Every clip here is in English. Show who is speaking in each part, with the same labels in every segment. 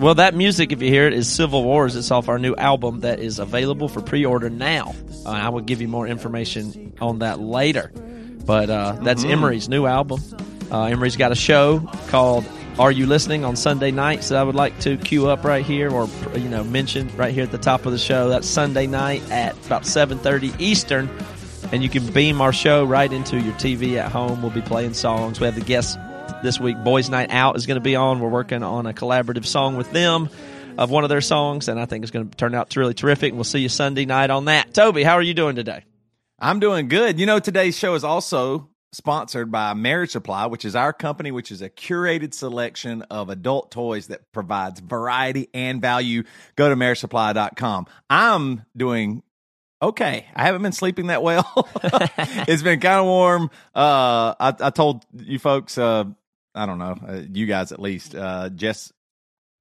Speaker 1: Well, that music, if you hear it, is Civil Wars. It's off our new album that is available for pre order now. Uh, I will give you more information on that later. But uh, that's
Speaker 2: Mm-hmm.
Speaker 1: Emery's new album. Uh, Emery's got a show called Are You Listening on Sunday nights that I would like to cue up right here or you know mention right here at the top of the show. That's Sunday night at about 7:30 Eastern and you can beam our show right into your TV at home. We'll be playing songs. We have the guest this week. Boys Night Out is going to be on. We're working on a collaborative song with them of one of their songs, and I think it's going to turn out really terrific. We'll see you Sunday night on that. Toby, how are you doing today?
Speaker 2: I'm doing good. You know, today's show is also sponsored by Marriage Supply, which is our company, which is a curated selection of adult toys that provides variety and value. Go to marriagesupply.com. I'm doing okay. I haven't been sleeping that well. it's been kind of warm. Uh, I, I told you folks, uh, I don't know, uh, you guys at least, uh, Jess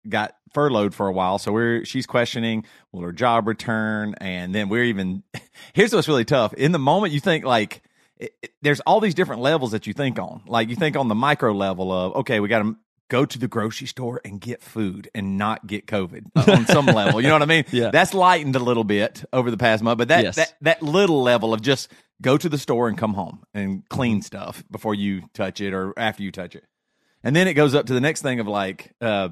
Speaker 2: got furloughed for a while. So we're, she's questioning, will her job return? And then we're even, here's what's really tough. In the moment, you think like, it, it- there's all these different levels that you think on. Like you think on the micro level of, okay, we got to go to the grocery store and get food and not get COVID uh, on some level. You know what I mean?
Speaker 1: Yeah.
Speaker 2: That's lightened a little bit over the past month, but that,
Speaker 1: Yes.
Speaker 2: that, that little level of just go to the store and come home and clean stuff before you touch it or after you touch it. And then it goes up to the next thing of like, uh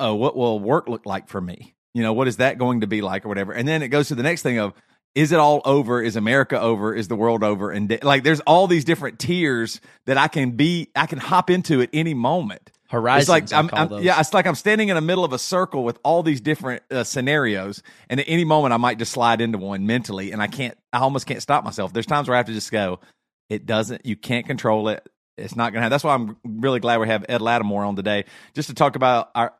Speaker 2: oh, what will work look like for me? You know, what is that going to be like or whatever? And then it goes to the next thing of, is it all over? Is America over? Is the world over? And de- like, there's all these different tiers that I can be, I can hop into at any moment.
Speaker 1: Horizons,
Speaker 2: It's like I'm, I'm- yeah, it's like I'm standing in the middle of a circle with all these different uh, scenarios, and at any moment I might just slide into one mentally, and I can't, I almost can't stop myself. There's times where I have to just go. It doesn't, you can't control it. It's not going to happen. That's why I'm really glad we have Ed Latimore on today, just to talk about our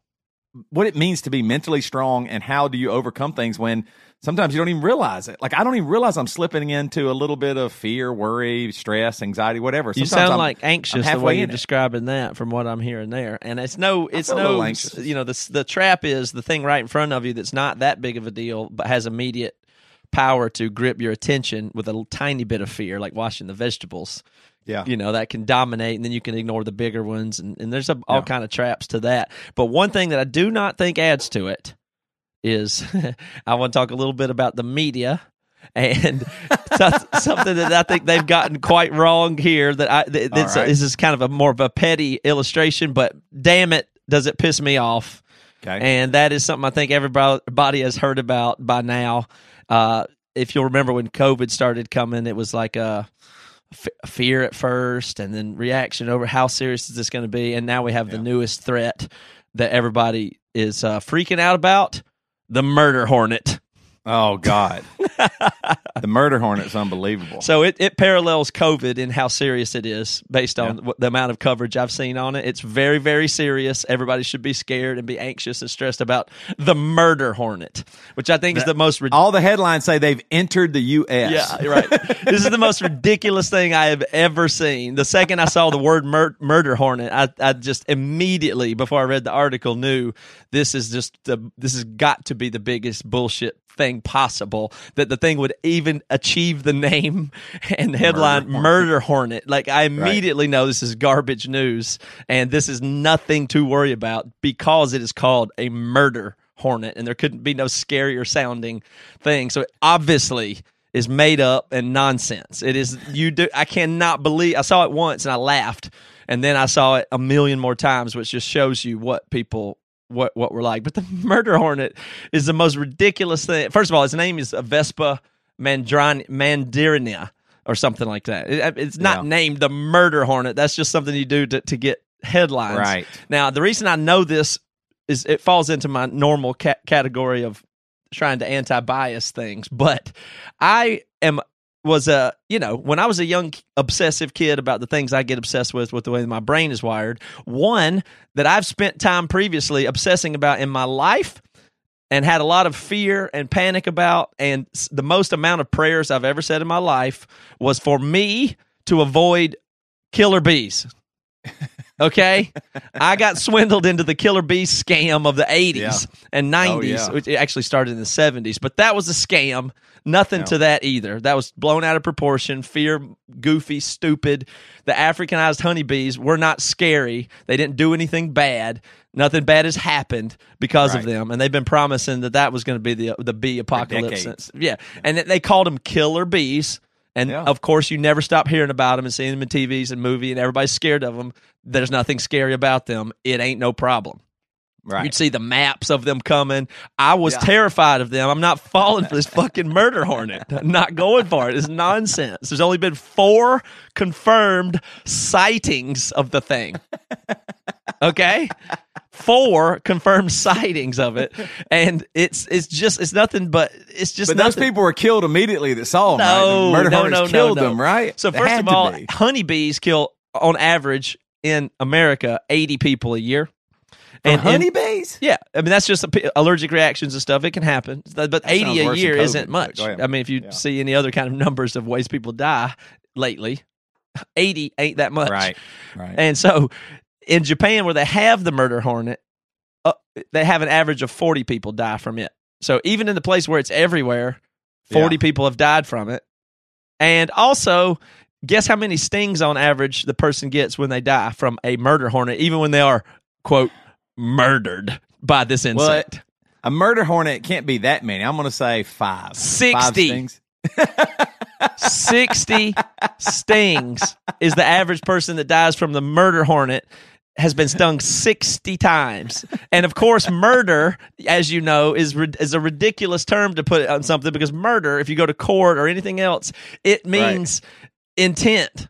Speaker 2: what it means to be mentally strong and how do you overcome things when sometimes you don't even realize it. Like I don't even realize I'm slipping into a little bit of fear, worry, stress, anxiety, whatever.
Speaker 1: You
Speaker 2: Sometimes
Speaker 1: sound
Speaker 2: I'm-
Speaker 1: like anxious the
Speaker 2: halfway
Speaker 1: way you're describing that from what I'm hearing there. And it's no, it's
Speaker 2: feel a little
Speaker 1: no, you know, the the trap is the thing right in front of you that's not that big of a deal, but has immediate power to grip your attention with a tiny bit of fear, like washing the vegetables.
Speaker 2: Yeah.
Speaker 1: you know that can dominate, and then you can ignore the bigger ones, and, and there's a, all
Speaker 2: Yeah.
Speaker 1: kind of traps to that. But one thing that I do not think adds to it is I want to talk a little bit about the media and something that I think they've gotten quite wrong here. That I
Speaker 2: right.
Speaker 1: this is kind of a more of a petty illustration, but damn it, does it piss me off?
Speaker 2: Okay.
Speaker 1: And that is something I think everybody has heard about by now. Uh, if you'll remember when COVID started coming, it was like a f- fear at first, and then reaction over how serious is this going to be, and now we have the newest threat that everybody is uh, freaking out about: the murder hornet.
Speaker 2: Oh God, the murder hornet's unbelievable.
Speaker 1: So it, it parallels COVID in how serious it is based on what the amount of coverage I've seen on it. It's very, very serious. Everybody should be scared and be anxious and stressed about the murder hornet, which I think is the most ridiculous.
Speaker 2: all the headlines say they've entered the U.S.
Speaker 1: Yeah, right. this is the most ridiculous thing I have ever seen. The second I saw the word mur- murder hornet, I, I just immediately, before I read the article, knew this is just the this has got to be the biggest bullshit thing possible. That the thing would even achieve the name and headline murder hornet. Like I immediately know this is garbage news, and this is nothing to worry about because it is called a murder hornet, and there couldn't be no scarier sounding thing. So it obviously is made up and nonsense. It is you do. I cannot believe I saw it once and I laughed, and then I saw it a million more times, which just shows you what people. What what we're like, but the murder hornet is the most ridiculous thing. First of all, its name is Vespa mandran- mandarina or something like that. It- it's not
Speaker 2: Yeah.
Speaker 1: named the murder hornet. That's just something you do to, to get headlines.
Speaker 2: Right.
Speaker 1: Now, the reason I know this is it falls into my normal ca- category of trying to anti-bias things, but I am was a you know when I was a young obsessive kid about the things I get obsessed with with the way my brain is wired. One that I've spent time previously obsessing about in my life and had a lot of fear and panic about and the most amount of prayers I've ever said in my life was for me to avoid killer bees. Okay, I got swindled into the killer bee scam of the '80s
Speaker 2: Yeah.
Speaker 1: and '90s,
Speaker 2: Oh, yeah.
Speaker 1: which it actually started in the '70s. But that was a scam. Nothing
Speaker 2: Yeah.
Speaker 1: to that either. That was blown out of proportion. Fear, goofy, stupid. The Africanized honeybees were not scary. They didn't do anything bad. Nothing bad has happened because of them, and they've been promising that that was going to be the the bee apocalypse. Yeah, and they called them killer bees. And
Speaker 2: Yeah.
Speaker 1: of course, you never stop hearing about them and seeing them in TVs and movie, and everybody's scared of them. There's nothing scary about them. It ain't no problem.
Speaker 2: Right.
Speaker 1: You'd see the maps of them coming. I was
Speaker 2: Yeah.
Speaker 1: terrified of them. I'm not falling for this fucking murder hornet. I'm not going for it. It's nonsense. There's only been four confirmed sightings of the thing. Okay? Four confirmed sightings of it. And it's it's just it's nothing but it's just
Speaker 2: But those people were killed immediately that saw them. right?
Speaker 1: No,
Speaker 2: The murder
Speaker 1: no, no, no,
Speaker 2: killed
Speaker 1: no.
Speaker 2: them, right?
Speaker 1: So
Speaker 2: They
Speaker 1: first of all,
Speaker 2: be.
Speaker 1: honeybees kill on average in America 80 people a year. And
Speaker 2: honeybees.
Speaker 1: yeah, I mean that's just a p allergic reactions and stuff. It can happen, but 80 a year isn't much. I mean, if you
Speaker 2: Yeah.
Speaker 1: see any other kind of numbers of ways people die lately, 80 ain't that much.
Speaker 2: Right. Right.
Speaker 1: And so in Japan, where they have the murder hornet, uh, they have an average of 40 people die from it. So even in the place where it's everywhere, 40
Speaker 2: Yeah.
Speaker 1: people have died from it. And also, guess how many stings on average the person gets when they die from a murder hornet, even when they are, quote, murdered by this
Speaker 2: Well,
Speaker 1: insect?
Speaker 2: a murder hornet can't be that many. I'm going to say five. Five
Speaker 1: 60.
Speaker 2: stings.
Speaker 1: 60 stings is the average person that dies from the murder hornet has been stung 60 times. And of course, murder, as you know, is is a ridiculous term to put on something because murder, if you go to court or anything else, it means intent.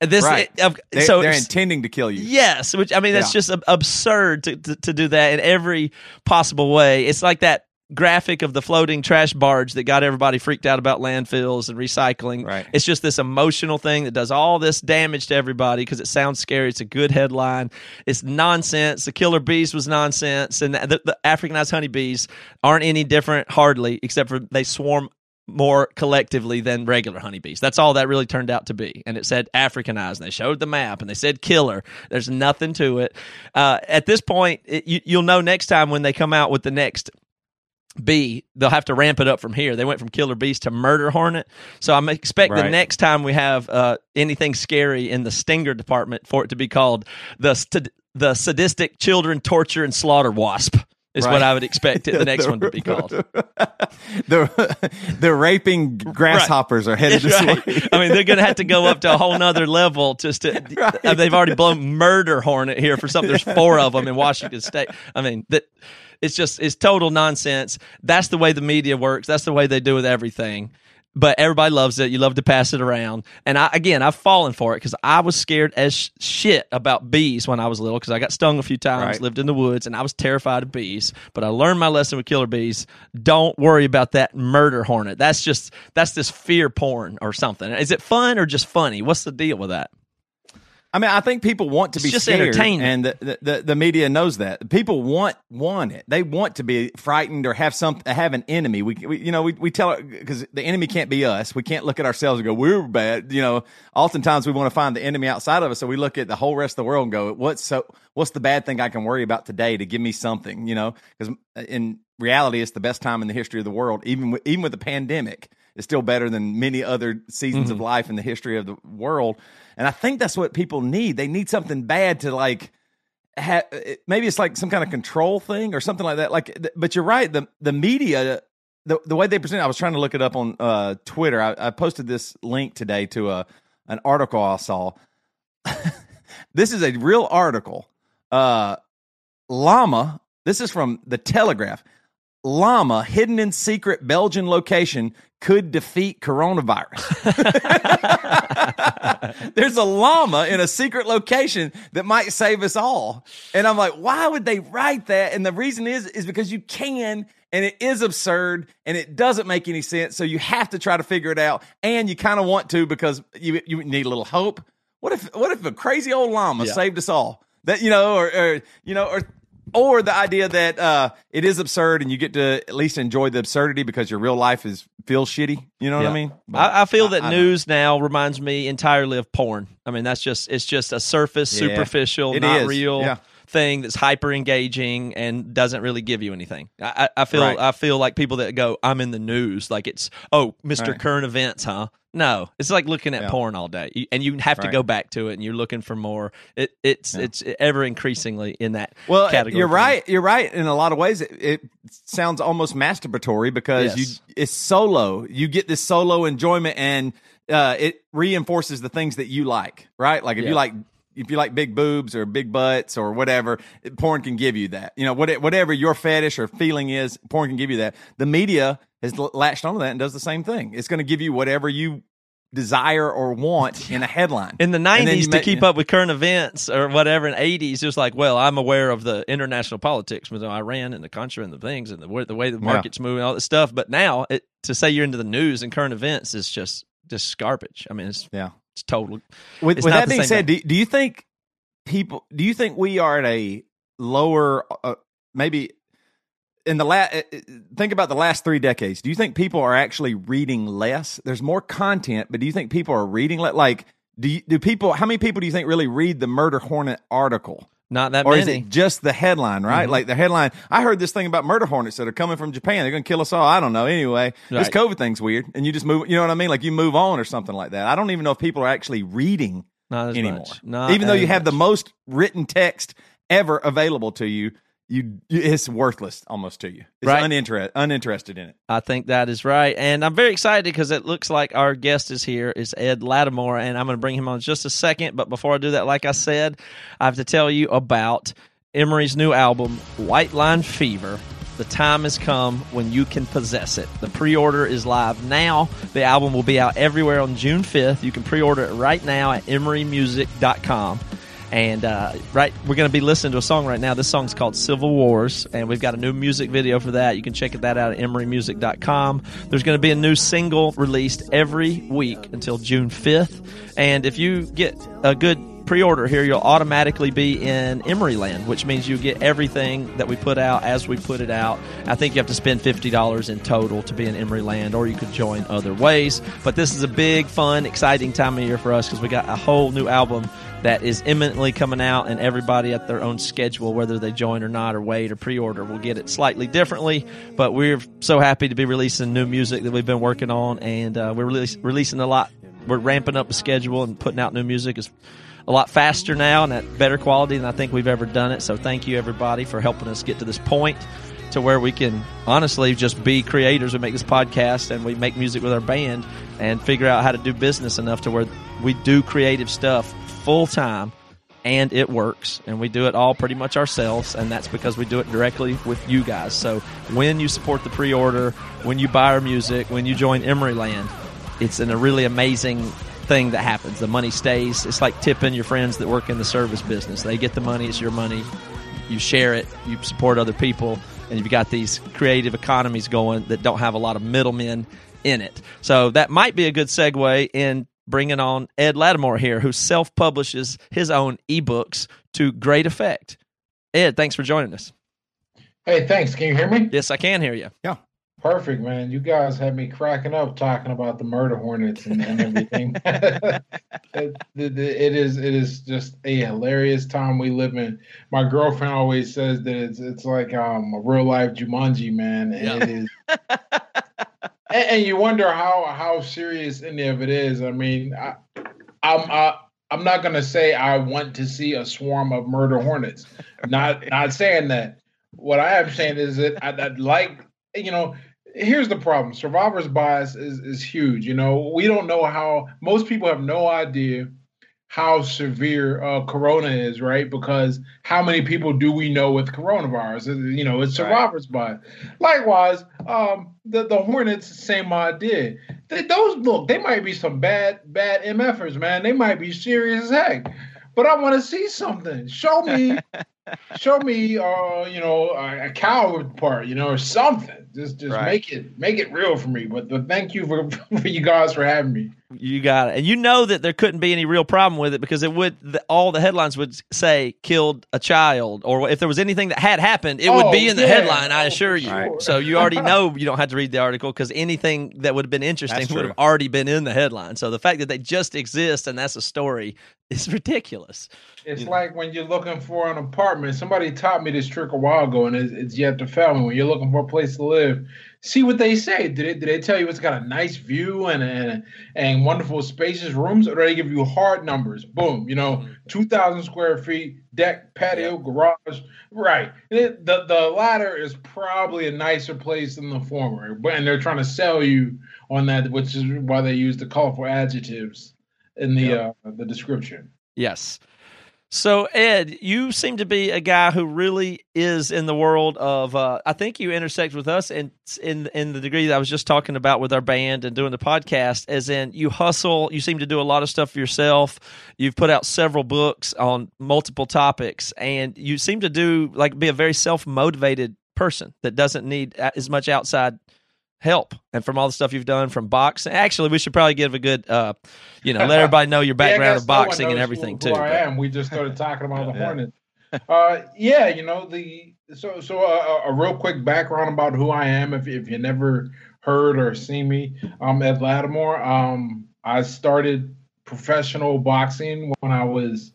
Speaker 1: This
Speaker 2: Right.
Speaker 1: it- of-
Speaker 2: They,
Speaker 1: so
Speaker 2: they're intending to kill you.
Speaker 1: Yes, which I mean that's
Speaker 2: Yeah.
Speaker 1: just absurd to, to to do that in every possible way. It's like that graphic of the floating trash barge that got everybody freaked out about landfills and recycling.
Speaker 2: Right.
Speaker 1: It's just this emotional thing that does all this damage to everybody because it sounds scary. It's a good headline. It's nonsense. The killer bees was nonsense, and the, the Africanized honeybees aren't any different, hardly, except for they swarm more collectively than regular honeybees. That's all that really turned out to be. And it said Africanized. And they showed the map and they said killer. There's nothing to it. Uh, at this point, it, you, you'll know next time when they come out with the next bee, they'll have to ramp it up from here. They went from killer bees to murder hornet. So I'm expect the next time we have uh, anything scary in the stinger department for it to be called the st- the sadistic children torture and slaughter wasp. Is what I would expect it, the next one to be called.
Speaker 2: the the raping grasshoppers are headed this
Speaker 1: Right.
Speaker 2: way.
Speaker 1: I mean, they're going to have to go up to a whole nother level just to.
Speaker 2: Right.
Speaker 1: They've already blown murder hornet here for something. There's four of them in Washington State. I mean, that it's just it's total nonsense. That's the way the media works. That's the way they do with everything. But everybody loves it. You love to pass it around. And I again, I've fallen for it because I was scared as shit about bees when I was little because I got stung a few times,
Speaker 2: Right.
Speaker 1: lived in the woods, and I was terrified of bees. But I learned my lesson with killer bees. Don't worry about that murder hornet. That's just that's this fear porn or something. Is it fun or just funny? What's the deal with that?
Speaker 2: I mean, I think people want to
Speaker 1: It's
Speaker 2: be
Speaker 1: just
Speaker 2: scared, and the, the, the, the media knows that. People want want it. They want to be frightened or have some have an enemy. We, we you know we we tell because the enemy can't be us. We can't look at ourselves and go we're bad. You know, oftentimes we want to find the enemy outside of us. So we look at the whole rest of the world and go, what's so what's the bad thing I can worry about today to give me something? You know, because in reality, it's the best time in the history of the world. Even with, even with the pandemic, it's still better than many other seasons
Speaker 1: Mm-hmm.
Speaker 2: of life in the history of the world. And I think that's what people need. They need something bad to like. Ha- maybe it's like some kind of control thing or something like that. Like, but you're right. The the media, the the way they present. it, I was trying to look it up on uh, Twitter. I, I posted this link today to a an article I saw. this is a real article. Uh, llama. This is from the Telegraph. Llama hidden in secret Belgian location could defeat coronavirus. There's a llama in a secret location that might save us all. And I'm like, why would they write that? And the reason is is because you can and it is absurd and it doesn't make any sense. So you have to try to figure it out and you kind of want to because you you need a little hope. What if what if a crazy old llama
Speaker 1: Yeah.
Speaker 2: saved us all? That you know or, or you know or or the idea that uh, it is absurd and you get to at least enjoy the absurdity because your real life is feels shitty. You know
Speaker 1: Yeah.
Speaker 2: what I mean?
Speaker 1: I, I feel that
Speaker 2: I- I-
Speaker 1: news now reminds me entirely of porn. I mean, that's just it's just a surface,
Speaker 2: Yeah,
Speaker 1: superficial,
Speaker 2: it
Speaker 1: not
Speaker 2: is.
Speaker 1: real
Speaker 2: Yeah.
Speaker 1: thing that's hyper engaging and doesn't really give you anything. I, I I feel
Speaker 2: Right.
Speaker 1: I feel like people that go, "I'm in the news," like it's oh, Mister
Speaker 2: Right.
Speaker 1: Current Events, huh? No, it's like looking at
Speaker 2: Yeah.
Speaker 1: porn all day, You- and you have to
Speaker 2: Right.
Speaker 1: go back to it, and you're looking for more. It, it's
Speaker 2: Yeah.
Speaker 1: it's ever increasingly in that.
Speaker 2: Well,
Speaker 1: category
Speaker 2: you're right. You're right. In a lot of ways, it, it sounds almost masturbatory because
Speaker 1: Yes.
Speaker 2: you it's solo. You get this solo enjoyment, and uh, it reinforces the things that you like. Right? Like if
Speaker 1: Yeah.
Speaker 2: you like. If you like big boobs or big butts or whatever, porn can give you that. You know, what, whatever your fetish or feeling is, porn can give you that. The media has latched onto that and does the same thing. It's going to give you whatever you desire or want in a headline.
Speaker 1: in the 90s to keep up with current events or whatever in 80s it was like well i'm aware of the international politics with iran and the country and the things and the, way- the way the
Speaker 2: Yeah.
Speaker 1: market's moving all this stuff but now it, to say you're into the news and current events is just just garbage i mean it's,
Speaker 2: Yeah.
Speaker 1: it's total
Speaker 2: With,
Speaker 1: It's
Speaker 2: with that being said, do, do you think people? Do you think we are at a lower, uh, maybe in the last? Think about the last three decades. Do you think people are actually reading less? There's more content, but do you think people are reading le- like? Do you, do people? How many people do you think really read the Murder Hornet article?
Speaker 1: not that
Speaker 2: Or is it just the headline, right?
Speaker 1: Mhm.
Speaker 2: Like the headline. I heard this thing about murder hornets that are coming from Japan. They're going to kill us all. I don't know. Anyway, this COVID thing's weird, and you just move. You know what I mean? Like you move on or something like that. I don't even know if people are actually reading
Speaker 1: not as
Speaker 2: anymore.
Speaker 1: much not
Speaker 2: Even though you have the most written text ever available to you, you, it's worthless almost to you. It's
Speaker 1: Right.
Speaker 2: uninterested, uninterested in it.
Speaker 1: I think that is right. And I'm very excited because it looks like our guest is here is Ed Latimore and I'm going to bring him on in just a second, but before I do that like I said, I have to tell you about Emery's new album White Line Fever. The time has come when you can possess it. The pre-order is live now. The album will be out everywhere on June 5th. You can pre-order it right now at emerymusic.com. And uh, right, we're going to be listening to a song right now. This song's called Civil Wars, and we've got a new music video for that. You can check that out at emerymusic.com. There's going to be a new single released every week until June 5th. And if you get a good pre-order here, you'll automatically be in Emeryland, which means you get everything that we put out as we put it out. I think you have to spend fifty dollars in total to be in Emeryland, or you could join other ways. But this is a big, fun, exciting time of year for us because we got a whole new album that is imminently coming out, and everybody at their own schedule, whether they join or not, or wait or pre-order, will get it slightly differently. But we're so happy to be releasing new music that we've been working on, and uh, we're release, releasing a lot. We're ramping up the schedule and putting out new music is a lot faster now and at better quality than I think we've ever done it. So thank you everybody for helping us get to this point to where we can honestly just be creators. We make this podcast and we make music with our band and figure out how to do business enough to where we do creative stuff full time and it works and we do it all pretty much ourselves and that's because we do it directly with you guys. So when you support the pre-order, when you buy our music, when you join Emeryland, it's in a really amazing thing that happens. The money stays. It's like tipping your friends that work in the service business. They get the money, it's your money. You share it, you support other people, and you've got these creative economies going that don't have a lot of middlemen in it. So that might be a good segue in bringing on Ed Latimore here, who self publishes his own ebooks to great effect. Ed, thanks for joining us.
Speaker 3: Hey, thanks. Can you hear me?
Speaker 1: Yes, I can hear you. Yeah.
Speaker 3: Perfect, man. You guys had me cracking up talking about the murder hornets and, and everything. it, it- it is it is just a hilarious time we live in. My girlfriend always says that it's it's like um a real life Jumanji, man, and
Speaker 1: Yeah.
Speaker 3: it is. and, and you wonder how how serious any of it is. I mean, I, I'm I, I'm not gonna say I want to see a swarm of murder hornets. Not not saying that. What I am saying is that I'd, I'd like you know here's the problem survivor's bias is is huge you know we don't know how most people have no idea how severe uh, corona is right? Because how many people do we know with coronavirus? You know it's
Speaker 2: Right.
Speaker 3: survivor's bias likewise um the, the hornets same idea they, those look they might be some bad bad mfers man. They might be serious as heck. But i want to see something. Show me show me, uh, you know, a, a cow part, you know, or something. Just, just right. make it, make it real for me. But, but thank you for, for you guys for having me.
Speaker 1: You got it, and you know that there couldn't be any real problem with it because it would the, all the headlines would say killed a child, or if there was anything that had happened, it oh, would be in the yeah. headline. I oh, assure you. Sure. So you already know you don't have to read the article because anything that would have been interesting would have already been in the headline. So the fact that they just exist and that's a story is ridiculous.
Speaker 3: It's you like know. when you're looking for an apartment. Somebody taught me this trick a while ago, and it's, it's yet to fail me. When you're looking for a place to live, see what they say. Did it? Did they tell you it's got a nice view and and and wonderful spacious rooms, or do they give you hard numbers? Boom, you know, mm-hmm. two thousand square feet, deck, patio, yep. garage. Right. It, the the latter is probably a nicer place than the former, but and they're trying to sell you on that, which is why they use the colorful adjectives in the yep. uh, the description.
Speaker 1: Yes. So, Ed, you seem to be a guy who really is in the world of. Uh, I think you intersect with us in in in the degree that I was just talking about with our band and doing the podcast. As in, you hustle. You seem to do a lot of stuff for yourself. You've put out several books on multiple topics, and you seem to do like be a very self motivated person that doesn't need as much outside help and from all the stuff you've done from boxing. Actually, we should probably give a good, uh, you know, let everybody know your background yeah, of boxing no and everything
Speaker 3: who,
Speaker 1: who
Speaker 3: too. I am. We just started talking about the Hornets. Uh, yeah, you know the so so uh, a real quick background about who I am. If if you never heard or seen me, I'm Ed Latimore. Um, I started professional boxing when I was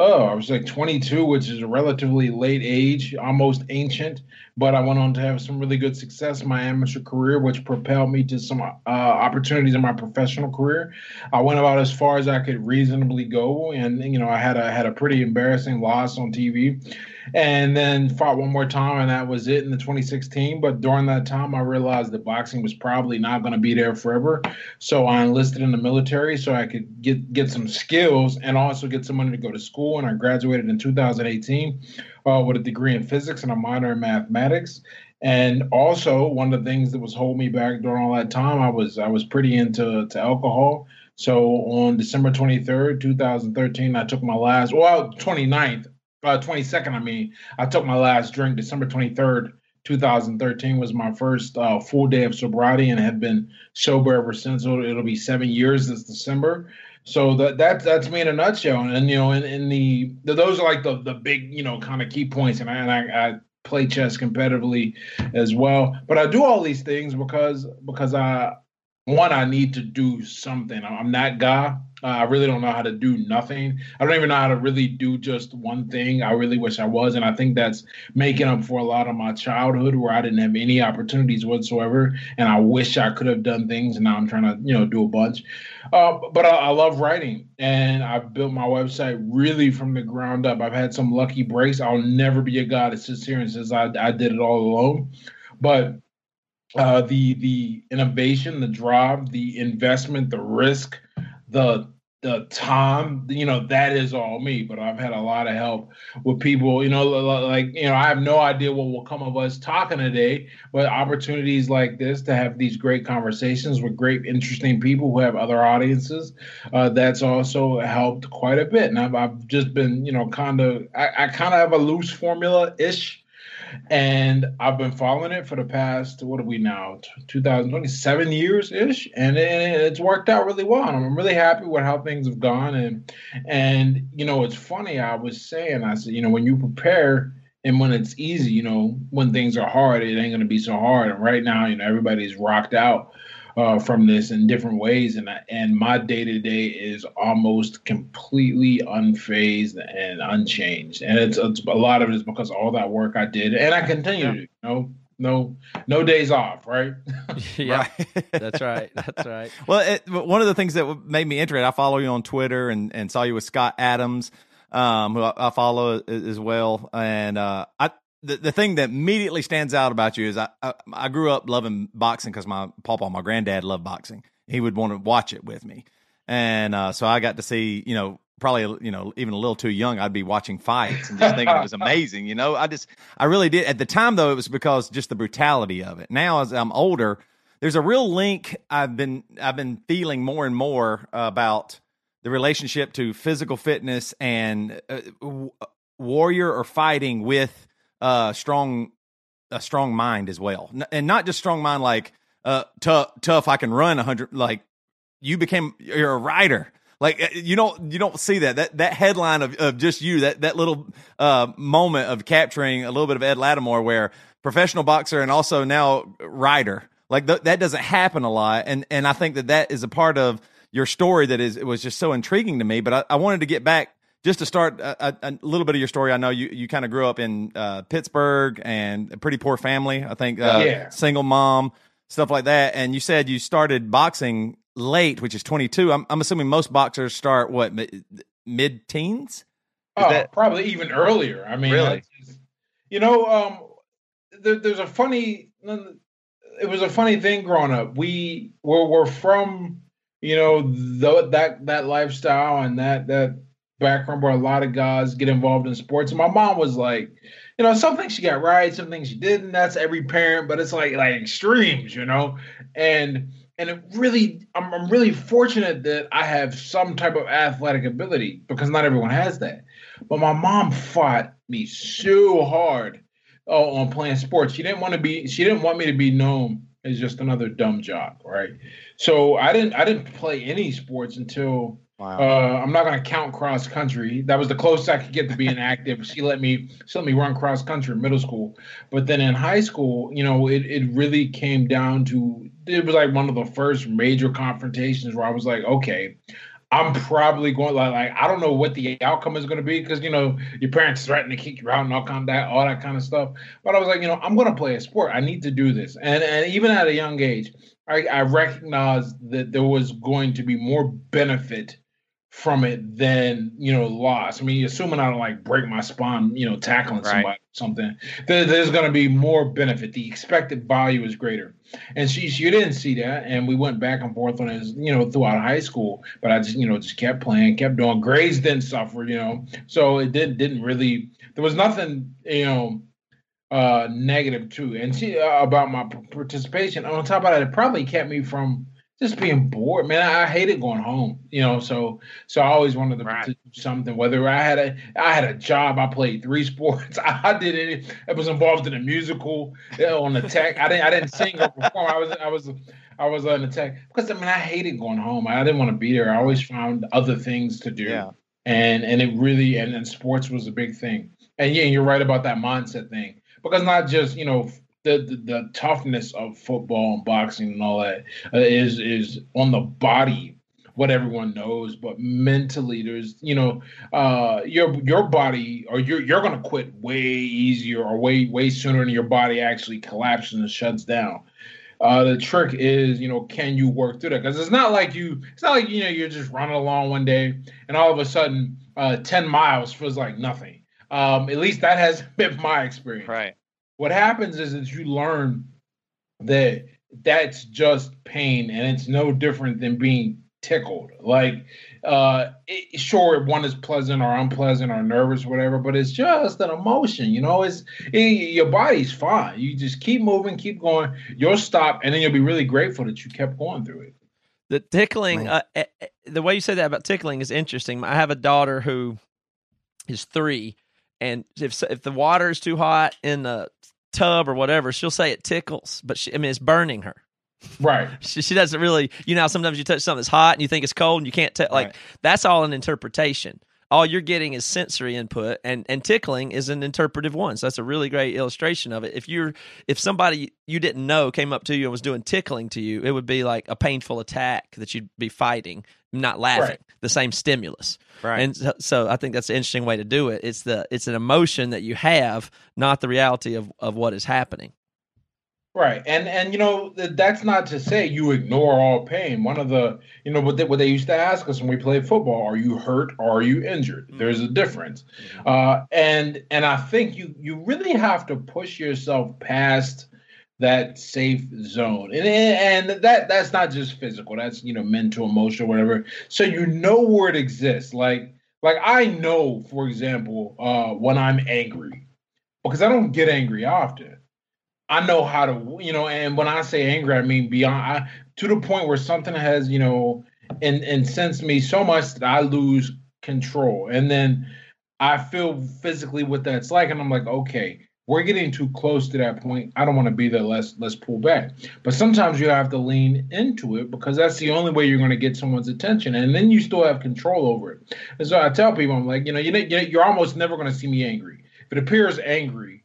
Speaker 3: oh, I was like 22, which is a relatively late age, almost ancient. But I went on to have some really good success in my amateur career, which propelled me to some uh, opportunities in my professional career. I went about as far as I could reasonably go, and you know, I had a had a pretty embarrassing loss on TV and then fought one more time, and that was it in the 2016. But during that time, I realized that boxing was probably not going to be there forever. So I enlisted in the military so I could get get some skills and also get some money to go to school. And I graduated in 2018 uh, with a degree in physics and a minor in mathematics. And also, one of the things that was holding me back during all that time, I was I was pretty into to alcohol. So on December 23rd, 2013, I took my last, well, 29th, uh, 22nd, I mean, I took my last drink December 23rd, 2013 was my first uh, full day of sobriety and have been sober ever since. So it'll be seven years this December. So that that that's me in a nutshell. And, and you know, in, in the, the, those are like the the big you know kind of key points. And I, and I, I play chess competitively as well. But I do all these things because because I one I need to do something. I'm that guy. Uh, I really don't know how to do nothing. I don't even know how to really do just one thing. I really wish I was, and I think that's making up for a lot of my childhood where I didn't have any opportunities whatsoever, and I wish I could have done things. And now I'm trying to, you know, do a bunch. Uh, but I, I love writing, and I've built my website really from the ground up. I've had some lucky breaks. I'll never be a guy that sits here and says I, I did it all alone, but uh, the the innovation, the drive, the investment, the risk, the the time, you know, that is all me. But I've had a lot of help with people, you know, like you know, I have no idea what will come of us talking today, but opportunities like this to have these great conversations with great, interesting people who have other audiences, uh, that's also helped quite a bit. And I've, I've just been, you know, kind of, I, I kind of have a loose formula ish and I've been following it for the past what are we now 2027 years ish, and it, it's worked out really well. And I'm really happy with how things have gone. And and you know, it's funny. I was saying, I said, you know, when you prepare and when it's easy, you know, when things are hard, it ain't gonna be so hard. And right now, you know, everybody's rocked out uh, from this in different ways, and I, and my day to day is almost completely unfazed and unchanged, and it's, it's, a lot of it is because all that work I did and I continue yeah. to, you know, no no days off, right?
Speaker 1: yeah, that's right. That's right.
Speaker 2: well, it, one of the things that made me interested, I follow you on Twitter and and saw you with Scott Adams, um, who I, I follow as well, and uh, I the, the thing that immediately stands out about you is I I, I grew up loving boxing because my papa, my granddad loved boxing. He would want to watch it with me, and uh, so I got to see you know probably you know even a little too young I'd be watching fights and just thinking it was amazing. You know, I just I really did at the time though it was because just the brutality of it. Now as I'm older, there's a real link I've been I've been feeling more and more about the relationship to physical fitness and uh, warrior or fighting with uh strong a strong mind as well, and not just strong mind like uh tough tough. I can run a hundred. Like you became you're a rider. Like uh, you don't you don't see that that that headline of, of just you that that little uh moment of capturing a little bit of Ed Latimore where professional boxer and also now rider like th- that doesn't happen a lot and and I think that that is a part of your story that is it was just so intriguing to me but I, I wanted to get back just to start a, a, little bit of your story, I know you, you kind of grew up in uh, Pittsburgh and a pretty poor family. I think uh, yeah. single mom, stuff like that. And you said you started boxing late, which is 22. I'm, I'm assuming most boxers start what mid teens.
Speaker 3: Oh, that... probably even earlier. I mean, really? you know, um, there, there's a funny. It was a funny thing growing up. We were, were from you know the, that that lifestyle and that that background where a lot of guys get involved in sports. And my mom was like, you know, some things she got right, some things she didn't. That's every parent, but it's like like extremes, you know. And and it really, I'm, I'm really fortunate that I have some type of athletic ability because not everyone has that. But my mom fought me so hard uh, on playing sports. She didn't want to be. She didn't want me to be known as just another dumb jock, right? So I didn't. I didn't play any sports until Wow. Uh, I'm not to count cross country. That was the closest I could get to being active. She let me she let me run cross country in middle school, but then in high school, you know, it it really came down to it was like one of the first major confrontations where I was like, okay, I'm probably going like, like I don't know what the outcome is going to be because you know your parents threaten to kick you out and all kind of that all that kind of stuff. But I was like, you know, I'm going to play a sport. I need to do this, and and even at a young age, I, I recognized that there was going to be more benefit from it than you know loss. I mean, assuming I don't like break my spine, you know, tackling right. somebody something, there, there's going to be more benefit. The expected value is greater, and she she didn't see that, and we went back and forth on it, you know, throughout high school. But I just you know just kept playing, kept doing. Grades didn't suffer, you know, so it did didn't really. There was nothing, you know. Uh, negative too, and see uh, about my participation. On top of that, it probably kept me from just being bored, man. I, hated going home, you know. So, so I always wanted to, right. to, do something. Whether I had a, I had a job. I played three sports. I, I did it. I was involved in a musical you know, on the tech. I didn't, I didn't sing or perform. I was, I was, I was on the tech because I mean I hated going home. I didn't want to be there. I always found other things to do. Yeah. And and it really and, and sports was a big thing. And yeah, you're right about that mindset thing because not just you know the, the, the toughness of football and boxing and all that uh, is is on the body what everyone knows but mentally there's you know uh your your body or you're you're gonna quit way easier or way way sooner than your body actually collapses and shuts down uh, the trick is, you know, can you work through that? Because it's not like you, it's not like you know you're just running along one day and all of a sudden, uh, ten miles feels like nothing. Um, at least that has been my experience.
Speaker 1: Right
Speaker 3: what happens is that you learn that that's just pain and it's no different than being tickled. Like uh it, sure one is pleasant or unpleasant or nervous or whatever but it's just an emotion you know? It's it, your body's fine. You just keep moving keep going. You'll stop and then you'll be really grateful that you kept going through it.
Speaker 1: The tickling uh, eh, eh, the way you say that about tickling is interesting. I have a daughter who is three and if if the water is too hot in the tub or whatever, she'll say it tickles, but she, I mean, it's burning her.
Speaker 3: Right.
Speaker 1: she, she doesn't really, you know, sometimes you touch something that's hot and you think it's cold and you can't tell. Like right. that's all an interpretation. All you're getting is sensory input, and and tickling is an interpretive one. So that's a really great illustration of it. If you're if somebody you didn't know came up to you and was doing tickling to you, it would be like a painful attack that you'd be fighting, not laughing. Right. The same stimulus.
Speaker 2: Right.
Speaker 1: And so, so, I think that's an interesting way to do it. It's the it's an emotion that you have, not the reality of of what is happening.
Speaker 3: Right, and and you know that's not to say you ignore all pain. One of the you know what they, what they used to ask us when we played football: Are you hurt or are you injured? Mm-hmm. There's a difference, mm-hmm. uh, and and I think you you really have to push yourself past that safe zone, and and that that's not just physical. That's you know mental, emotional, whatever. So you know where it exists. Like like I know, for example, uh, when I'm angry, because I don't get angry often I know how to, you know, and when I say angry, I mean beyond I, to the point where something has, you know, and incensed me so much that I lose control. And then I feel physically what that's like, and I'm like, okay, we're getting too close to that point. I don't want to be there. Let's let's pull back. But sometimes you have to lean into it because that's the only way you're going to get someone's attention, and then you still have control over it. And so I tell people, I'm like, you know, you you're almost never going to see me angry. If it appears angry,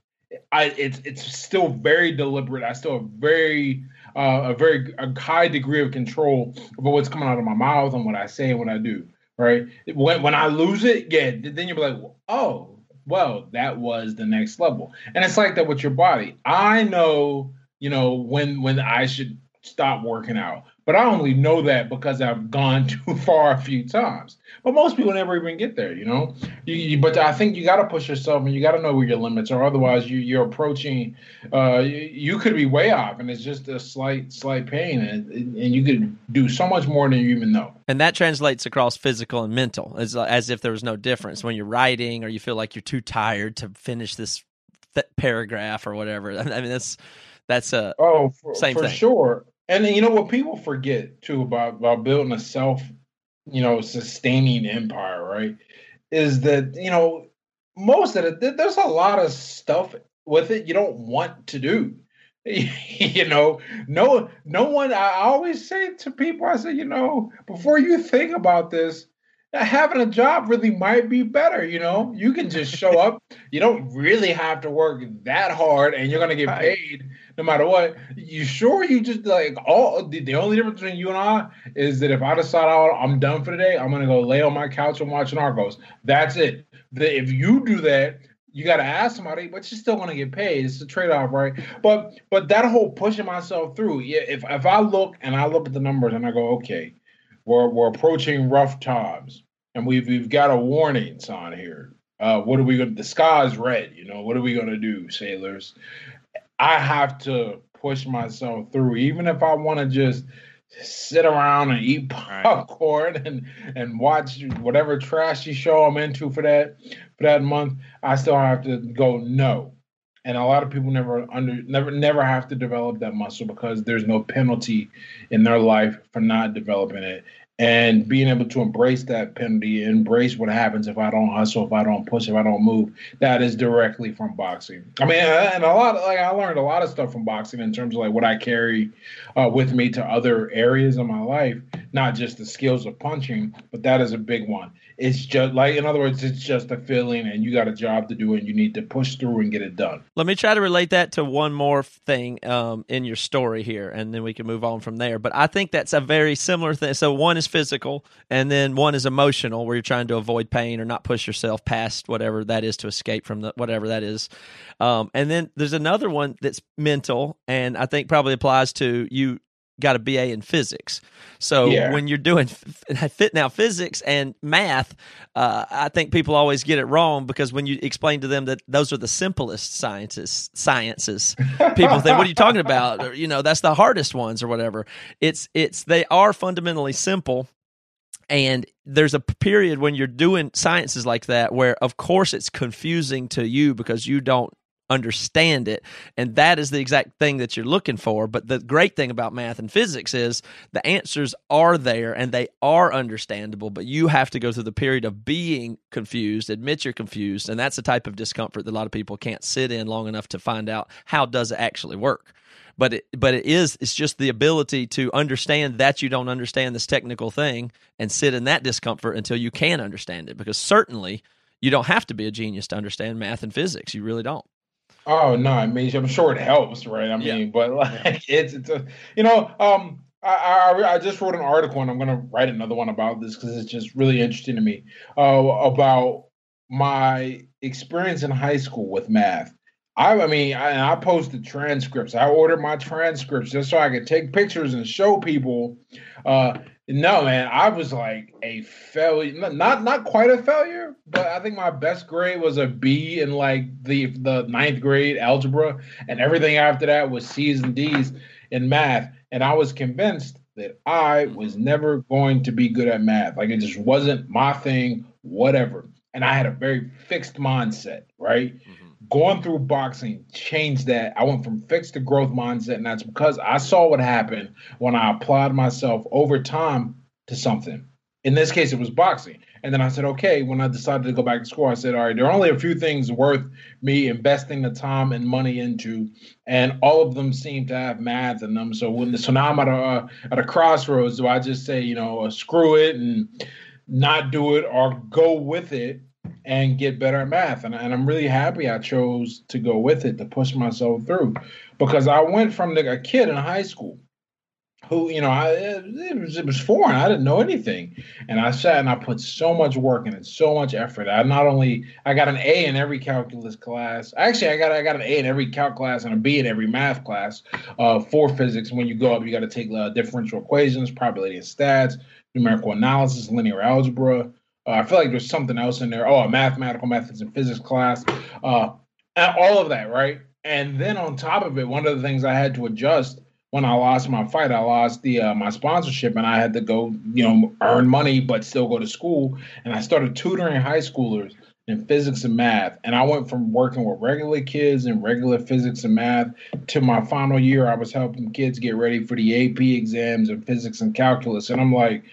Speaker 3: I it's it's still very deliberate. I still have very uh, a very a high degree of control over what's coming out of my mouth and what I say and what I do. Right when when I lose it, yeah, then you'll be like, oh, well, that was the next level. And it's like that with your body. I know, you know, when when I should stop working out. But I only know that because I've gone too far a few times. But most people never even get there, you know. You, you, but I think you got to push yourself, and you got to know where your limits are. Otherwise, you, you're approaching. Uh, you, you, could be way off, and it's just a slight, slight pain, and, and you could do so much more than you even know.
Speaker 1: And that translates across physical and mental, as as if there was no difference when you're writing, or you feel like you're too tired to finish this th- paragraph or whatever. I mean, that's that's a
Speaker 3: oh for, same for thing. sure and you know what people forget too about about building a self, you know, sustaining empire, right? Is that you know most of it there's a lot of stuff with it you don't want to do. you know, no no one I always say to people, I say, you know, before you think about this, having a job really might be better. You know, you can just show up. You don't really have to work that hard, and you're gonna get right. paid no matter what. You sure you just like all the, the, only difference between you and I is that if I decide oh, I'm done for the day, I'm gonna go lay on my couch and watch Narcos. That's it. The, if you do that, you got to ask somebody, but you're still going to get paid. It's a trade off, right? But but that whole pushing myself through, yeah. If if I look and I look at the numbers and I go, okay, we're we're approaching rough times and we've we've got a warning sign here. Uh, what are we going? to The sky's red. You know, what are we going to do, sailors? I have to push myself through, even if I want to just sit around and eat popcorn and and watch whatever trashy show I'm into for that for that month. I still have to go no. And a lot of people never under never never have to develop that muscle because there's no penalty in their life for not developing it and being able to embrace that penalty, embrace what happens if I don't hustle, if I don't push, if I don't move, that is directly from boxing. I mean, and a lot, like I learned a lot of stuff from boxing in terms of like what I carry uh, with me to other areas of my life, not just the skills of punching, but that is a big one. It's just like, in other words, it's just a feeling, and you got a job to do, and you need to push through and get it done.
Speaker 1: Let me try to relate that to one more thing um, in your story here, and then we can move on from there. But I think that's a very similar thing. So one is physical, and then one is emotional, where you're trying to avoid pain or not push yourself past whatever that is to escape from the whatever that is. Um, and then there's another one that's mental, and I think probably applies to you got a BA in physics. So yeah. when you're doing fit now physics and math, uh, I think people always get it wrong because when you explain to them that those are the simplest sciences, sciences, people think, "What are you talking about?" Or, you know, that's the hardest ones or whatever. It's it's they are fundamentally simple. And there's a period when you're doing sciences like that where, of course, it's confusing to you because you don't understand it. And that is the exact thing that you're looking for. But the great thing about math and physics is the answers are there and they are understandable, but you have to go through the period of being confused, admit you're confused. And that's the type of discomfort that a lot of people can't sit in long enough to find out how does it actually work. But it, but it is it's just the ability to understand that you don't understand this technical thing and sit in that discomfort until you can understand it because certainly you don't have to be a genius to understand math and physics you really don't
Speaker 3: Oh no, I mean I'm sure it helps, right? I mean, yeah. but like it's it's a you know, um I, I, I just wrote an article and I'm gonna write another one about this because it's just really interesting to me uh, about my experience in high school with math. I, I mean, I, I posted transcripts. I ordered my transcripts just so I could take pictures and show people uh, no, man, I was like a failure. Not not quite a failure, but I think my best grade was a B in like the the ninth grade algebra, and everything after that was C's and D's in math. And I was convinced that I was never going to be good at math. Like it just wasn't my thing, whatever. And I had a very fixed mindset, right? Mm-hmm going through boxing changed that. I went from fixed to growth mindset, and that's because I saw what happened when I applied myself over time to something. In this case, it was boxing. And then I said, okay, when I decided to go back to school, I said, all right, there are only a few things worth me investing the time and money into. And all of them seem to have math in them. So when the, so now I'm at a, at a crossroads, do I just say, you know, screw it and not do it or go with it and get better at math. And, and I'm really happy I chose to go with it to push myself through. Because I went from the, a kid in high school who you know I, it, was, it was foreign. I didn't know anything. And i sat and i put so much work in it so much effort. I not only i got an a in every calculus class. Actually i got i got an a in every calc class and a b in every math class uh, for physics. When you go up you got to take uh, differential equations probability and stats numerical analysis linear algebra uh, i feel like there's something else in there oh a mathematical methods and physics class uh, and all of that right and then on top of it one of the things i had to adjust when I lost my fight, I lost the uh, my sponsorship, and I had to go, you know, earn money but still go to school. And I started tutoring high schoolers in physics and math. And I went from working with regular kids in regular physics and math to my final year, I was helping kids get ready for the AP exams in physics and calculus. And I'm like,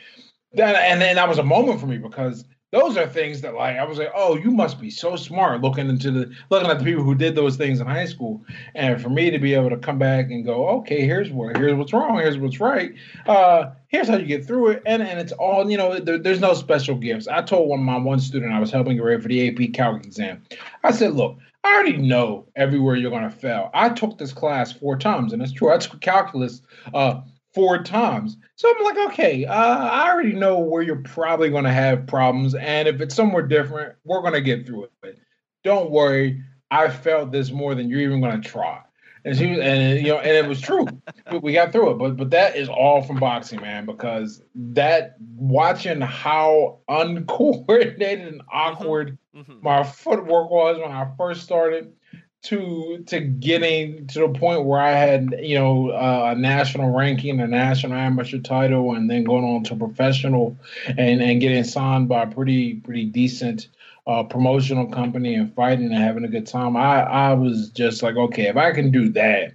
Speaker 3: that, and then that was a moment for me because those are things that like I was like, oh, you must be so smart looking into the looking at the people who did those things in high school, and for me to be able to come back and go, okay, here's what here's what's wrong, here's what's right, uh, here's how you get through it, and and it's all you know. There, there's no special gifts. I told one my one student I was helping ready for the AP Calc exam. I said, look, I already know everywhere you're to fail. I took this class four times, and it's true. I took calculus uh, four times. So I'm like, okay, uh, I already know where you're probably going to have problems. And if it's somewhere different, we're going to get through it. Don't worry. I felt this more than you're even going to try. And she was, and you know, and it was true. we got through it, but but that is all from boxing, man. Because that watching how uncoordinated and awkward mm-hmm. my footwork was when I first started, to to getting to the point where I had you know uh, a national ranking, a national amateur title, and then going on to professional, and and getting signed by a pretty pretty decent uh, promotional company and fighting and having a good time. I I was just like, okay, if I can do that,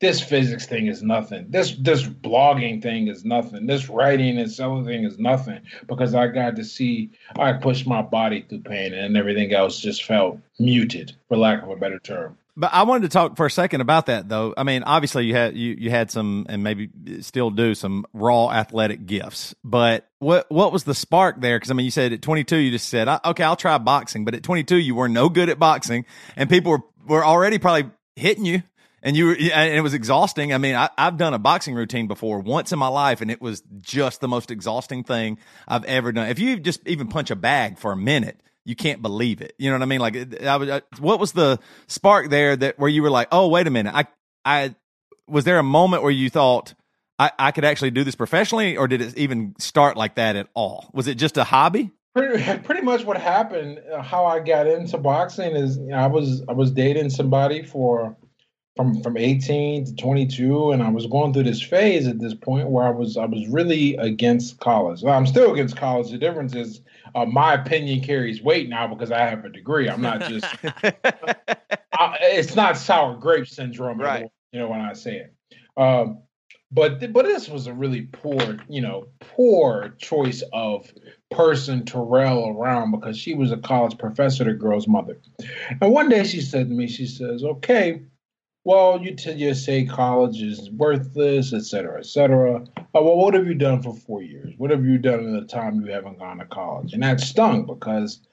Speaker 3: this physics thing is nothing. This this blogging thing is nothing. This writing and selling thing is nothing because I got to see I pushed my body through pain and everything else just felt muted, for lack of a better term.
Speaker 2: But I wanted to talk for a second about that, though. I mean, obviously you had you you had some, and maybe still do some raw athletic gifts. But what what was the spark there? Because I mean, you said at 22, you just said, "Okay, I'll try boxing." But at 22, you were no good at boxing, and people were were already probably hitting you and you were, and it was exhausting. I mean, I, have done a boxing routine before once in my life, and it was just the most exhausting thing I've ever done. If you just even punch a bag for a minute, you can't believe it. You know what I mean? Like, I was, I, what was the spark there that where you were like, oh, wait a minute, I, I, was there a moment where you thought I, I could actually do this professionally, or did it even start like that at all? Was it just a hobby?
Speaker 3: Pretty, pretty much what happened. Uh, how I got into boxing is you know, I was I was dating somebody for from from 18 to 22 and i was going through this phase at this point where i was i was really against college. Well, i'm still against college. The difference is uh, my opinion carries weight now because i have a degree. I'm not just I, it's not sour grape syndrome right. you know when i say it. Um, but but this was a really poor you know poor choice of person to rail around because she was a college professor the girl's mother. And one day she said to me she says okay well, you tend to say college is worthless, et cetera, et cetera. Well, what have you done for four years? What have you done in the time you haven't gone to college? And that stung because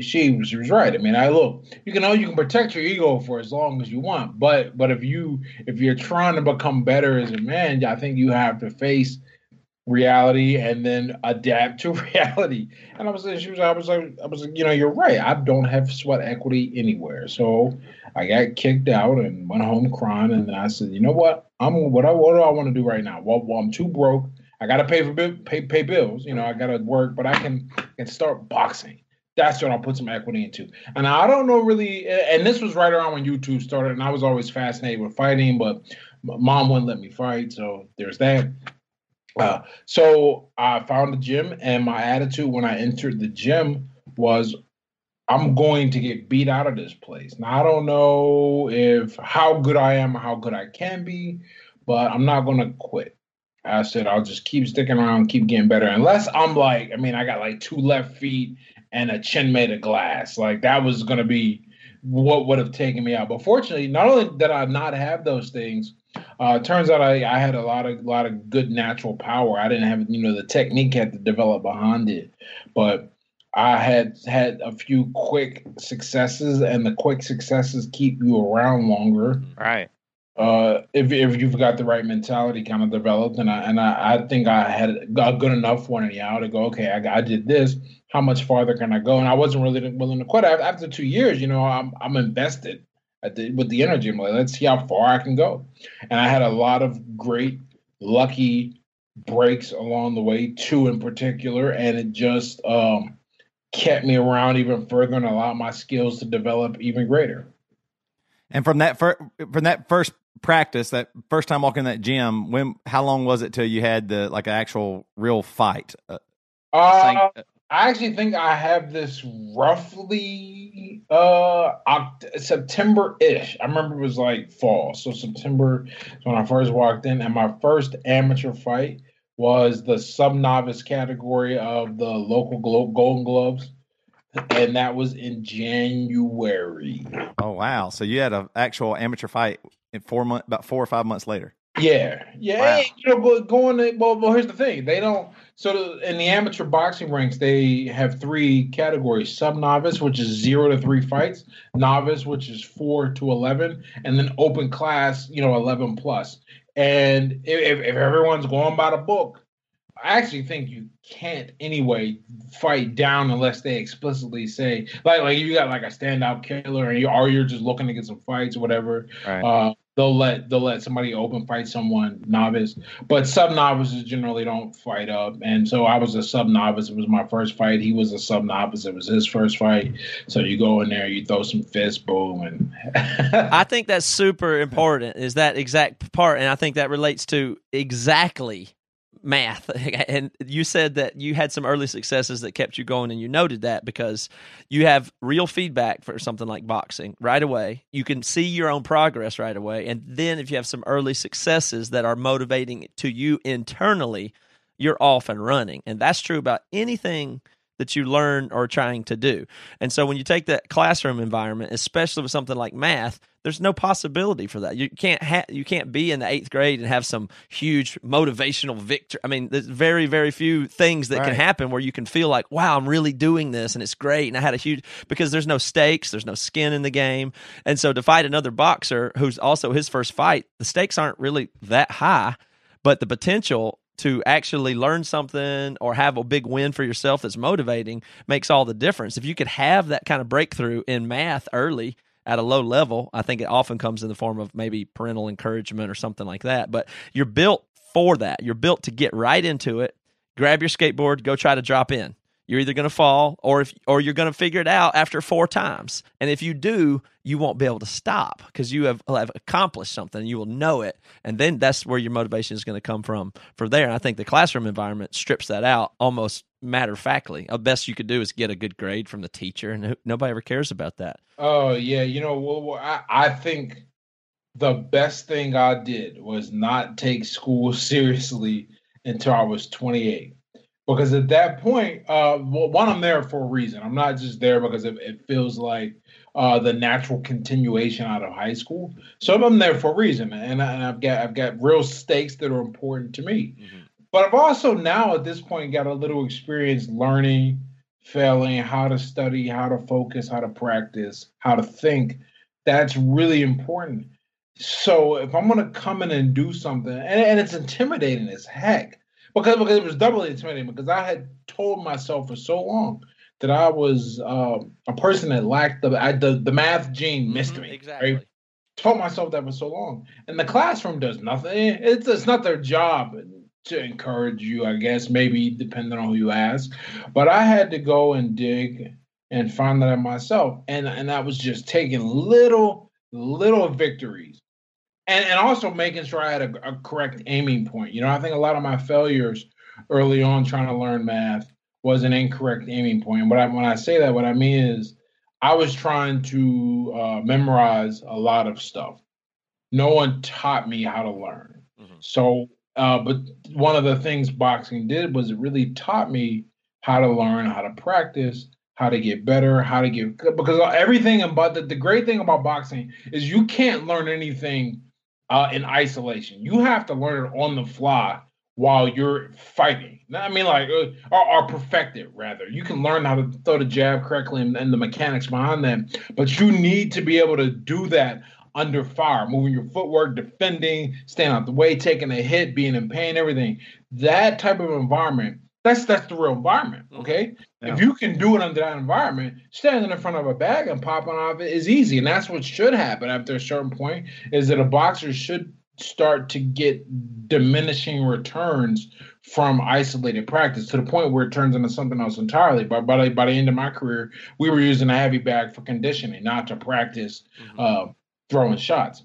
Speaker 3: she was, she was right. I mean, I look, you can know you can protect your ego for as long as you want, but but if you if you're trying to become better as a man, I think you have to face reality and then adapt to reality. And I was, she was, I was like, I was like, you know, you're right. I don't have sweat equity anywhere, so I got kicked out and went home crying. And then I said, you know what? I'm what I what do I want to do right now? Well, well I'm too broke. I gotta pay for pay pay bills. You know, I gotta work, but I can can start boxing. That's what I'll put some equity into. And I don't know really. And this was right around when YouTube started, and I was always fascinated with fighting, but mom wouldn't let me fight, so there's that. Uh, so I found the gym, and my attitude when I entered the gym was I'm going to get beat out of this place. Now I don't know if how good I am or how good I can be, but I'm not going to quit. I said I'll just keep sticking around, keep getting better. Unless I'm like, I mean, I got like two left feet and a chin made of glass. Like that was gonna be what would have taken me out. But fortunately, not only did I not have those things, uh, turns out I, I had a lot of lot of good natural power. I didn't have you know the technique had to develop behind it, but I had had a few quick successes, and the quick successes keep you around longer.
Speaker 2: Right.
Speaker 3: Uh, if if you've got the right mentality kind of developed, and I and I, I think I had a good enough one anyhow to go. Okay, I, I did this. How much farther can I go? And I wasn't really willing to quit after two years. You know, I'm I'm invested the, with the energy. I'm like, let's see how far I can go. And I had a lot of great, lucky breaks along the way, two in particular, and it just um kept me around even further and allowed my skills to develop even greater.
Speaker 2: And from that fir- from that first practice, that first time walking that gym, when how long was it till you had the like an actual real fight? Uh,
Speaker 3: uh, I actually think I have this roughly uh Oct- September ish. I remember it was like fall, so September when I first walked in, and my first amateur fight was the sub novice category of the local Glo- Golden Gloves, and that was in January.
Speaker 2: Oh wow! So you had an actual amateur fight in four months, about four or five months later.
Speaker 3: Yeah, yeah. Wow. You know, but going to, well, well, here's the thing: they don't. So in the amateur boxing ranks, they have three categories: sub novice, which is zero to three fights; novice, which is four to eleven; and then open class, you know, eleven plus. And if, if everyone's going by the book, I actually think you can't anyway fight down unless they explicitly say like like you got like a standout killer and you or you're just looking to get some fights or whatever. Right. Uh, they'll let they'll let somebody open fight someone novice, but sub novices generally don't fight up. And so I was a sub novice. It was my first fight. He was a sub novice. It was his first fight. So you go in there, you throw some fists, boom, and
Speaker 1: I think that's super important. Is that exact part, and I think that relates to exactly math. And you said that you had some early successes that kept you going and you noted that because you have real feedback for something like boxing right away. You can see your own progress right away. And then if you have some early successes that are motivating to you internally you're off and running. And that's true about anything that you learn or trying to do. And so when you take that classroom environment, especially with something like math, there's no possibility for that. You can't ha- you can't be in the eighth grade and have some huge motivational victory. I mean, there's very very few things that right. can happen where you can feel like, wow, I'm really doing this and it's great. And I had a huge because there's no stakes, there's no skin in the game, and so to fight another boxer who's also his first fight, the stakes aren't really that high, but the potential to actually learn something or have a big win for yourself that's motivating makes all the difference. If you could have that kind of breakthrough in math early at a low level, I think it often comes in the form of maybe parental encouragement or something like that. But you're built for that. You're built to get right into it, grab your skateboard, go try to drop in you're either going to fall or if or you're going to figure it out after four times. And if you do you won't be able to stop because you have, have accomplished something. You will know it. And then that's where your motivation is going to come from from there. And i think the classroom environment strips that out almost matter of factly the best you could do is get a good grade from the teacher and nobody ever cares about that.
Speaker 3: Oh yeah you know well, I, I think the best thing i did was not take school seriously until i was 28 because at that point, uh, one, I'm there for a reason. I'm not just there because it, it feels like uh, the natural continuation out of high school. So I'm there for a reason, and, I, have got I've got real stakes that are important to me. Mm-hmm. But I've also now at this point got a little experience learning, failing, how to study, how to focus, how to practice, how to think. That's really important. So if I'm going to come in and do something, and, and it's intimidating as heck because because it was doubly intimidating because I had told myself for so long that I was uh, a person that lacked the I, the the math gene missed mm-hmm, me.
Speaker 1: Exactly. Right?
Speaker 3: Told myself that for so long, and the classroom does nothing. It's it's not their job to encourage you, I guess. Maybe depending on who you ask, but I had to go and dig and find that myself, and and I was just taking little little victories and and also making sure I had a, a, correct aiming point. You know, I think a lot of my failures early on trying to learn math was an incorrect aiming point. But I, when I say that, what I mean is I was trying to uh, memorize a lot of stuff. No one taught me how to learn. Mm-hmm. So Uh, but one of the things boxing did was it really taught me how to learn, how to practice, how to get better, how to get because everything about the, the great thing about boxing is you can't learn anything uh, in isolation. You have to learn it on the fly while you're fighting. I mean, like, uh, or, or perfect it rather. You can learn how to throw the jab correctly and, and the mechanics behind that, but you need to be able to do that under fire, moving your footwork, defending, staying out the way, taking a hit, being in pain, everything. That type of environment, that's that's the real environment. Mm-hmm. Okay. Yeah. If you can do it under that environment, standing in front of a bag and popping off it is easy. And that's what should happen after a certain point, is that a boxer should start to get diminishing returns from isolated practice to the point where it turns into something else entirely. But by the, by the end of my career, we were using a heavy bag for conditioning, not to practice mm-hmm. uh, throwing shots.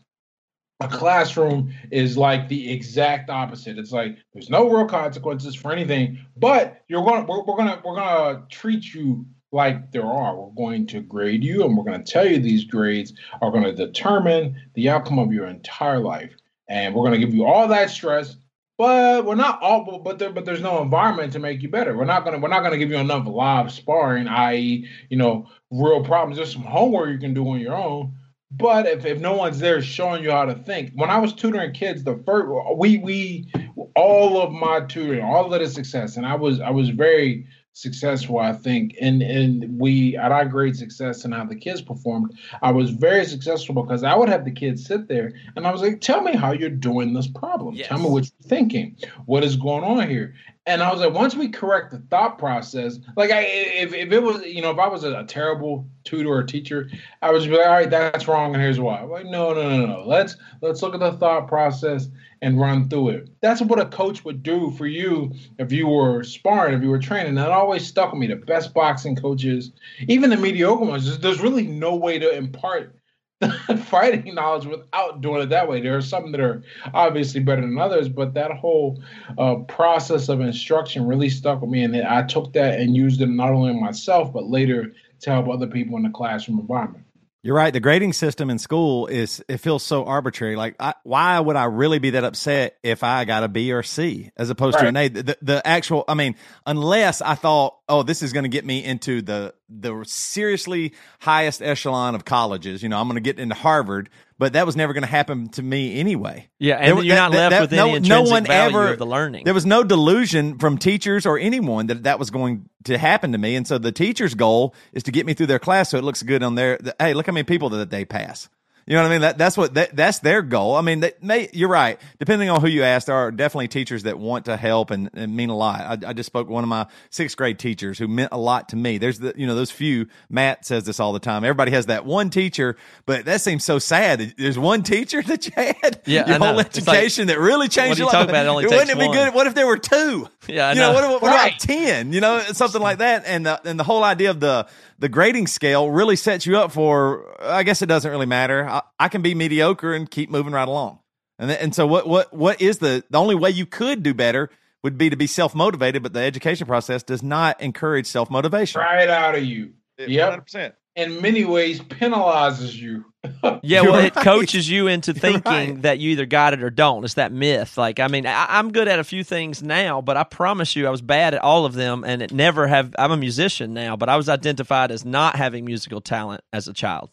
Speaker 3: A classroom is like the exact opposite. It's like there's no real consequences for anything, but you're going to we're, we're gonna we're gonna treat you like there are. We're going to grade you, and we're going to tell you these grades are going to determine the outcome of your entire life and we're going to give you all that stress but we're not all but there but there's no environment to make you better we're not going to we're not going to give you enough live sparring i.e you know real problems there's some homework you can do on your own but if, if no one's there showing you how to think when i was tutoring kids the first we we all of my tutoring all of the success and i was i was very successful, I think. And and we at our great success and how the kids performed, I was very successful because I would have the kids sit there and I was like, tell me how you're doing this problem. Yes. Tell me what you're thinking. What is going on here? And I was like, once we correct the thought process, like I if, if it was, you know, if I was a, a terrible tutor or teacher, I would just be like, all right, that's wrong, and here's why. I'm like, no, no, no, no. Let's let's look at the thought process and run through it. That's what a coach would do for you if you were sparring, if you were training. That always stuck with me. The best boxing coaches, even the mediocre ones, there's really no way to impart fighting knowledge without doing it that way. There are some that are obviously better than others, but that whole uh, process of instruction really stuck with me, and I took that and used it not only myself but later to help other people in the classroom environment.
Speaker 2: You're right. The grading system in school is it feels so arbitrary. Like, I, why would I really be that upset if I got a B or C as opposed right. to an A? The, the actual, I mean, unless I thought, oh, this is going to get me into the the seriously highest echelon of colleges. You know, I'm going to get into Harvard, but that was never going to happen to me anyway.
Speaker 1: Yeah, and there, you're not left that, with any no, intrinsic no one value ever, of the learning.
Speaker 2: There was no delusion from teachers or anyone that that was going to happen to me, and so the teacher's goal is to get me through their class so it looks good on their. Hey, look how many people that they pass. You know what I mean? That, that's what that, that's their goal. I mean, they, may, you're right. Depending on who you ask, there are definitely teachers that want to help and, and mean a lot. I, I, just spoke with one of my sixth grade teachers who meant a lot to me. There's the you know those few. Matt says this all the time. Everybody has that one teacher, but that seems so sad. There's one teacher that you had
Speaker 1: yeah,
Speaker 2: your whole education like, that really changed your life.
Speaker 1: About, it only
Speaker 2: Wouldn't
Speaker 1: it
Speaker 2: be
Speaker 1: one.
Speaker 2: good? What if there were two?
Speaker 1: Yeah, I
Speaker 2: you know, know what, what right. about ten? You know, something like that. And the, and the whole idea of the the grading scale really sets you up for. I guess it doesn't really matter. I, I can be mediocre and keep moving right along. And and so what what what is the the only way you could do better would be to be self motivated, but the education process does not encourage self motivation.
Speaker 3: Right out of you. Yep. 100%. In many ways, penalizes you.
Speaker 1: yeah, well, it coaches you into thinking right. that you either got it or don't. It's that myth. Like, I mean, I, am good at a few things now, but I promise you, I was bad at all of them, and it never have. I'm a musician now, but I was identified as not having musical talent as a child.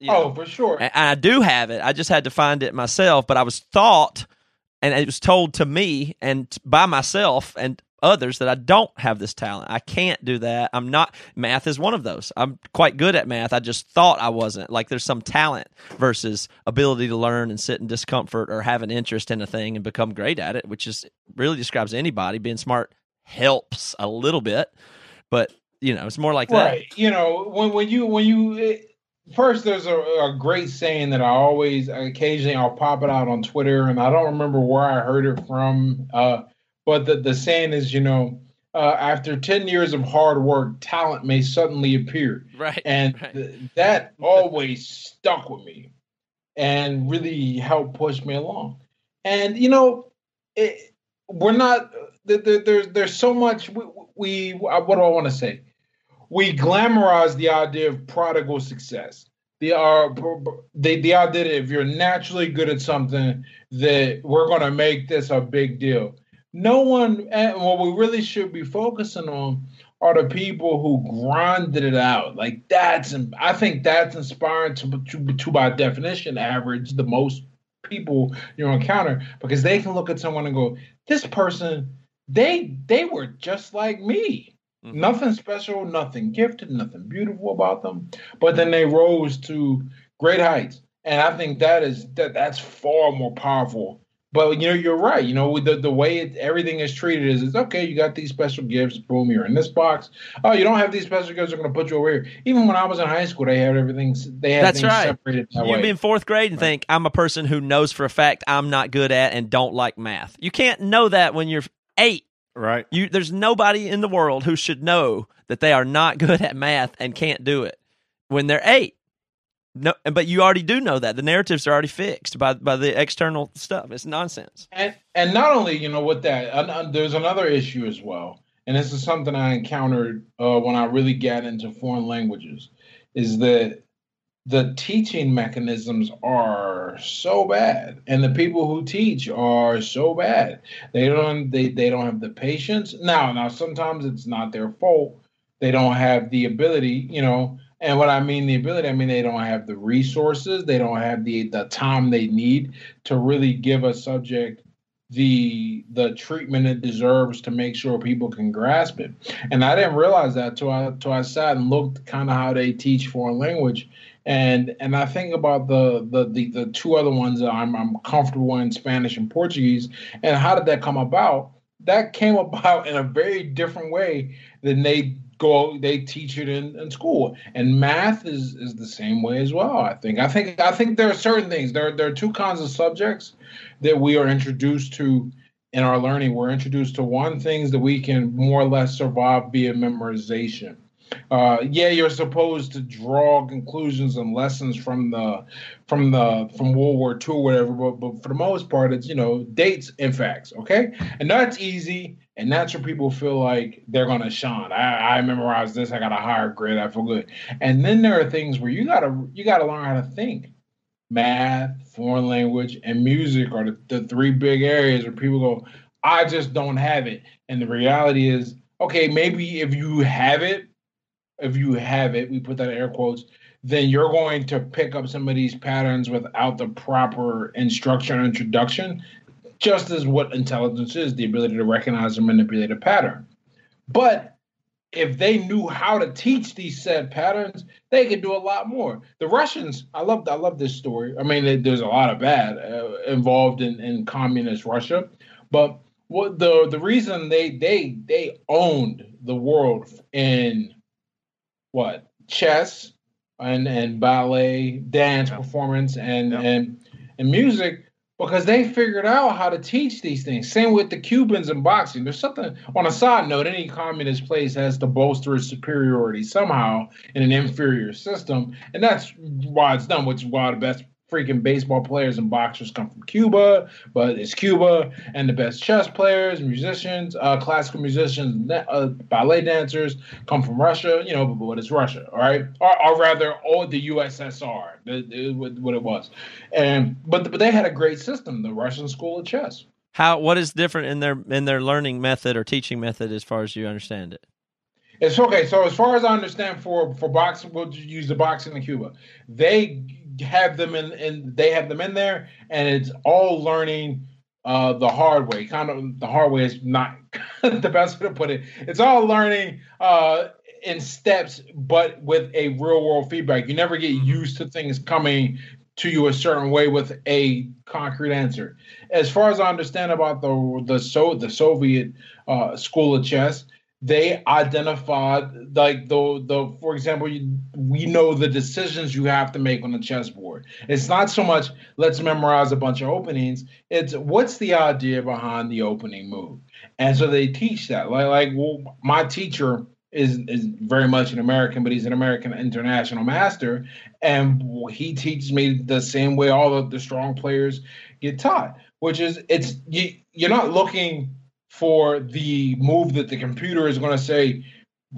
Speaker 3: You know? Oh, for sure.
Speaker 1: And I do have it. I just had to find it myself, but I was taught and it was told to me and by myself and others that I don't have this talent. I can't do that. I'm not math is one of those. I'm quite good at math. I just thought I wasn't. Like there's some talent versus ability to learn and sit in discomfort or have an interest in a thing and become great at it, which is really describes anybody. Being smart helps a little bit, but you know, it's more like right.
Speaker 3: that. You know, when when you when you eh, first there's a, a great saying that I always occasionally I'll pop it out on Twitter and I don't remember where I heard it from. Uh but the, the saying is, you know, uh, after 10 years of hard work, talent may suddenly appear.
Speaker 1: Right.
Speaker 3: And
Speaker 1: right.
Speaker 3: Th- that always stuck with me and really helped push me along. And, you know, it, we're not, there's, there's so much, we, we what do I want to say? We glamorize the idea of prodigal success. the uh, the the idea that if you're naturally good at something, that we're gonna make this a big deal. No one, and what we really should be focusing on are the people who grinded it out. Like that's, I think that's inspiring to, to, to by definition, average the most people you encounter because they can look at someone and go, this person, they they were just like me. Mm-hmm. Nothing special, nothing gifted, nothing beautiful about them, but then they rose to great heights. And I think that is that that's far more powerful but you know, you're right. You know, the the way it, everything is treated is, it's okay. You got these special gifts. Boom, you're in this box. Oh, you don't have these special gifts. They're going to put you over here. Even when I was in high school, they had everything. They had
Speaker 1: that's right.
Speaker 3: separated.
Speaker 1: That You'd be in fourth grade and right. think I'm a person who knows for a fact I'm not good at and don't like math. You can't know that when you're eight.
Speaker 2: Right.
Speaker 1: You there's nobody in the world who should know that they are not good at math and can't do it when they're eight. No, but you already do know that the narratives are already fixed by by the external stuff. It's nonsense.
Speaker 3: And and not only you know with that, uh, there's another issue as well, and this is something I encountered uh, when I really got into foreign languages, is that the teaching mechanisms are so bad, and the people who teach are so bad. They don't they they don't have the patience. Now now sometimes it's not their fault. They don't have the ability, you know and what I mean the ability, I mean they don't have the resources, they don't have the the time they need to really give a subject the the treatment it deserves to make sure people can grasp it. And I didn't realize that till I till I sat and looked kind of how they teach foreign language. And and I think about the the the, the two other ones that I'm I'm comfortable in Spanish and Portuguese. And how did that come about? That came about in a very different way than they go they teach it in, in school. And math is is the same way as well i think. I think i think there are certain things. There, there are two kinds of subjects that we are introduced to in our learning. We're introduced to one things that we can more or less survive via memorization uh, yeah, you're supposed to draw conclusions and lessons from the from the from World War II or whatever, but, but for the most part, it's you know dates and facts. Okay, and that's easy, and that's where people feel like they're gonna shine. I, I memorized this, I got a higher grade, I feel good. And then there are things where you gotta you gotta learn how to think. Math, foreign language, and music are the, the three big areas where people go, I just don't have it. And the reality is, okay, maybe if you have it if you have it, we put that air quotes, then you're going to pick up some of these patterns without the proper instruction or introduction, just as what intelligence is the ability to recognize and manipulate a pattern. But if they knew how to teach these said patterns, they could do a lot more. The Russians, I love, I love this story. I mean, there's a lot of bad uh, involved in, in communist Russia, but what the the reason they they they owned the world in what chess and and ballet, dance yeah. performance, and yeah. and and music because they figured out how to teach these things. Same with the Cubans in boxing. There's something on a side note, any communist place has to bolster its superiority somehow in an inferior system. And that's why it's done, which is why the best freaking baseball players and boxers come from Cuba, but it's Cuba and the best chess players, musicians, uh, classical musicians, uh, ballet dancers come from Russia. You know, but, it's Russia, all right, or, or rather, all the USSR, what it was, and but but they had a great system, the Russian school of chess.
Speaker 1: How what is different in their in their learning method or teaching method as far as you understand it?
Speaker 3: It's okay. So as far as I understand, for for boxing, we'll use the boxing in Cuba. They have them in, and they have them in there, and it's all learning uh, the hard way. Kind of the hard way is not the best way to put it. It's all learning uh, in steps, but with a real world feedback. You never get mm-hmm. used to things coming to you a certain way with a concrete answer. As far as I understand about the the so the Soviet uh, school of chess, they identified like the the for example you, we know the decisions you have to make on the chessboard. It's not so much let's memorize a bunch of openings. It's what's the idea behind the opening move? And so they teach that. Like like well my teacher is is very much an american but he's an american international master. And he teaches me the same way all of the strong players get taught which is it's you, you're not looking for the move that the computer is going to say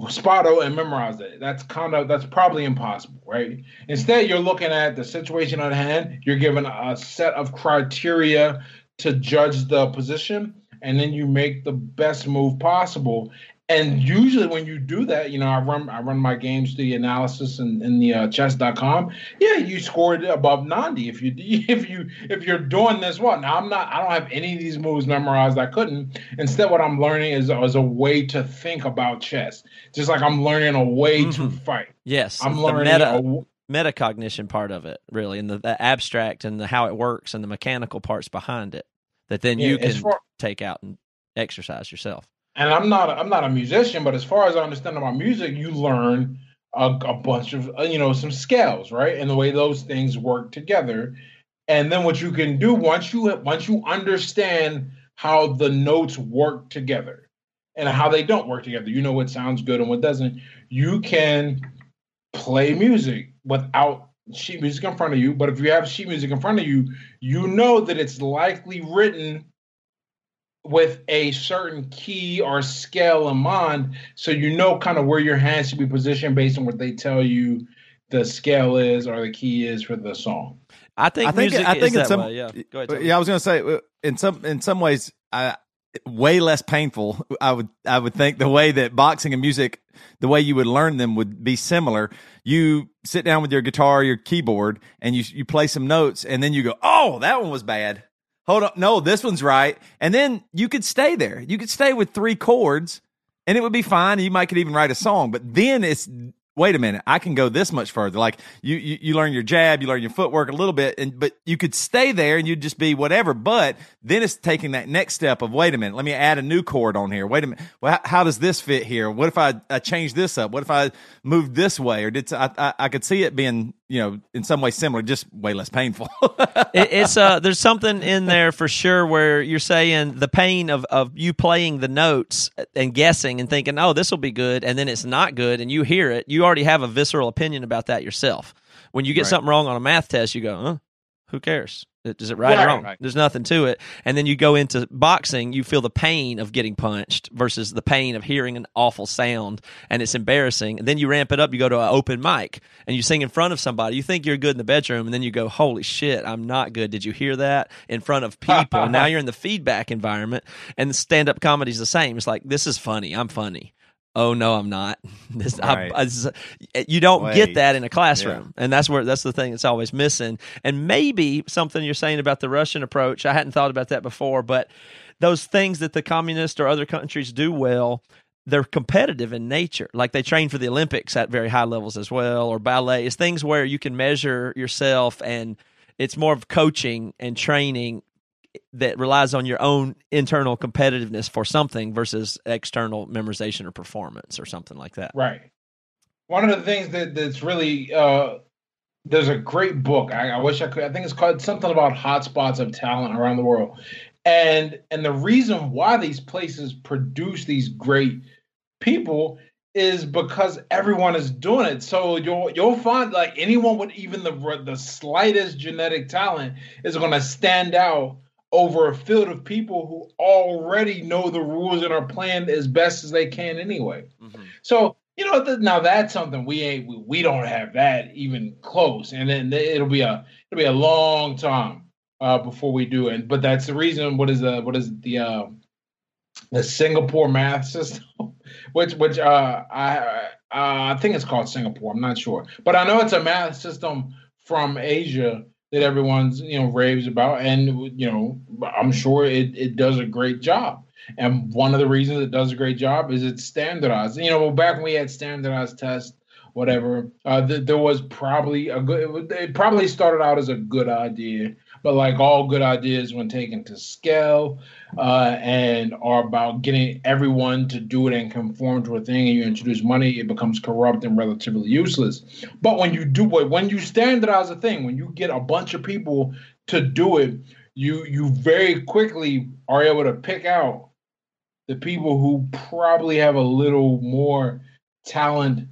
Speaker 3: Spotto and memorize it. That's kind of that's probably impossible, right? Instead, you're looking at the situation at hand. You're given a set of criteria to judge the position, and then you make the best move possible. And usually, when you do that, you know, I run I run my games the analysis and in, in the uh, chess.com. Yeah, you scored above 90 if you if you if you're doing this well. Now I'm not I don't have any of these moves memorized. I couldn't. Instead, what I'm learning is, is a way to think about chess. Just like I'm learning a way mm-hmm. to fight.
Speaker 1: Yes, I'm learning meta. A, metacognition part of it, really, and the, the, abstract and the how it works and the mechanical parts behind it that then you can far, take out and exercise yourself
Speaker 3: and I'm not I'm not a musician, but as far as I understand about music, you learn a, a bunch of uh, you know some scales, right, and the way those things work together. And then what you can do once you once you understand how the notes work together and how they don't work together, you know what sounds good and what doesn't. You can play music without sheet music in front of you. But if you have sheet music in front of you, you know that it's likely written with a certain key or scale in mind, so you know kind of where your hands should be positioned based on what they tell you the scale is or the key is for the song.
Speaker 1: I think I think I think in some way. yeah. Go ahead,
Speaker 2: yeah, I was going to say uh, in some in some ways I way less painful. I would I would think the way that boxing and music, the way you would learn them would be similar. You sit down with your guitar, your keyboard, and you you play some notes, and then you go, "Oh, that one was bad." Hold on, no, this one's right. And then you could stay there. You could stay with three chords and it would be fine. You might could even write a song, but then it's wait a minute, I can go this much further. Like you, you, you, learn your jab, you learn your footwork a little bit, and but you could stay there and you'd just be whatever. But then it's taking that next step of wait a minute, let me add a new chord on here. Wait a minute, well, how, how does this fit here? What if I, I change this up? What if I moved this way? Or did I, I, I could see it being you know in some way similar, just way less painful.
Speaker 1: it, it's uh, there's something in there for sure where you're saying the pain of of you playing the notes and guessing and thinking, oh, this will be good, and then it's not good, and you hear it, you already have a visceral opinion about that yourself. When you get right. something wrong on a math test, you go, huh, who cares? Is it right, or wrong? Right. There's nothing to it. And then you go into boxing, you feel the pain of getting punched versus the pain of hearing an awful sound, and it's embarrassing. And then you ramp it up. You go to an open mic and you sing in front of somebody. You think you're good in the bedroom, and then you go, "Holy shit, I'm not good." Did you hear that in front of people? now you're in the feedback environment, and stand up comedy is the same. It's like this is funny. I'm funny oh no i'm not this, right. I, I, eh, you don't Wait. get that in a classroom yeah. and that's where that's the thing that's always missing and maybe something you're saying about the russian approach i hadn't thought about that before but those things that the communists or other countries do well they're competitive in nature like they train for the olympics at very high levels as well or ballet is things where you can measure yourself and it's more of coaching and training that relies on your own internal competitiveness for something versus external memorization or performance or something like that.
Speaker 3: Right. One of the things that that's really uh, there's a great book. I, I wish I could. I think it's called something about hotspots of talent around the world, and and the reason why these places produce these great people is because everyone is doing it. So you'll you'll find like anyone with even the the slightest genetic talent is going to stand out over a field of people who already know the rules and are playing as best as they can anyway. Mm-hmm. So you know now that's something we ain't we, we don't have that even close, and then it'll be a it'll be a long time uh, before we do it. But that's the reason. What is the what is the uh, the Singapore math system, which which uh, I uh, I think it's called Singapore. I'm not sure, but I know it's a math system from Asia that everyone's you know raves about, and you know I'm sure it it does a great job. And one of the reasons it does a great job is it's standardized. You know, back when we had standardized tests, whatever, uh, th- there was probably a good. It probably started out as a good idea, but like all good ideas, when taken to scale uh, and are about getting everyone to do it and conform to a thing, and you introduce money, it becomes corrupt and relatively useless. But when you do it, when you standardize a thing, when you get a bunch of people to do it, you you very quickly are able to pick out the people who probably have a little more talent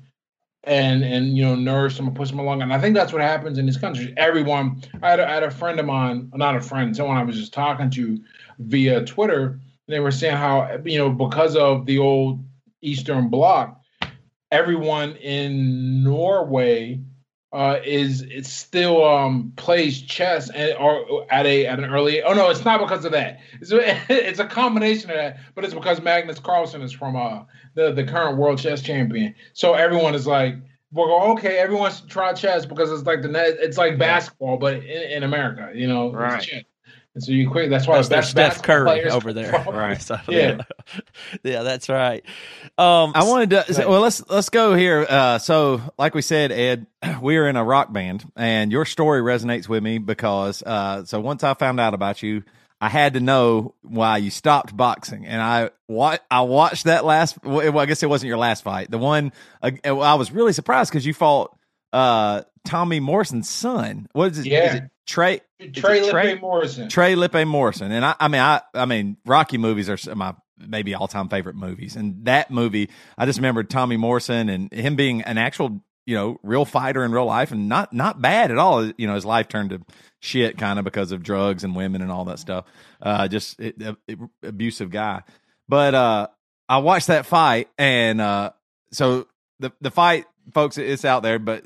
Speaker 3: and and you know nurse them and push them along. And I think that's what happens in this country. Everyone, I had, a, I had a friend of mine, not a friend, someone I was just talking to via Twitter. They were saying how you know because of the old Eastern Bloc, everyone in Norway uh, is it still um, plays chess and or at a at an early. Oh no, it's not because of that. It's a, it's a combination of that, but it's because Magnus Carlsen is from uh, the the current world chess champion. So everyone is like, well, okay, everyone should try chess because it's like the net. It's like basketball, but in, in America, you know,
Speaker 2: right.
Speaker 3: And so you quick. That's why
Speaker 1: that's Steph Curry over there,
Speaker 2: right?
Speaker 1: So, yeah, yeah, that's right. Um,
Speaker 2: I wanted to. Right. Well, let's let's go here. Uh, so, like we said, Ed, we are in a rock band, and your story resonates with me because. Uh, so once I found out about you, I had to know why you stopped boxing, and I what I watched that last. Well, I guess it wasn't your last fight. The one uh, I was really surprised because you fought uh, Tommy Morrison's son. What is it?
Speaker 3: Yeah.
Speaker 2: Is it Trey
Speaker 3: Trey Lippe Morrison.
Speaker 2: Trey Lippe Morrison. And I, I mean, I, I mean, Rocky movies are my maybe all time favorite movies. And that movie, I just remember Tommy Morrison and him being an actual, you know, real fighter in real life and not not bad at all. You know, his life turned to shit kind of because of drugs and women and all that stuff. Uh, just it, it, abusive guy. But uh, I watched that fight, and uh, so the the fight, folks, it's out there. But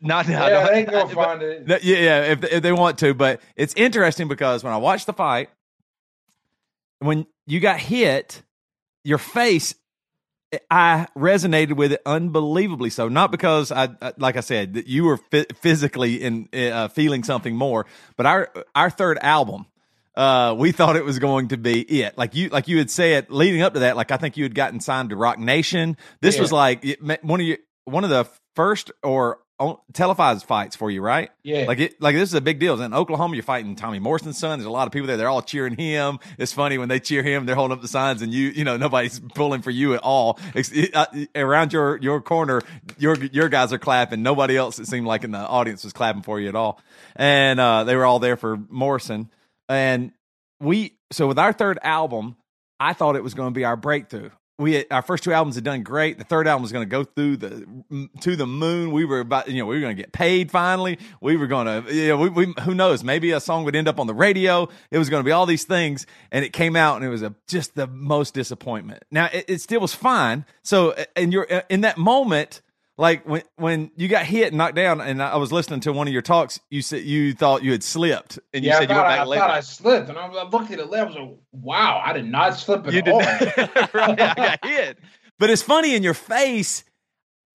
Speaker 2: not
Speaker 3: yeah, they go find it.
Speaker 2: Yeah, yeah, if if they want to, but it's interesting because when I watched the fight, when you got hit, your face, I resonated with it unbelievably. So not because I, like I said, that you were physically in uh, feeling something more, but our our third album. Uh, we thought it was going to be it. Like you, like you had said, leading up to that, like I think you had gotten signed to Roc Nation. This yeah. was like one of you, one of the first or televised fights for you, right?
Speaker 3: Yeah.
Speaker 2: Like it, like this is a big deal. In Oklahoma, you're fighting Tommy Morrison's son. There's a lot of people there. They're all cheering him. It's funny when they cheer him, they're holding up the signs, and you, you know, nobody's pulling for you at all. Uh, around your your corner, your your guys are clapping. Nobody else, it seemed like in the audience, was clapping for you at all. And uh, they were all there for Morrison. And we, so with our third album, I thought it was going to be our breakthrough we had, our first two albums had done great. The third album was going to go through the to the moon. We were about you know we were going to get paid finally. We were going to you know we, we, who knows maybe a song would end up on the radio. It was going to be all these things, and it came out and it was a just the most disappointment. Now it, it still was fine. So and you're uh, in that moment like when when you got hit and knocked down, and I was listening to one of your talks, you said you thought you had slipped, and you
Speaker 3: yeah,
Speaker 2: said
Speaker 3: I
Speaker 2: you went
Speaker 3: back I
Speaker 2: later.
Speaker 3: thought I slipped, and I, looked at the left. I was like, "Wow, I did not slip at
Speaker 2: you
Speaker 3: all."
Speaker 2: Right, I got hit, but it's funny in your face.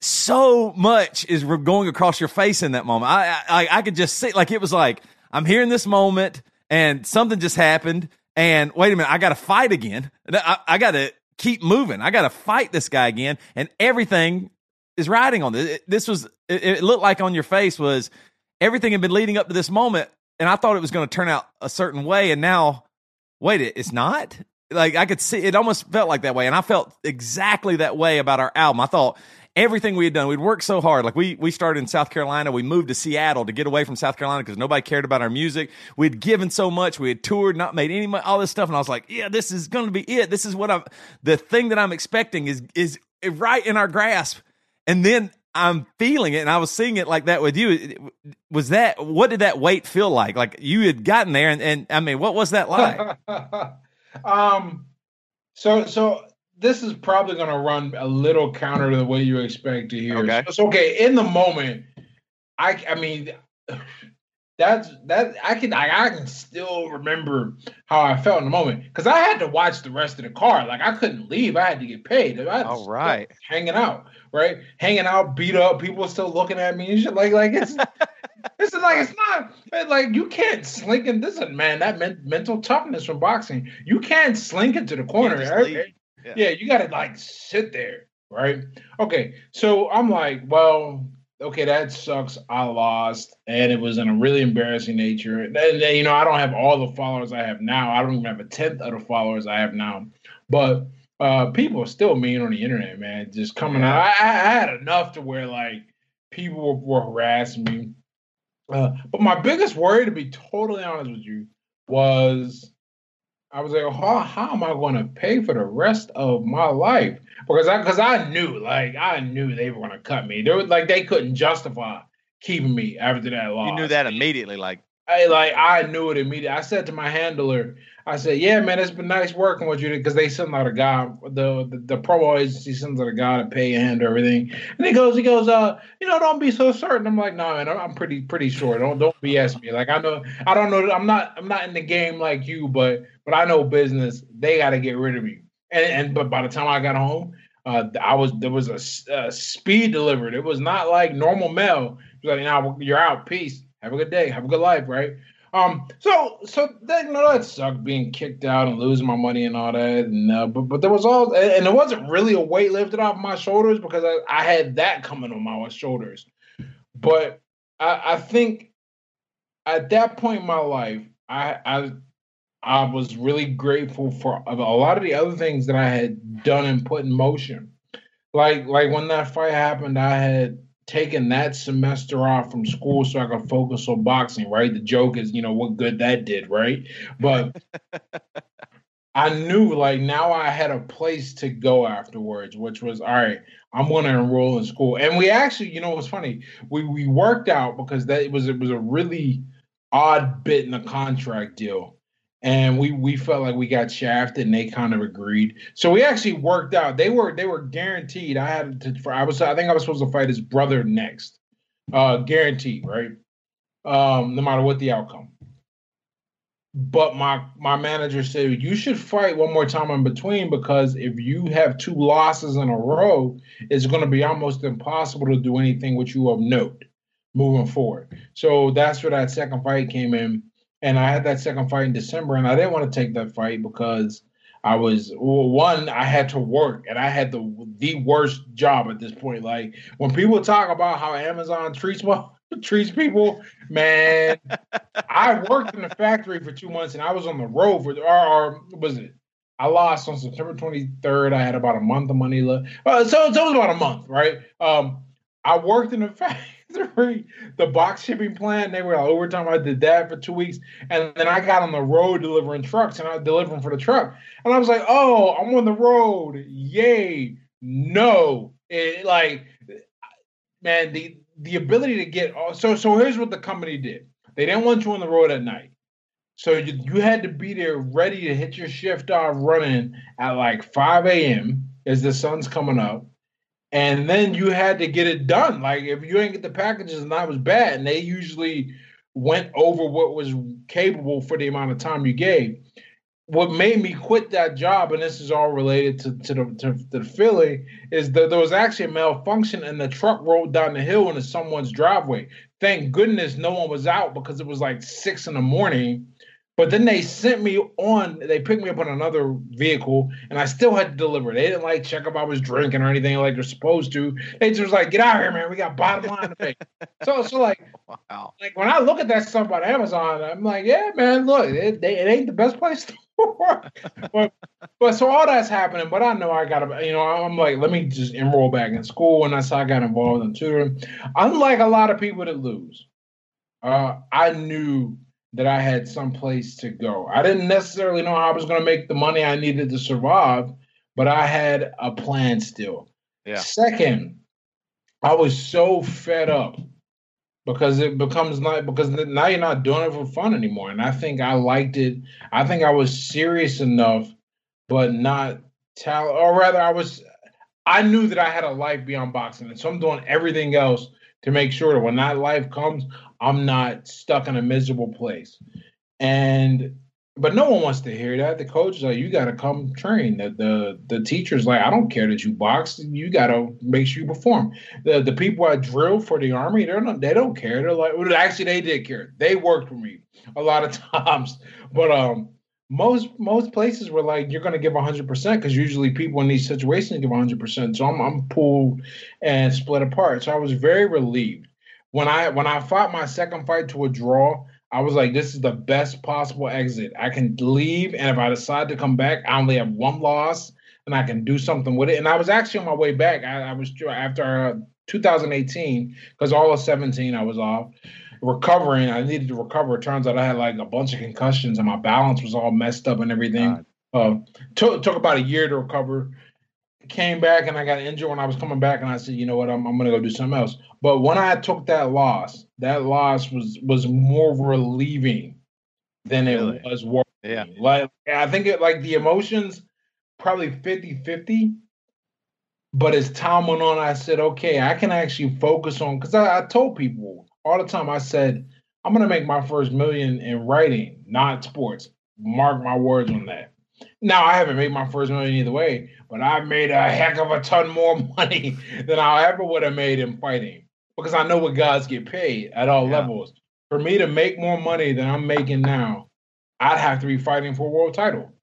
Speaker 2: So much is going across your face in that moment. I, I I could just see, like it was like I'm here in this moment, and something just happened, and wait a minute, I got to fight again. I, I got to keep moving. I got to fight this guy again, and everything is riding on this. This was it, it looked like on your face was everything had been leading up to this moment, and I thought it was going to turn out a certain way, and now wait, it's not. Like I could see it almost felt like that way, and I felt exactly that way about our album. I thought everything we had done, we'd worked so hard. Like we we started in South Carolina, we moved to Seattle to get away from South Carolina because nobody cared about our music. We'd given so much, we had toured, not made any money, all this stuff, and I was like, yeah, this is going to be it. This is what I'm. The thing that I'm expecting is is right in our grasp and then I'm feeling it, and I was seeing it like that with you. Was that what did that weight feel like? Like you had gotten there, and, and I mean, what was that like?
Speaker 3: um, so so this is probably going to run a little counter to the way you expect to hear.
Speaker 2: Okay,
Speaker 3: so, okay. In the moment, I I mean, that's that I can I, I can still remember how I felt in the moment because I had to watch the rest of the car. Like I couldn't leave. I had to get paid.
Speaker 2: All right,
Speaker 3: hanging out, right, hanging out, beat up. People still looking at me and shit. Like like it's. this is like it's not like you can't slink in. This is man that men, mental toughness from boxing. You can't slink into the corner. Right? Eh? Yeah. yeah, you got to like sit there, right? Okay, so I'm like, well, okay, that sucks. I lost, and it was in a really embarrassing nature. And, and, you know, I don't have all the followers I have now. I don't even have a tenth of the followers I have now. But uh, people are still mean on the internet, man. Just coming out. I, I had enough to where like people were, were harassing me. Uh, but my biggest worry, to be totally honest with you, was I was like, how, how am I going to pay for the rest of my life? Because I because I knew, like, I knew they were going to cut me. They were like they couldn't justify keeping me after that loss.
Speaker 2: You knew that immediately, like
Speaker 3: I like I knew it immediately. I said to my handler, I said, "Yeah, man, it's been nice working with you because they send out a guy, the, the the promo agency sends out a guy to pay and handle everything." And he goes, he goes, uh, you know, don't be so certain. I'm like, no, nah, man, I'm pretty pretty sure. Don't don't BS me. Like I know, I don't know. I'm not I'm not in the game like you, but but I know business. They got to get rid of me. And and but by the time I got home, uh, I was there was a, a speed delivered. It was not like normal mail. It was like, now you're out. Peace. Have a good day. Have a good life. Right. Um, so so that you know that sucked being kicked out and losing my money and all that, and uh, but but there was all and it wasn't really a weight lifted off my shoulders because I, I had that coming on my shoulders, but I, I think at that point in my life I I I was really grateful for a lot of the other things that I had done and put in motion, like like when that fight happened, I had taken that semester off from school so I could focus on boxing, right? The joke is, you know, what good that did, right? But I knew like now I had a place to go afterwards, which was all right, I'm gonna enroll in school. And we actually, you know, it was funny. We we worked out because that it was it was a really odd bit in the contract deal and we we felt like we got shafted and they kind of agreed. So we actually worked out. They were they were guaranteed. I had to i was i think i was supposed to fight his brother next. Uh guaranteed right? Um no matter what the outcome. But my my manager said you should fight one more time in between because if you have two losses in a row it's going to be almost impossible to do anything with you of note moving forward. So that's where that second fight came in and I had that second fight in December, and I didn't want to take that fight because I was well, one. I had to work, and I had the the worst job at this point. Like when people talk about how Amazon treats well, treats people, man. I worked in the factory for two months, and I was on the road for or, or was it? I lost on September 23rd. I had about a month of money left. Uh, so, so it was about a month, right? Um, I worked in the factory the box shipping plan. They were like overtime. I did that for two weeks, and then I got on the road delivering trucks, and I was delivering for the truck. And I was like, "Oh, I'm on the road! Yay!" No, it, like, man, the the ability to get so so. Here's what the company did. They didn't want you on the road at night. So you, you had to be there ready to hit your shift off running at like 5 a.m. as the sun's coming up and then you had to get it done. Like if you didn't get the packages and that was bad, and they usually went over what was capable for the amount of time you gave. What made me quit that job, and this is all related to, to the to, to the feeling, is that there was actually a malfunction and the truck rolled down the hill into someone's driveway. Thank goodness no one was out because it was like six in the morning but then they sent me on, they picked me up on another vehicle and I still had to deliver. They didn't like check if I was drinking or anything like they're supposed to. They just was like, get out of here, man. We got bottom line to pay. so, so like, wow. like when I look at that stuff on Amazon, I'm like, yeah, man, look, it, it ain't the best place to work. but, but so all that's happening, but I know I got to, you know, I'm like, let me just enroll back in school. And that's how I got involved in tutoring. Unlike a lot of people that lose, uh, I knew that I had some place to go. I didn't necessarily know how I was going to make the money I needed to survive, but I had a plan still. Yeah. Second, I was so fed up because it becomes not because now you're not doing it for fun anymore. And I think I liked it. I think I was serious enough, but not tal or rather I was I knew that I had a life beyond boxing. And so I'm doing everything else to make sure that when that life comes, I'm not stuck in a miserable place. And but no one wants to hear that. The coach is like, you gotta come train. The the the teacher's like, I don't care that you box, you gotta make sure you perform. The the people I drill for the army, they're not they don't care. They're like well, actually they did care. They worked for me a lot of times. But um most most places were like you're going to give 100% because usually people in these situations give 100% so I'm, I'm pulled and split apart so i was very relieved when I when I fought my second fight to a draw, I was like, this is the best possible exit. I can leave, and if I decide to come back, I only have one loss, and I can do something with it. And I was actually on my way back. I, I was after uh, 2018 because all of 17 I was off recovering. I needed to recover. It turns out I had like a bunch of concussions, and my balance was all messed up and everything. Uh, took took about a year to recover came back and I got injured when I was coming back, and I said, you know what, I'm, I'm gonna go do something else. But when I took that loss, that loss was was more relieving than it really? was worrying.
Speaker 2: Yeah.
Speaker 3: Like I think it like the emotions probably 50-50. But as time went on, I said, okay, I can actually focus on because I, I told people all the time, I said, I'm gonna make my first million in writing, not sports. Mark my words on that. Now I haven't made my first million either way, but I made a heck of a ton more money than I ever would have made in fighting because I know what guys get paid at all yeah. levels. For me to make more money than I'm making now, I'd have to be fighting for a world title.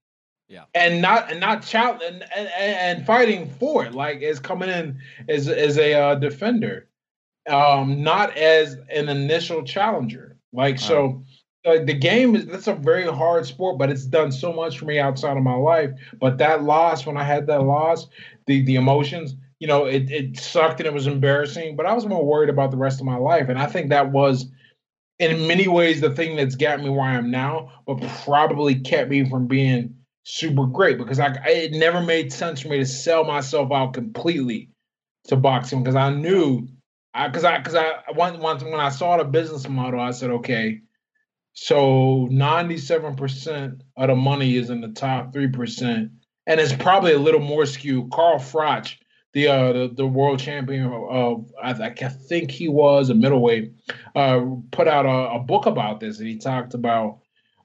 Speaker 2: Yeah.
Speaker 3: And not and not child and, and, and fighting for it like as coming in as as a uh, defender, um, not as an initial challenger. Like so, uh, the game is that's a very hard sport, but it's done so much for me outside of my life. But that loss, when I had that loss, the the emotions, you know, it it sucked and it was embarrassing. But I was more worried about the rest of my life, and I think that was in many ways the thing that's got me where I am now, but probably kept me from being super great because I it never made sense for me to sell myself out completely to boxing because I knew I because I because I once once when I saw the business model I said okay so 97% of the money is in the top 3% and it's probably a little more skewed Carl Froch the uh the, the world champion of I, I think he was a middleweight uh put out a, a book about this and he talked about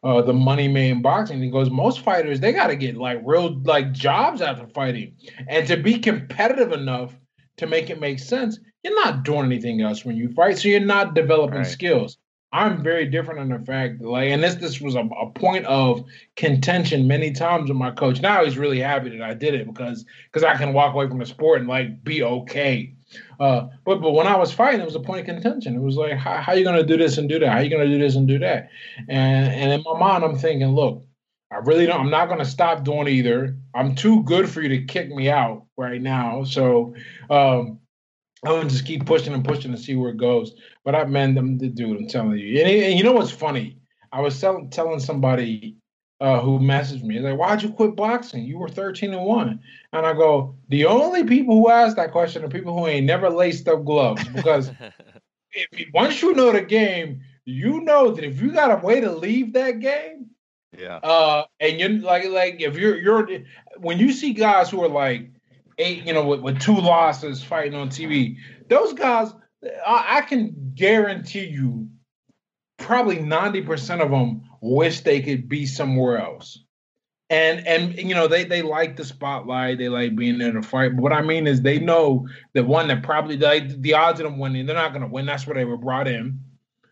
Speaker 3: uh, the money made in boxing. He goes, most fighters they got to get like real like jobs after fighting, and to be competitive enough to make it make sense, you're not doing anything else when you fight, so you're not developing right. skills. I'm very different in the fact like, and this this was a, a, point of contention many times with my coach. Now he's really happy that I did it because because I can walk away from the sport and like be okay. Uh, but but when I was fighting, it was a point of contention. It was like, how, how are you gonna do this and do that? How are you gonna do this and do that? And and in my mind, I'm thinking, look, I really don't. I'm not gonna stop doing either. I'm too good for you to kick me out right now. So um, I'm gonna just keep pushing and pushing to see where it goes. But I man, them the dude, I'm telling you. And, and you know what's funny? I was tell, telling somebody uh, who messaged me. like, why'd you quit boxing? You were 13 and 1. And I go, the only people who ask that question are people who ain't never laced up gloves. Because if once you know the game, you know that if you got a way to leave that game,
Speaker 2: yeah.
Speaker 3: Uh, and you're like, like if you're you're when you see guys who are like eight, you know, with, with two losses fighting on TV, those guys, I, I can guarantee you, probably ninety percent of them wish they could be somewhere else. And and you know they they like the spotlight, they like being in a fight. But what I mean is they know that one that probably like the odds of them winning, they're not gonna win. That's what they were brought in.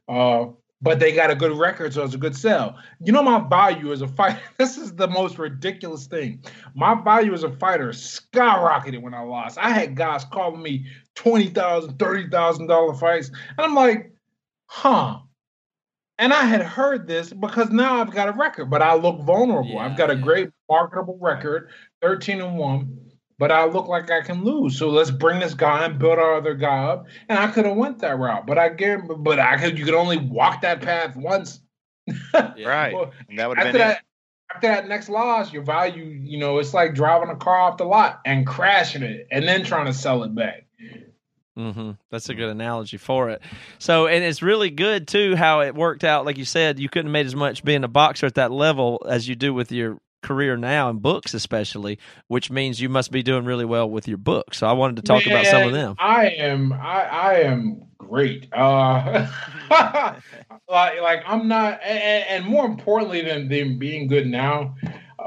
Speaker 3: Uh, but they got a good record, so it's a good sell. You know, my value as a fighter, this is the most ridiculous thing. My value as a fighter skyrocketed when I lost. I had guys calling me $20,000, $30,000 fights. And I'm like, huh, and I had heard this because now I've got a record, but I look vulnerable. Yeah, I've got a great marketable record, 13 and 1, but I look like I can lose. So let's bring this guy and build our other guy up. And I could have went that route, but I get but I could you could only walk that path once.
Speaker 2: right. well, and that would have been that,
Speaker 3: after that next loss, your value, you know, it's like driving a car off the lot and crashing it and then trying to sell it back.
Speaker 1: Mm-hmm. That's a good analogy for it. So, and it's really good too how it worked out. Like you said, you couldn't have made as much being a boxer at that level as you do with your career now in books, especially, which means you must be doing really well with your books. So, I wanted to talk Man, about some of them.
Speaker 3: I am, I, I am great. Uh, like, like I'm not, and, and more importantly than than being good now,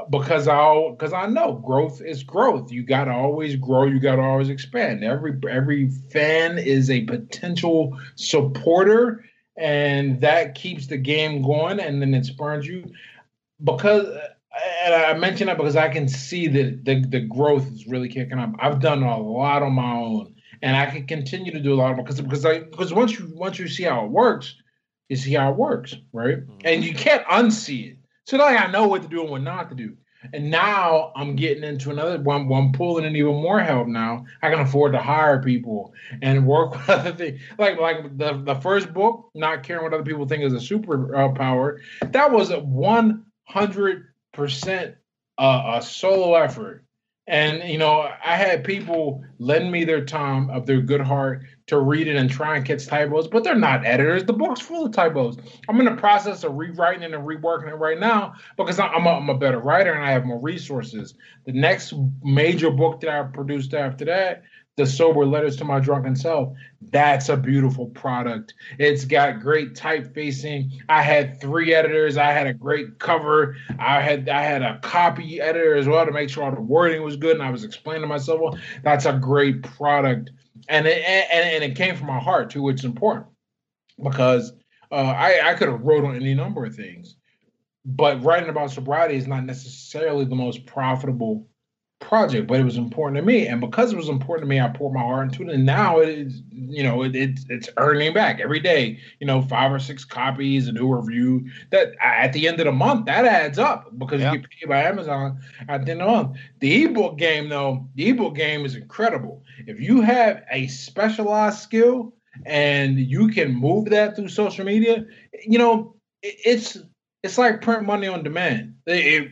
Speaker 3: because I'll because I know growth is growth. You got to always grow. You got to always expand. Every every fan is a potential supporter, and that keeps the game going. And then it spurns you because. And I mention that because I can see that the, the growth is really kicking up. I've done a lot on my own, and I can continue to do a lot because because I because once you once you see how it works, you see how it works, right? Mm-hmm. And you can't unsee it so like I know what to do and what not to do. And now I'm getting into another one. I'm pulling in even more help now. I can afford to hire people and work with other things. Like like the, the first book, not caring what other people think is a superpower. That was a 100 percent uh, a solo effort. And you know, I had people lend me their time of their good heart to read it and try and catch typos, but they're not editors. The book's full of typos. I'm in the process of rewriting it and reworking it right now because I'm a, I'm a better writer and I have more resources. The next major book that I produced after that the sober letters to my drunken self that's a beautiful product. It's got great typefacing i had three editors. I had a great cover. I had i had a copy editor as well to make sure all the wording was good and i was explaining myself well. That's a great product. And it, and, and it came from my heart too which is important because uh, i i could have wrote on any number of things. But writing about sobriety is not necessarily the most profitable project, but it was important to me. And because it was important to me, I poured my heart into it. And now it is, you know, it, it, it's earning back every day, you know, five or six copies, a new review that at the end of the month, that adds up because yeah. you get paid by Amazon at the end of the month. The ebook game, though, the ebook game is incredible. If you have a specialized skill and you can move that through social media, you know, it, it's, it's like print money on demand. It,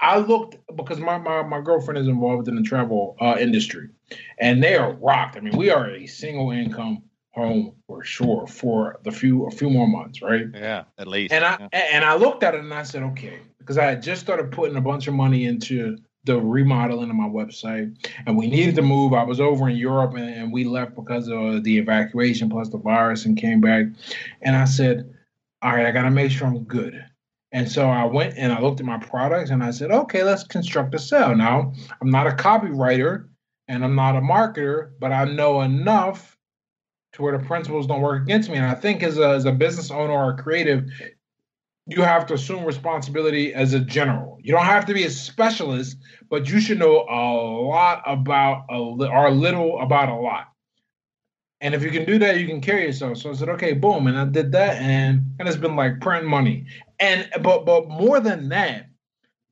Speaker 3: I looked because my, my, my girlfriend is involved in the travel uh, industry, and they are rocked. I mean, we are a single income home for sure for the few a few more months, right?
Speaker 2: Yeah, at least.
Speaker 3: And I
Speaker 2: yeah.
Speaker 3: and I looked at it and I said, okay, because I had just started putting a bunch of money into the remodeling of my website, and we needed to move. I was over in Europe, and, and we left because of the evacuation plus the virus, and came back. And I said, all right, I got to make sure I'm good. And so I went and I looked at my products and I said, okay, let's construct a sale. Now, I'm not a copywriter and I'm not a marketer, but I know enough to where the principles don't work against me. And I think as a, as a business owner or a creative, you have to assume responsibility as a general. You don't have to be a specialist, but you should know a lot about a or a little about a lot. And if you can do that, you can carry yourself. So I said, okay, boom, and I did that, and and it's been like printing money. And but but more than that,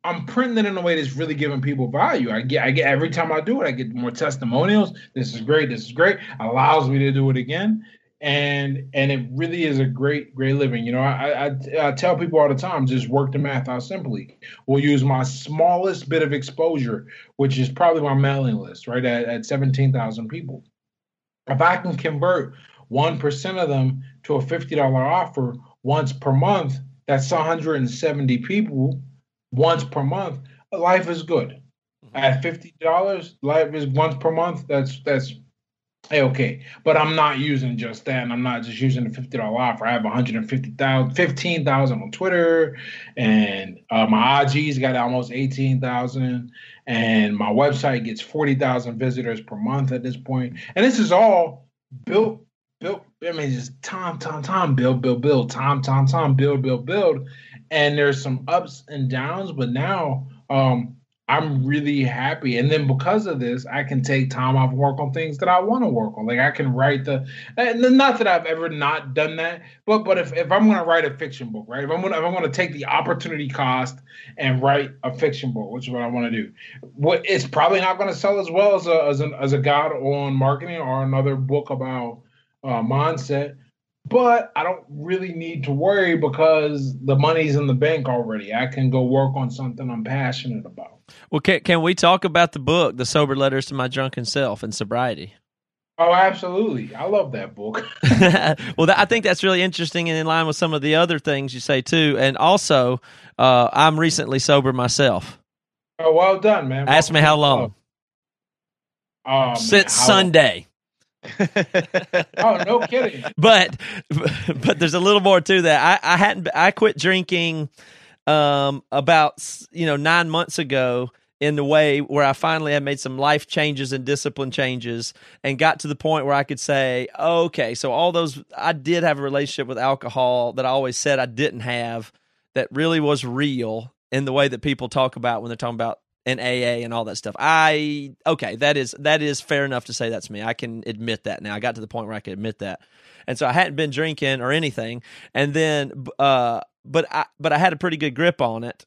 Speaker 3: I'm printing it in a way that's really giving people value. I get I get every time I do it, I get more testimonials. This is great. This is great. Allows me to do it again. And and it really is a great great living. You know, I, I I tell people all the time, just work the math out simply. We'll use my smallest bit of exposure, which is probably my mailing list, right at, at seventeen thousand people if I can convert 1% of them to a $50 offer once per month, that's 170 people once per month. Life is good. Mm-hmm. At $50, life is once per month. That's that's hey, okay. But I'm not using just that, and I'm not just using the $50 offer. I have 150,000, 15,000 on Twitter, and uh, my IG's got almost 18,000 and my website gets 40,000 visitors per month at this point. And this is all built, built, I mean, just time, time, time, build, build, build, time, time, time, build, build, build. And there's some ups and downs, but now um, I'm really happy. And then because of this, I can take time off work on things that I want to work on. Like I can write the and not that I've ever not done that, but but if, if I'm gonna write a fiction book, right? If I'm gonna if I'm gonna take the opportunity cost and write a fiction book, which is what I want to do, what it's probably not gonna sell as well as a as, an, as a guide on marketing or another book about uh, mindset but I don't really need to worry because the money's in the bank already. I can go work on something I'm passionate about.
Speaker 1: Well, can, can we talk about the book, The Sober Letters to My Drunken Self and Sobriety?
Speaker 3: Oh, absolutely. I love that book.
Speaker 1: well, that, I think that's really interesting and in line with some of the other things you say, too. And also, uh, I'm recently sober myself.
Speaker 3: Oh, well done, man.
Speaker 1: Ask me how long.
Speaker 3: Oh,
Speaker 1: Since how Sunday.
Speaker 3: Oh, no kidding.
Speaker 1: But but there's a little more to that. I, I hadn't I quit drinking um, about you know nine months ago in the way where I finally had made some life changes and discipline changes and got to the point where I could say, okay, so all those I did have a relationship with alcohol that I always said I didn't have that really was real in the way that people talk about when they're talking about an AA and all that stuff. I okay, that is that is fair enough to say that's me. I can admit that now. I got to the point where I could admit that. And so I hadn't been drinking or anything. And then uh but I but I had a pretty good grip on it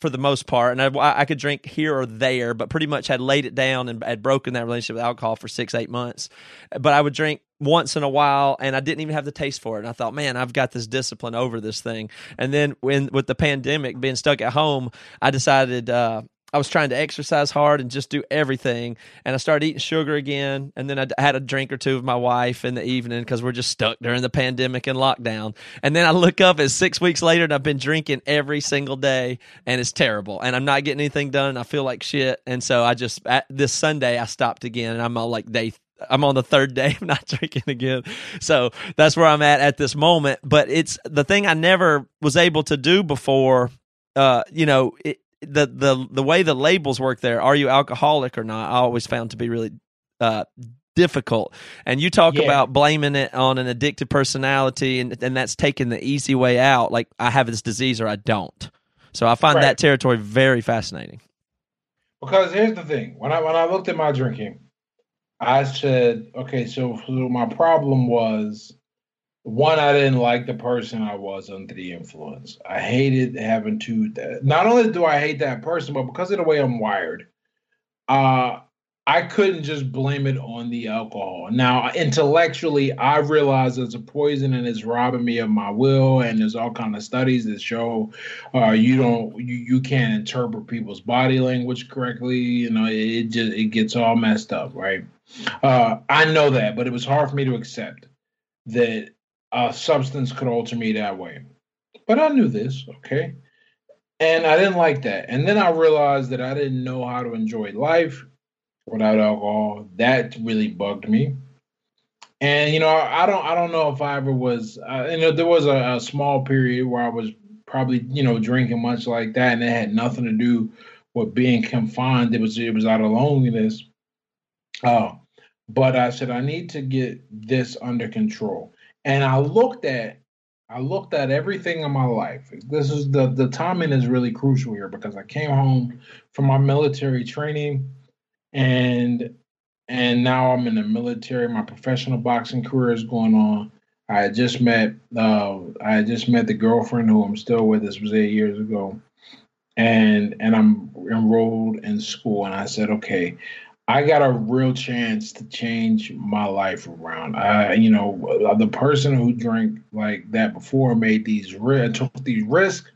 Speaker 1: for the most part, and I, I could drink here or there, but pretty much had laid it down and had broken that relationship with alcohol for six eight months. But I would drink once in a while, and I didn't even have the taste for it. And I thought, man, I've got this discipline over this thing. And then when with the pandemic being stuck at home, I decided uh, I was trying to exercise hard and just do everything. And I started eating sugar again. And then I had a drink or two with my wife in the evening because we're just stuck during the pandemic and lockdown. And then I look up, it's six weeks later, and I've been drinking every single day, and it's terrible. And I'm not getting anything done. I feel like shit. And so I just, this Sunday, I stopped again, and I'm on like day I'm on the third day of not drinking again. So that's where I'm at at this moment. But it's the thing I never was able to do before. Uh, you know, it, the the the way the labels work there are you alcoholic or not i always found to be really uh, difficult and you talk yeah. about blaming it on an addictive personality and and that's taking the easy way out like i have this disease or i don't so i find right. that territory very fascinating
Speaker 3: because here's the thing when i when i looked at my drinking i said okay so, so my problem was one, I didn't like the person I was under the influence. I hated having to. Not only do I hate that person, but because of the way I'm wired, uh, I couldn't just blame it on the alcohol. Now, intellectually, I realize it's a poison and it's robbing me of my will. And there's all kind of studies that show uh, you don't, you, you can't interpret people's body language correctly. You know, it just it gets all messed up, right? Uh, I know that, but it was hard for me to accept that a substance could alter me that way. But I knew this, okay? And I didn't like that. And then I realized that I didn't know how to enjoy life without alcohol. That really bugged me. And you know, I don't, I don't know if I ever was. Uh, you know, there was a, a small period where I was probably, you know, drinking much like that, and it had nothing to do with being confined. It was, it was out of loneliness. Uh, but I said I need to get this under control. And I looked at I looked at everything in my life. This is the the timing is really crucial here because I came home from my military training and and now I'm in the military. My professional boxing career is going on. I just met uh, I just met the girlfriend who I'm still with. This was eight years ago, and and I'm enrolled in school. And I said, okay, I got a real chance to change my life around. I, you know, the person who drank like that before made these took these risks.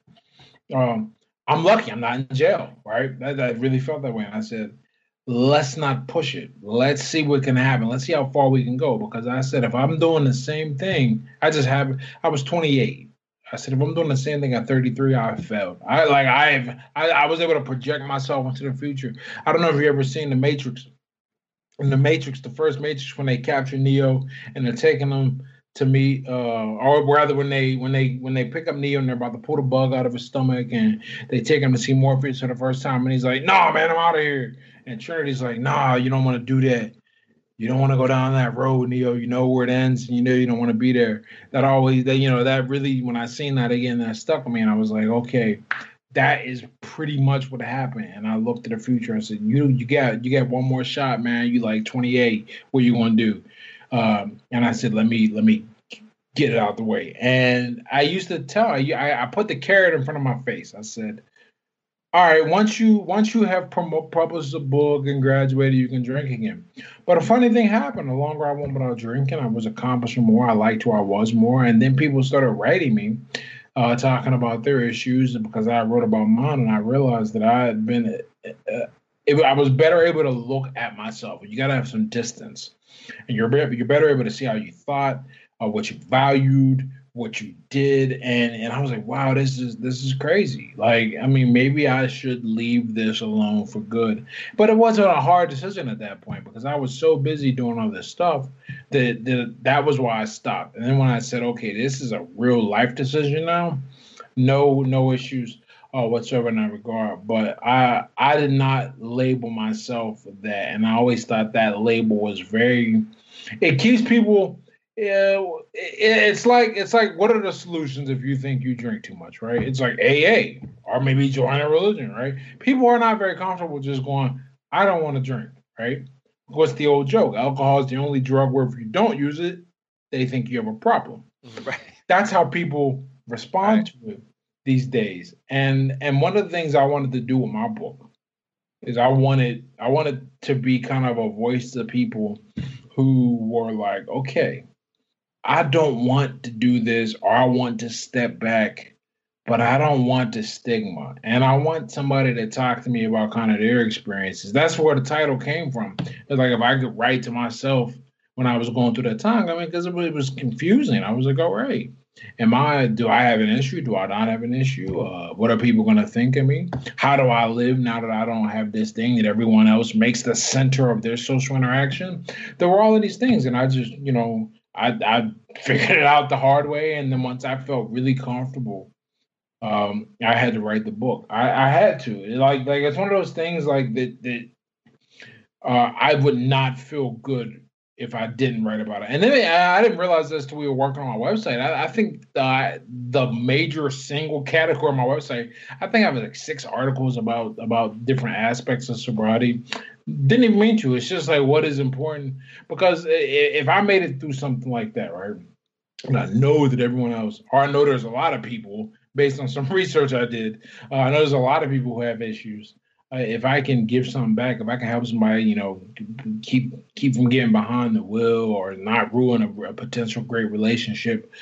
Speaker 3: Um, I'm lucky I'm not in jail, right? That really felt that way. And I said, let's not push it. Let's see what can happen. Let's see how far we can go. Because I said, if I'm doing the same thing, I just have. I was 28. I said, if I'm doing the same thing at 33, I failed. I like I've I, I was able to project myself into the future. I don't know if you ever seen the Matrix. In the Matrix, the first Matrix, when they capture Neo and they're taking him to meet, uh, or rather when they when they when they pick up Neo and they're about to pull the bug out of his stomach and they take him to see Morpheus for the first time and he's like, "Nah, man, I'm out of here." And Trinity's like, "Nah, you don't want to do that." You don't want to go down that road, Neo. You know where it ends, and you know you don't want to be there. That always, that you know, that really, when I seen that again, that stuck with me, and I was like, okay, that is pretty much what happened. And I looked at the future and said, you, you got, you got one more shot, man. You like 28. What you gonna do? Um, and I said, let me, let me get it out the way. And I used to tell, I, I put the carrot in front of my face. I said, all right, once you once you have published a book and graduated, you can drink again. But a funny thing happened. The longer I went without drinking, I was accomplishing more. I liked who I was more, and then people started writing me, uh, talking about their issues because I wrote about mine, and I realized that I had been. Uh, it, I was better able to look at myself. You got to have some distance, and you're you're better able to see how you thought, uh, what you valued, what you did and and I was like wow this is this is crazy. Like I mean maybe I should leave this alone for good. But it wasn't a hard decision at that point because I was so busy doing all this stuff that that, that was why I stopped. And then when I said okay this is a real life decision now no no issues uh, whatsoever in that regard. But I I did not label myself that and I always thought that label was very it keeps people yeah, it's like it's like what are the solutions if you think you drink too much, right? It's like AA or maybe join a religion, right? People are not very comfortable just going, I don't want to drink, right? What's the old joke? Alcohol is the only drug where if you don't use it, they think you have a problem. Mm-hmm. Right. That's how people respond right. to it these days. And and one of the things I wanted to do with my book is I wanted I wanted to be kind of a voice to people who were like, okay, I don't want to do this or I want to step back but I don't want the stigma. And I want somebody to talk to me about kind of their experiences. That's where the title came from. It's like if I could write to myself when I was going through that time, I mean, because it, was confusing. I was like, all right, am I, do I have an issue? Do I not have an issue? Uh, what are people going to think of me? How do I live now that I don't have this thing that everyone else makes the center of their social interaction? There were all of these things. And I just, you know, I, I figured it out the hard way. And then once I felt really comfortable um, I had to write the book. I, I had to. Like like it's one of those things like that that uh, I would not feel good if I didn't write about it. And then I, I didn't realize this till we were working on my website. I, I think the, the major single category on my website, I think I have like six articles about about different aspects of sobriety. Didn't even mean to. It's just like what is important because if I made it through something like that, right? And I know that everyone else, or I know there's a lot of people based on some research I did. Uh, I know there's a lot of people who have issues. Uh, if I can give something back, if I can help somebody, you know, keep keep from getting behind the wheel or not ruin a, a potential great relationship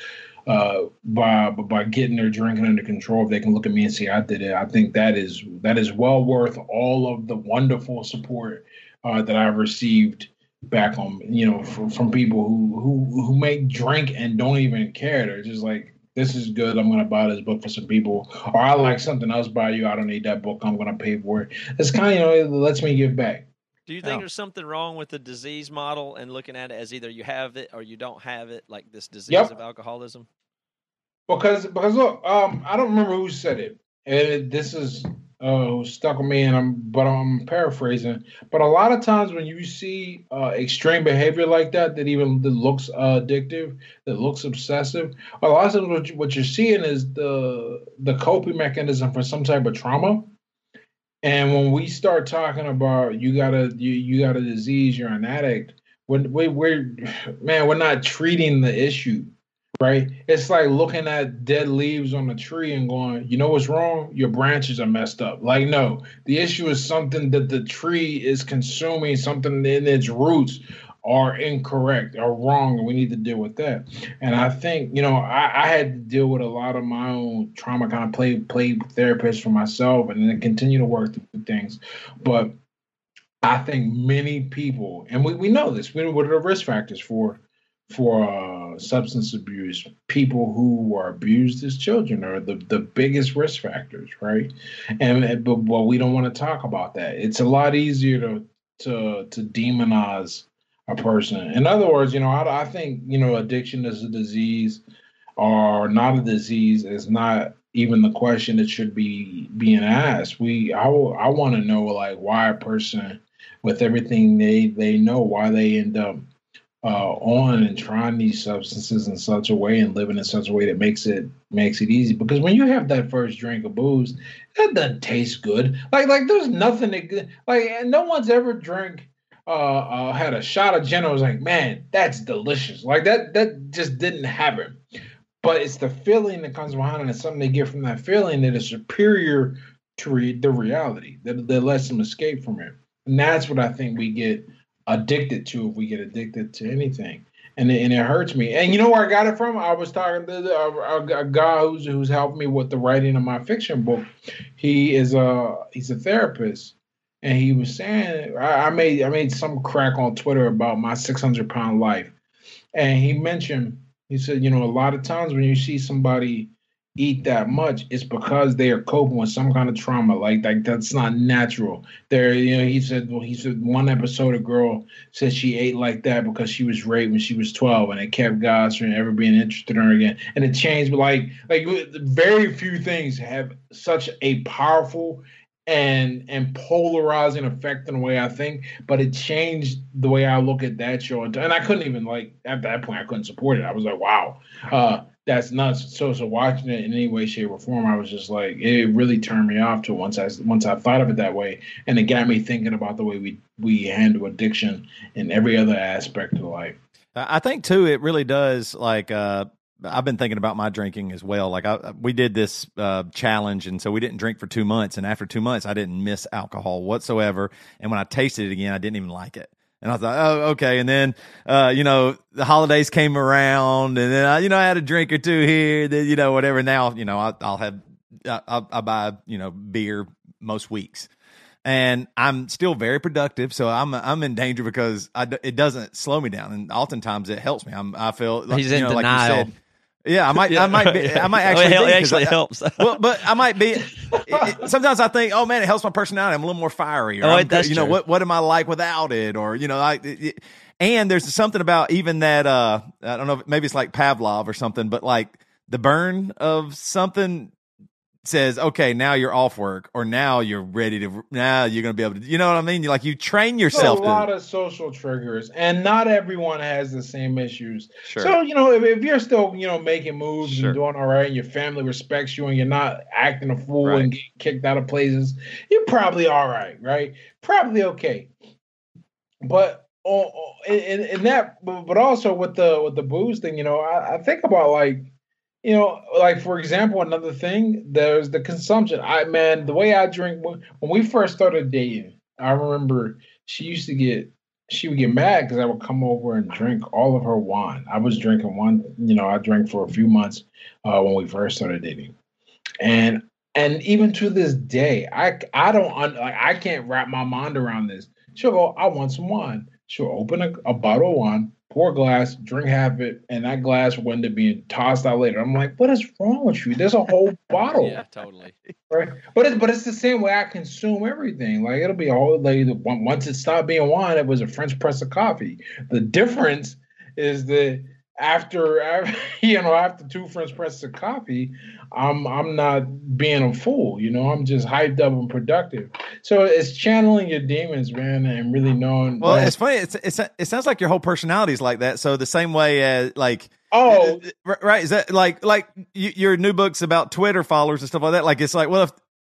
Speaker 3: uh, by by getting their drinking under control, if they can look at me and say I did it, I think that is that is well worth all of the wonderful support uh, that I've received back on, you know, from, from people who who who make drink and don't even care. They're just like this is good. I'm going to buy this book for some people. Or I like something else by you. I don't need that book. I'm going to pay for it. It's kind of, you know, it lets me give back.
Speaker 1: Do you think there's something wrong with the disease model and looking at it as either you have it or you don't have it, like this disease yep. of alcoholism?
Speaker 3: Because because look, um, I don't remember who said it. And this is uh, stuck with me, and I'm but I'm paraphrasing. But a lot of times when you see uh, extreme behavior like that, that even that looks uh, addictive, that looks obsessive, a lot of times what, you, what you're seeing is the the coping mechanism for some type of trauma. And when we start talking about you got a you, you got a disease, you're an addict. When we, we're man, we're not treating the issue right? It's like looking at dead leaves on a tree and going, you know what's wrong? Your branches are messed up. Like, no, the issue is something that the tree is consuming, something in its roots are incorrect or wrong, and we need to deal with that. And I think, you know, I, I had to deal with a lot of my own trauma, kind of play play therapist for myself, and then continue to work through things. But I think many people, and we, we know this, we know what are the risk factors for for uh, substance abuse, people who are abused as children are the, the biggest risk factors, right? And but well, we don't want to talk about that. It's a lot easier to to to demonize a person. In other words, you know, I, I think you know addiction is a disease or not a disease is not even the question that should be being asked. We I I want to know like why a person with everything they they know why they end up uh, on and trying these substances in such a way and living in such a way that makes it makes it easy. Because when you have that first drink of booze, that doesn't taste good. Like like there's nothing that like no one's ever drank uh, uh had a shot of gin. I was like, man, that's delicious. Like that that just didn't happen. But it's the feeling that comes behind it, and something they get from that feeling that is superior to re- the reality that, that lets them escape from it. And that's what I think we get addicted to if we get addicted to anything. And it, and it hurts me. And you know where I got it from? I was talking to a, a, guy who's who's helped me with the writing of my fiction book. He is a he's a therapist, and he was saying I, I made I made some crack on Twitter about my 600 pound life, and he mentioned he said you know a lot of times when you see somebody eat that much, it's because they are coping with some kind of trauma. Like like that's not natural. There, you know, he said well, he said one episode a girl said she ate like that because she was raped when she was 12 and it kept guys from ever being interested in her again. And it changed, but like like very few things have such a powerful and and polarizing effect in the way I think, but it changed the way I look at that show. And I couldn't even like at that point I couldn't support it. I was like, wow. Uh, that's not So so watching it in any way, shape, or form, I was just like, it really turned me off to once I once I thought of it that way, and it got me thinking about the way we we handle addiction in every other aspect of life.
Speaker 2: I think too, it really does. Like, uh, I've been thinking about my drinking as well. Like, I, we did this uh, challenge, and so we didn't drink for two months. And after two months, I didn't miss alcohol whatsoever. And when I tasted it again, I didn't even like it. And I thought, oh, okay. And then, uh, you know, the holidays came around and then I, you know, I had a drink or two here, then, you know, whatever. Now, you know, I, will have I, I, buy you know beer most weeks, and I'm still very productive. So I'm I'm in danger because I, it doesn't slow me down, and oftentimes it helps me. I'm I feel like,
Speaker 1: He's
Speaker 2: you
Speaker 1: in
Speaker 2: know, like you
Speaker 1: denial.
Speaker 2: said, yeah, I might, I might, be, I might
Speaker 1: Well,
Speaker 2: actually,
Speaker 1: it
Speaker 2: be, 'cause
Speaker 1: actually
Speaker 2: I-
Speaker 1: helps.
Speaker 2: well, but I might be. it- it- sometimes I think, oh man, it helps my personality. I'm a little more fiery.
Speaker 1: Oh, it- that's
Speaker 2: you know what? What am I like without it? Or you know. It, it- and there's something about even that. uh I don't know. Maybe it's like Pavlov or something, but like the burn of something says, okay, now you're off work, or now you're ready to. Now you're going to be able to. You know what I mean? You like you train yourself.
Speaker 3: There's a lot
Speaker 2: To,
Speaker 3: of social triggers, and not everyone has the same issues.
Speaker 2: sure.
Speaker 3: So you know, if, if you're still you know making moves
Speaker 2: Sure.
Speaker 3: and doing all right, and your family respects you, and you're not acting a fool
Speaker 2: Right.
Speaker 3: and getting kicked out of places, you're probably all right, right? Probably okay. But oh, oh in, in that, but but also with the with the booze thing, you know, I, I think about like, you know, like for example, another thing, there's the consumption. I man, the way I drink when, we first started dating, I remember she used to get she would get mad because I would come over and drink all of her wine. I was drinking one, you know, I drank for a few months uh, when we first started dating, and and even to this day, I I don't like I can't wrap my mind around this. She'll go, I want some wine. She'll open a, a bottle of wine, pour glass, drink half it, and that glass end up being tossed out later. I'm like, what is wrong with you? There's a whole bottle
Speaker 1: yeah, totally.
Speaker 3: right? But it's but it's the same way I consume everything. Like it'll be all like the- on- once it stopped being wine, it was a French press of coffee. The difference is that after, you know after two French presses of coffee, I'm I'm not being a fool. You know, I'm just hyped up and productive. So it's channeling your demons, man, and really knowing.
Speaker 2: well,
Speaker 3: when-
Speaker 2: it's funny. It's, it's it sounds like your whole personality is like that. So the same way as like
Speaker 3: oh
Speaker 2: right is that like like your new books about twitter followers and stuff like that like it's like well if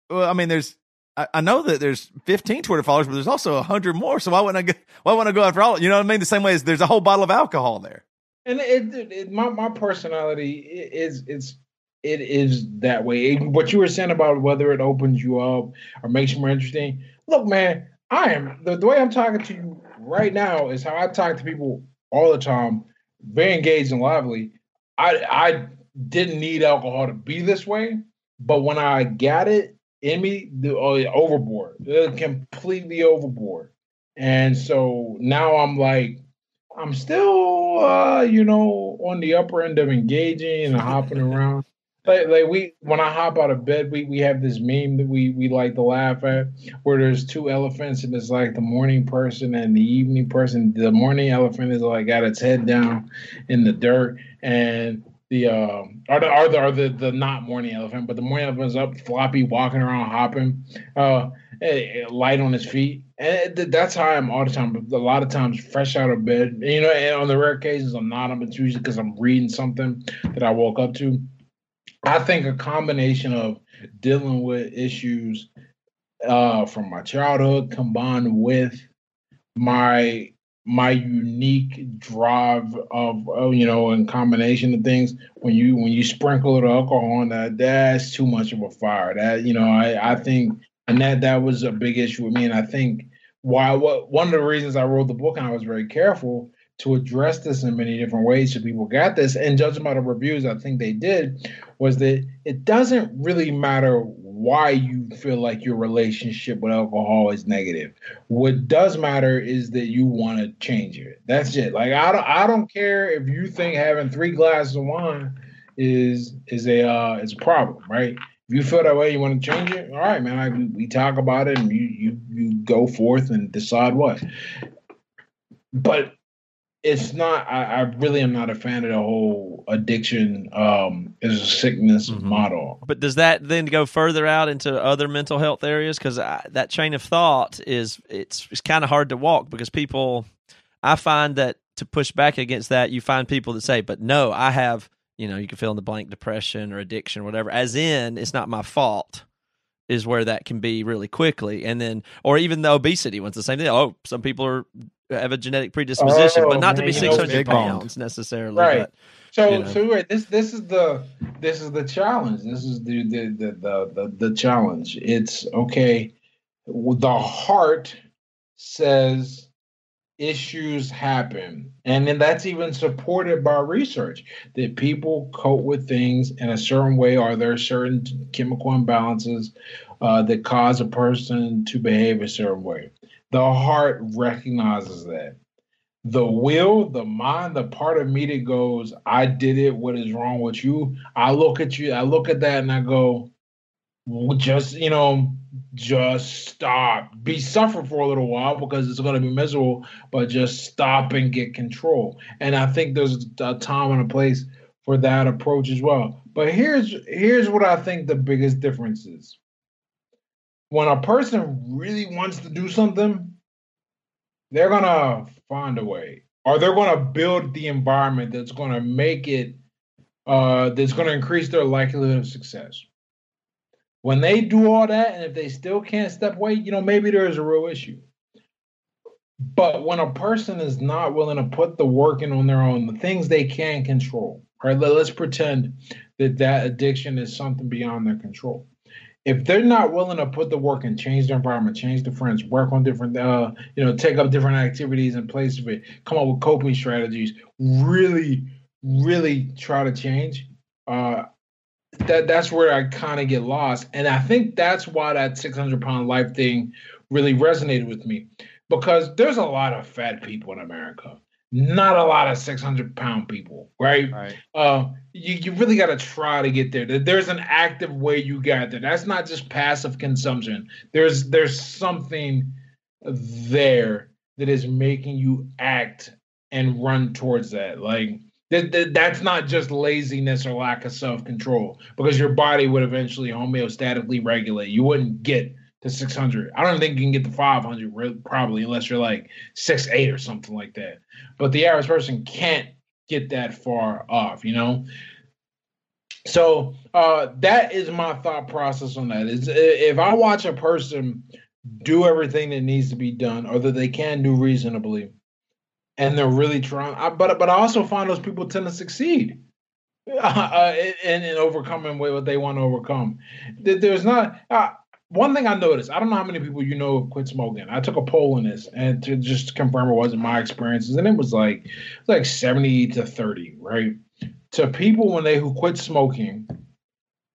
Speaker 2: well i mean there's I, I know that there's 15 twitter followers but there's also 100 more so why wouldn't i go why wouldn't i go after all you know what i mean the same way as there's a whole bottle of alcohol there
Speaker 3: and it, it, it my my personality is it's it is that way. What you were saying about whether it opens you up or makes you more interesting. Look, man, I am the, the way I'm talking to you right now is how I talk to people all the time, very engaged and lively. I I didn't need alcohol to be this way, but when I got it in me, the yeah, overboard, uh, completely overboard, and so now I'm like. I'm still, uh, you know, on the upper end of engaging and hopping around. Like, like we, when I hop out of bed, we we have this meme that we we like to laugh at, where there's two elephants and it's like the morning person and the evening person. The morning elephant is like got its head down in the dirt, and the um, or the or the, or the the not morning elephant, but the morning elephant is up, floppy, walking around, hopping. Uh, light on his feet. And that's how I am all the time. A lot of times, fresh out of bed, you know, and on the rare cases I'm not, but it's usually because I'm reading something that I woke up to. I think a combination of dealing with issues uh, from my childhood combined with my my unique drive of oh, you know in combination of things when you when you sprinkle little alcohol on that that's too much of a fire that you know i i think and that that was a big issue with me. And i think why what one of the reasons i wrote the book and i was very careful to address this in many different ways so people got this and judging by the reviews i think they did was that it doesn't really matter why you feel like your relationship with alcohol is negative. What does matter is that you want to change it. That's it. Like i don't i don't care if you think having three glasses of wine is is a uh is a problem right you feel that way, you want to change it. All right, man. I, we talk about it, and you you you go forth and decide what. But it's not. I, I really am not a fan of the whole addiction um, is a sickness
Speaker 1: Mhm.
Speaker 3: model.
Speaker 1: But does that then go further out into other mental health areas? Because that chain of thought is it's it's kind of hard to walk because people. I find that to push back against that, you find people that say, "But no, I have." You know, you can fill in the blank depression or addiction or whatever. As in, it's not my fault. Is where that can be really quickly, and then, or even the obesity one's the same thing. Oh, some people are have a genetic predisposition,
Speaker 3: Oh,
Speaker 1: but not to be
Speaker 3: you know,
Speaker 1: six hundred pounds necessarily.
Speaker 3: Right.
Speaker 1: But
Speaker 3: So
Speaker 1: you know.
Speaker 3: so right, this this is the this is the challenge. This is the the the, the, the challenge. It's okay. The heart says issues happen, and then that's even supported by research that people cope with things in a certain way, or there are certain chemical imbalances uh, that cause a person to behave a certain way. The heart recognizes that. The will, the mind, the part of me that goes, I did it. What is wrong with you? I look at you, I look at that and I go, just, you know, just stop. Be suffer for a little while because it's going to be miserable, but just stop and get control. And I think there's a time and a place for that approach as well. But here's here's what I think the biggest difference is. When a person really wants to do something, they're going to find a way or they're going to build the environment that's going to make it uh, that's going to increase their likelihood of success when they do all that and if they still can't step away, you know, maybe there is a real issue. But when a person is not willing to put the work in on their own, the things they can control, right? Let's pretend that that addiction is something beyond their control. If they're not willing to put the work and change their environment, change the friends, work on different, uh, you know, take up different activities in place of it, come up with coping strategies, really, really try to change, uh, that that's where I kind of get lost. And I think that's why that 600 pound life thing really resonated with me because there's a lot of fat people in America, not a lot of 600 pound people, right?
Speaker 2: Right.
Speaker 3: Uh, you, you really got to try to get there. There's an active way you got there. That's not just passive consumption. There's there's something there that is making you act and run towards that. Like that, that, that's not just laziness or lack of self control because your body would eventually homeostatically regulate. You wouldn't get to 600. I don't think you can get to 500 probably unless you're like six eight or something like that. But the average person can't get that far off, you know. So uh, that is my thought process on that. Is if I watch a person do everything that needs to be done, or that they can do reasonably, and they're really trying. I, but but I also find those people tend to succeed uh, in, in overcoming what they want to overcome. There's not uh, one thing I noticed. I don't know how many people you know have quit smoking. I took a poll in this and to just confirm it wasn't my experiences, and it was like like seventy to thirty, right? To people when they who quit smoking,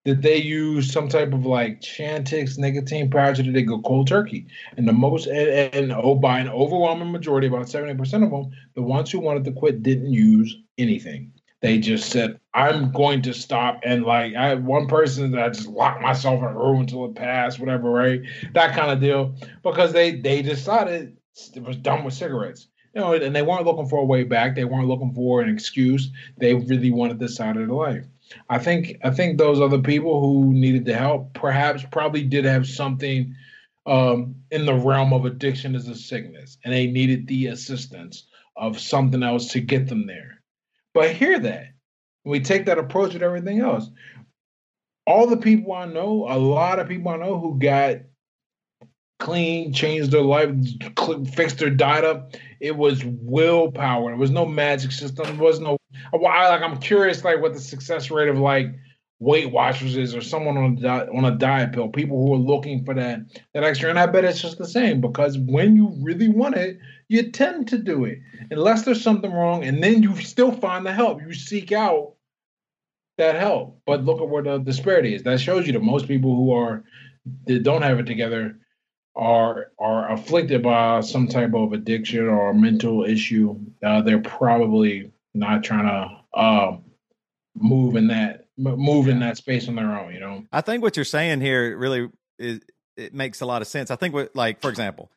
Speaker 3: that they use some type of like Chantix nicotine patch that they go cold turkey. And the most and, and oh by an overwhelming majority, about 70% of them, the ones who wanted to quit didn't use anything. They just said, I'm going to stop. And like I had one person that I just locked myself in a room until it passed, whatever, right? That kind of deal. Because they they decided it was done with cigarettes. You know, and they weren't looking for a way back. They weren't looking for an excuse. They really wanted this side of their life. I think I think those other people who needed the help perhaps probably did have something um, in the realm of addiction as a sickness, and they needed the assistance of something else to get them there. But hear that we take that approach with everything else. All the people I know, a lot of people I know who got clean, changed their life, fixed their diet up. It was willpower. There was no magic system. There was no. Like I'm curious, like what the success rate of like Weight Watchers is, or someone on a diet, on a diet pill. People who are looking for that that extra, and I bet it's just the same because when you really want it, you tend to do it unless there's something wrong, and then you still find the help. You seek out that help. But look at where the disparity is. That shows you that most people who are that don't have it together are are afflicted by some type of addiction or mental issue, uh, they're probably not trying to uh, move in that move in that space on their own. You know,
Speaker 2: I think what you're saying here really is it makes a lot of sense. I think what like for example,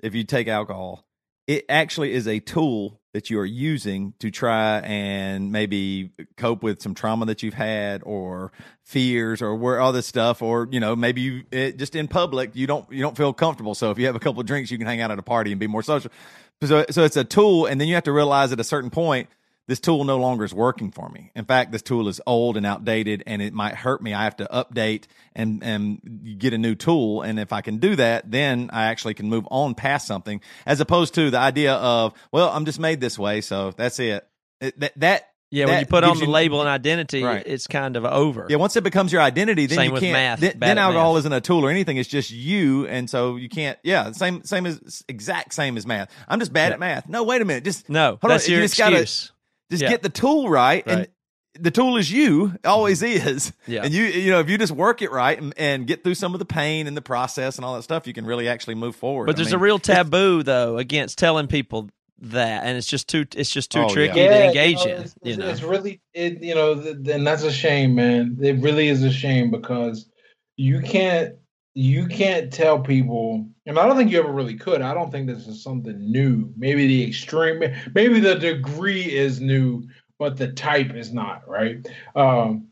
Speaker 2: if you take alcohol, it actually is a tool that you are using to try and maybe cope with some trauma that you've had or fears or where all this stuff or you know maybe you it, just in public you don't you don't feel comfortable so if you have a couple of drinks you can hang out at a party and be more social so so it's a tool and then you have to realize at a certain point this tool no longer is working for me. In fact, this tool is old and outdated and it might hurt me. I have to update and, and get a new tool. And if I can do that, then I actually can move on past something as opposed to the idea of, well, I'm just made this way. So that's it. it that, that
Speaker 1: Yeah, when you put on the
Speaker 2: you-
Speaker 1: label and identity,
Speaker 2: Right.
Speaker 1: it's kind of over.
Speaker 2: Yeah, once it becomes your identity, then
Speaker 1: Same
Speaker 2: you
Speaker 1: with
Speaker 2: can't.
Speaker 1: math,
Speaker 2: then then alcohol
Speaker 1: math.
Speaker 2: isn't a tool or anything. It's just you, and so you can't. Yeah, same same as exact same as math. I'm just bad
Speaker 1: Yeah.
Speaker 2: at math. No, wait a minute. Just
Speaker 1: no,
Speaker 2: on,
Speaker 1: that's
Speaker 2: you
Speaker 1: your
Speaker 2: just gotta-
Speaker 1: excuse.
Speaker 2: Just
Speaker 1: Yeah.
Speaker 2: get the tool right, and the tool is you. Always mm-hmm. is.
Speaker 1: Yeah.
Speaker 2: And you you know if you just work it right and, and get through some of the pain and the process and all that stuff, you can really actually move forward.
Speaker 1: But
Speaker 2: I
Speaker 1: there's
Speaker 2: mean,
Speaker 1: a real taboo though against telling people that, and it's just too it's just too
Speaker 2: Oh,
Speaker 1: tricky
Speaker 3: Yeah,
Speaker 1: to
Speaker 3: you
Speaker 1: engage
Speaker 3: know,
Speaker 1: in.
Speaker 3: It's,
Speaker 1: You know,
Speaker 3: it's really it. You know, th- and that's a shame, man. It really is a shame because you can't you can't tell people, and I don't think you ever really could. I don't think this is something new. Maybe the extreme, maybe the degree is new, but the type is not. Right? Um,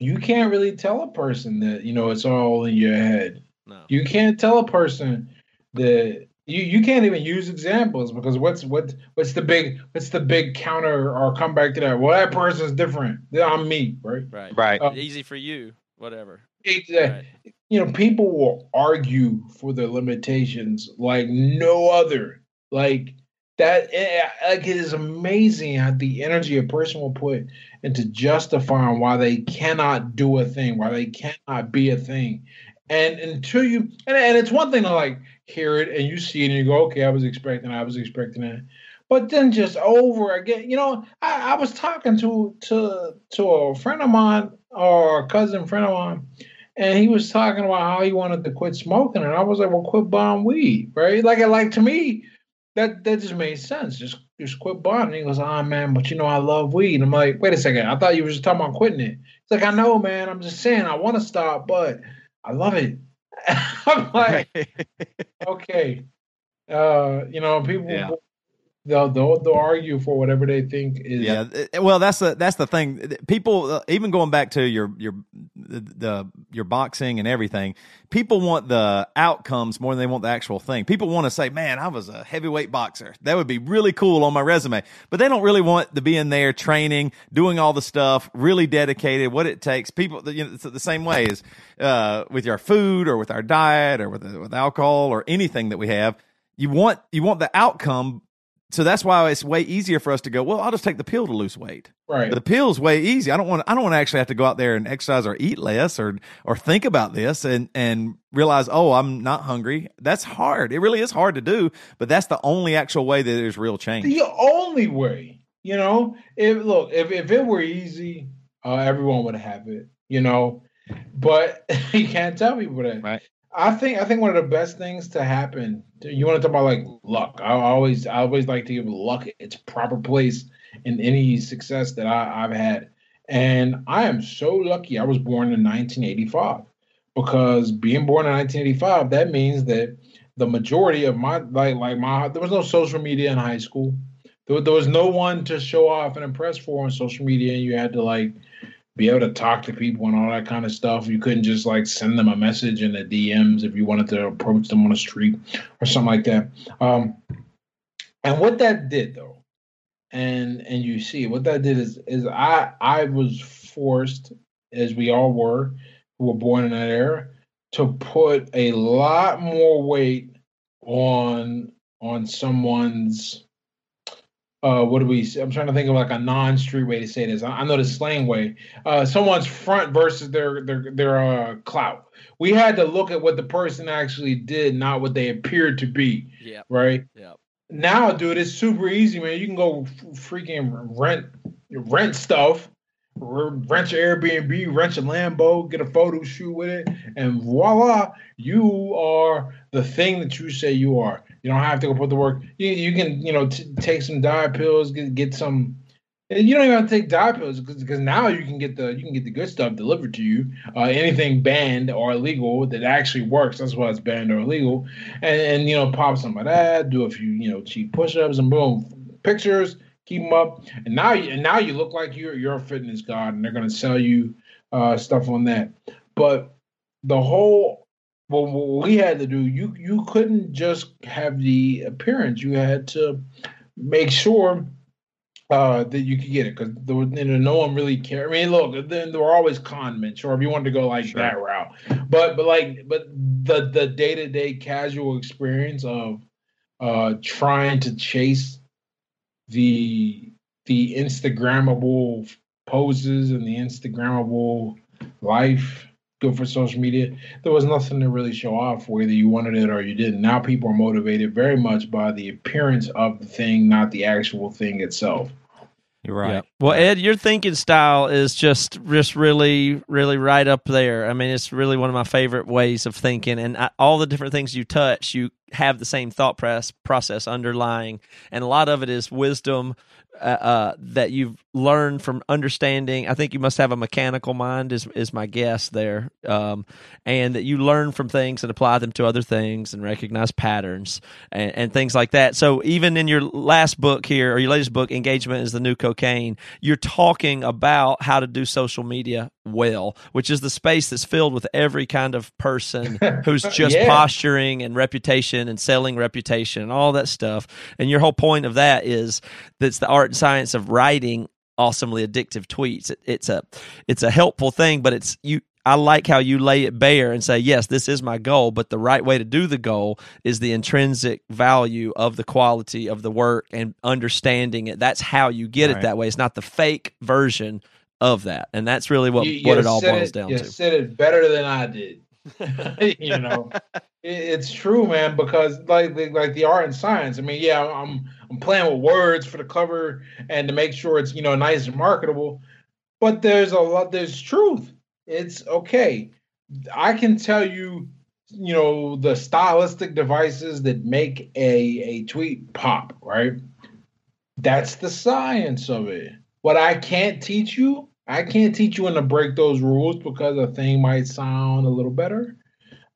Speaker 3: you can't really tell a person that you know it's all in your head.
Speaker 1: no.
Speaker 3: You can't tell a person that you, you can't even use examples because what's what what's the big what's the big counter or come back to that? Well, that person's different. I'm me, right?
Speaker 1: right,
Speaker 2: right.
Speaker 3: Uh,
Speaker 1: Easy for you, whatever.
Speaker 3: Exactly. You know, people will argue for their limitations like no other. Like that, eh, like it is amazing how the energy a person will put into justifying why they cannot do a thing, why they cannot be a thing. And until you, and, and it's one thing to like hear it and you see it and you go, okay, I was expecting, I was expecting that. But then just over again, you know, I, I was talking to to to a friend of mine or a cousin friend of mine, and he was talking about how he wanted to quit smoking, and I was like, "Well, quit buying weed, right?" Like, like to me, that that just made sense. Just just quit buying. And he goes, "Ah, man, but you know, I love weed." I'm like, "Wait a second, I thought you were just talking about quitting it." He's like, "I know, man. I'm just saying, I want to stop, but I love it." I'm like, okay, uh, you know, people.
Speaker 2: Yeah.
Speaker 3: They'll, they'll they'll argue for whatever they think is
Speaker 2: Yeah, well, that's the that's the thing. People, uh, even going back to your your the, the your boxing and everything, people want the outcomes more than they want the actual thing. People want to say, "Man, I was a heavyweight boxer. That would be really cool on my resume," but they don't really want to be in there training, doing all the stuff, really dedicated, what it takes. People, you know, it's the same way as uh, with our food or with our diet or with with alcohol or anything that we have. You want you want the outcome so that's why it's way easier for us to go. Well, I'll just take the pill to lose weight.
Speaker 3: right.
Speaker 2: The pill's way easy. I don't want. I don't want to actually have to go out there and exercise or eat less or or think about this and and realize, oh, I'm not hungry. That's hard. It really is hard to do. But that's the only actual way that there's real change.
Speaker 3: the only way, you know. If look, if if it were easy, uh, everyone would have it, you know. But you can't tell people that.
Speaker 2: Right.
Speaker 3: I think I think one of the best things to happen. You want to talk about like luck? I always I always like to give luck its proper place in any success that I, I've had, and I am so lucky. I was born in 1985 because being born in 1985 that means that the majority of my like like my there was no social media in high school. There, there was no one to show off and impress for on social media, and you had to like be able to talk to people and all that kind of stuff. You couldn't just like send them a message in the DMs if you wanted to approach them on the street or something like that. Um, and what that did though, and and you see what that did is is I I was forced, as we all were, who were born in that era, to put a lot more weight on on someone's uh what do we i'm trying to think of like a non-street way to say this. I, I know the slang way. Uh someone's front versus their their their uh clout. We had to look at what the person actually did not what they appeared to be
Speaker 1: Yeah.
Speaker 3: right?
Speaker 1: Yep.
Speaker 3: now dude it's super easy man. You can go f- freaking rent rent stuff rent your airbnb rent your lambo get a photo shoot with it and voila you are the thing that you say you are you don't have to go put the work you, you can you know t- take some diet pills get, get some you don't even have to take diet pills because now you can get the you can get the good stuff delivered to you. Uh, anything banned or illegal that actually works. That's why it's banned or illegal. And and you know pop some of that. Do a few you know cheap push-ups and boom pictures. Keep them up. And now you and now you look like you're you're a fitness god, and they're gonna sell you uh, stuff on that. But the whole well, what we had to do, you you couldn't just have the appearance. You had to make sure uh, that you could get it because you know, no one really cared. I mean, look, then there were always con men, sure, if you wanted to go like
Speaker 2: Sure.
Speaker 3: that route, but but like but the the day to day casual experience of uh trying to chase the the Instagrammable poses and the Instagrammable life good for social media. There was nothing to really show off whether you wanted it or you didn't. Now people are motivated very much by the appearance of the thing, not the actual thing itself.
Speaker 2: You're right. Yeah.
Speaker 1: Well, Ed, your thinking style is just just really really right up there. I mean, it's really one of my favorite ways of thinking, and I, all the different things you touch, you have the same thought press, process underlying, and a lot of it is wisdom uh, uh, that you've learned from understanding. I think you must have a mechanical mind, is is my guess there, um, and that you learn from things and apply them to other things and recognize patterns and, and, things like that. So even in your last book here, or your latest book, "Engagement is the New Cocaine," you're talking about how to do social media well, which is the space that's filled with every kind of person who's just yeah. posturing and reputation and selling reputation and all that stuff. And your whole point of that is that's the art and science of writing awesomely addictive tweets. It, it's a it's a helpful thing, but it's you I like how you lay it bare and say, yes, this is my goal, but the right way to do the goal is the intrinsic value of the quality of the work and understanding it. That's how you get right. it that way. It's not the fake version of that, and that's really what you, what it all boils
Speaker 3: it,
Speaker 1: down
Speaker 3: you
Speaker 1: to.
Speaker 3: You said it better than I did. you know, it, it's true, man. Because like the, like the art and science. I mean, yeah, I'm I'm playing with words for the cover and to make sure it's you know nice and marketable. But there's a lot. There's truth. It's okay. I can tell you, you know, the stylistic devices that make a a tweet pop. Right. That's the science of it. What I can't teach you I can't teach you when to break those rules because a thing might sound a little better.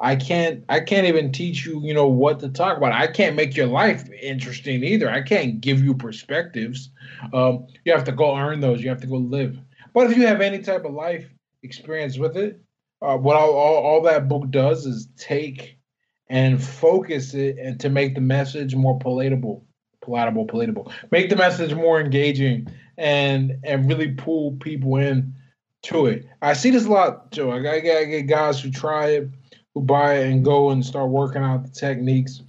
Speaker 3: I can't I can't even teach you, you know, what to talk about. I can't make your life interesting either. I can't give you perspectives. Um, you have to go earn those. You have to go live. But if you have any type of life experience with it, uh, what all, all, all that book does is take and focus it and to make the message more palatable, palatable, palatable. Make the message more engaging and and really pull people in to it. I see this a lot too. I got, I get guys who try it, who buy it and go and start working out the techniques,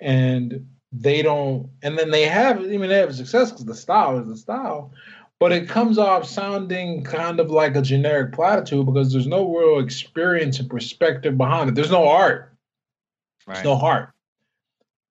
Speaker 3: and they don't. And then they have, mean, they have success because the style is the style, but it comes off sounding kind of like a generic platitude because there's no real experience and perspective behind it. There's no art. Right. There's no heart.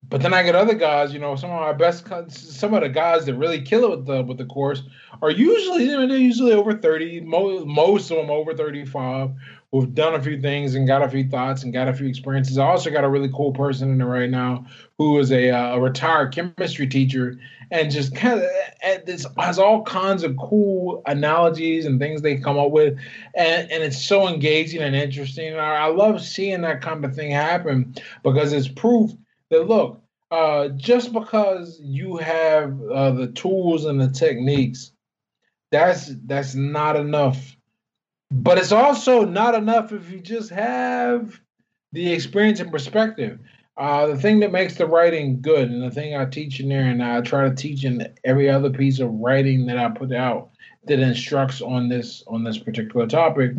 Speaker 3: But then I get other guys, you know, some of our best, some of the guys that really kill it with the with the course are usually they're usually over thirty. Most most of them over thirty five, who've done a few things and got a few thoughts and got a few experiences. I also got a really cool person in there right now who is a, uh, a retired chemistry teacher and just kind of this has all kinds of cool analogies and things they come up with, and and it's so engaging and interesting. I, I love seeing that kind of thing happen because it's proof that look, uh, just because you have uh, the tools and the techniques, that's that's not enough. But it's also not enough if you just have the experience and perspective. Uh, the thing that makes the writing good, and the thing I teach in there, and I try to teach in every other piece of writing that I put out that instructs on this on this particular topic,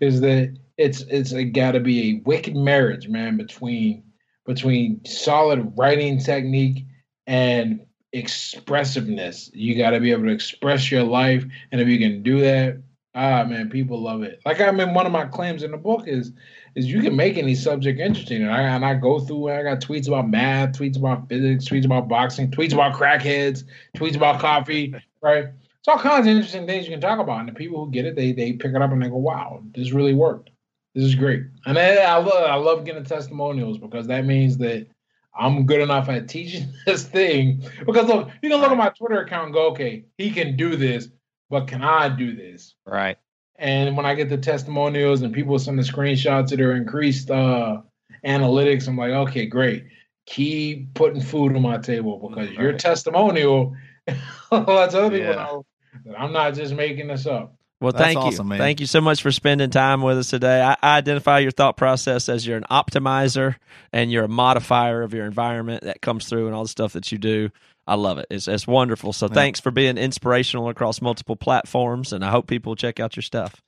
Speaker 3: is that it's it's got to be a wicked marriage, man, between between solid writing technique and expressiveness. You got to be able to express your life, and if you can do that, ah man, people love it. Like I mean, one of my claims in the book is is you can make any subject interesting, and I and I go through. And I got tweets about math, tweets about physics, tweets about boxing, tweets about crackheads, tweets about coffee, right? It's all kinds of interesting things you can talk about, and the people who get it, they they pick it up and they go, "Wow, this really worked." This is great, and I, I love I love getting testimonials because that means that I'm good enough at teaching this thing. Because look, you can look at my Twitter account and go, okay, he can do this, but can I do this?
Speaker 2: Right.
Speaker 3: And when I get the testimonials and people send the screenshots of their increased uh, analytics, I'm like, okay, great. Keep putting food on my table because right. your testimonial lets other people yeah. know that I'm not just making this up.
Speaker 1: Well, That's thank awesome, you. Man. Thank you so much for spending time with us today. I, I, identify your thought process as you're an optimizer and you're a modifier of your environment that comes through and all the stuff that you do. I love it. It's, it's wonderful. So yeah. thanks for being inspirational across multiple platforms, and I hope people check out your stuff.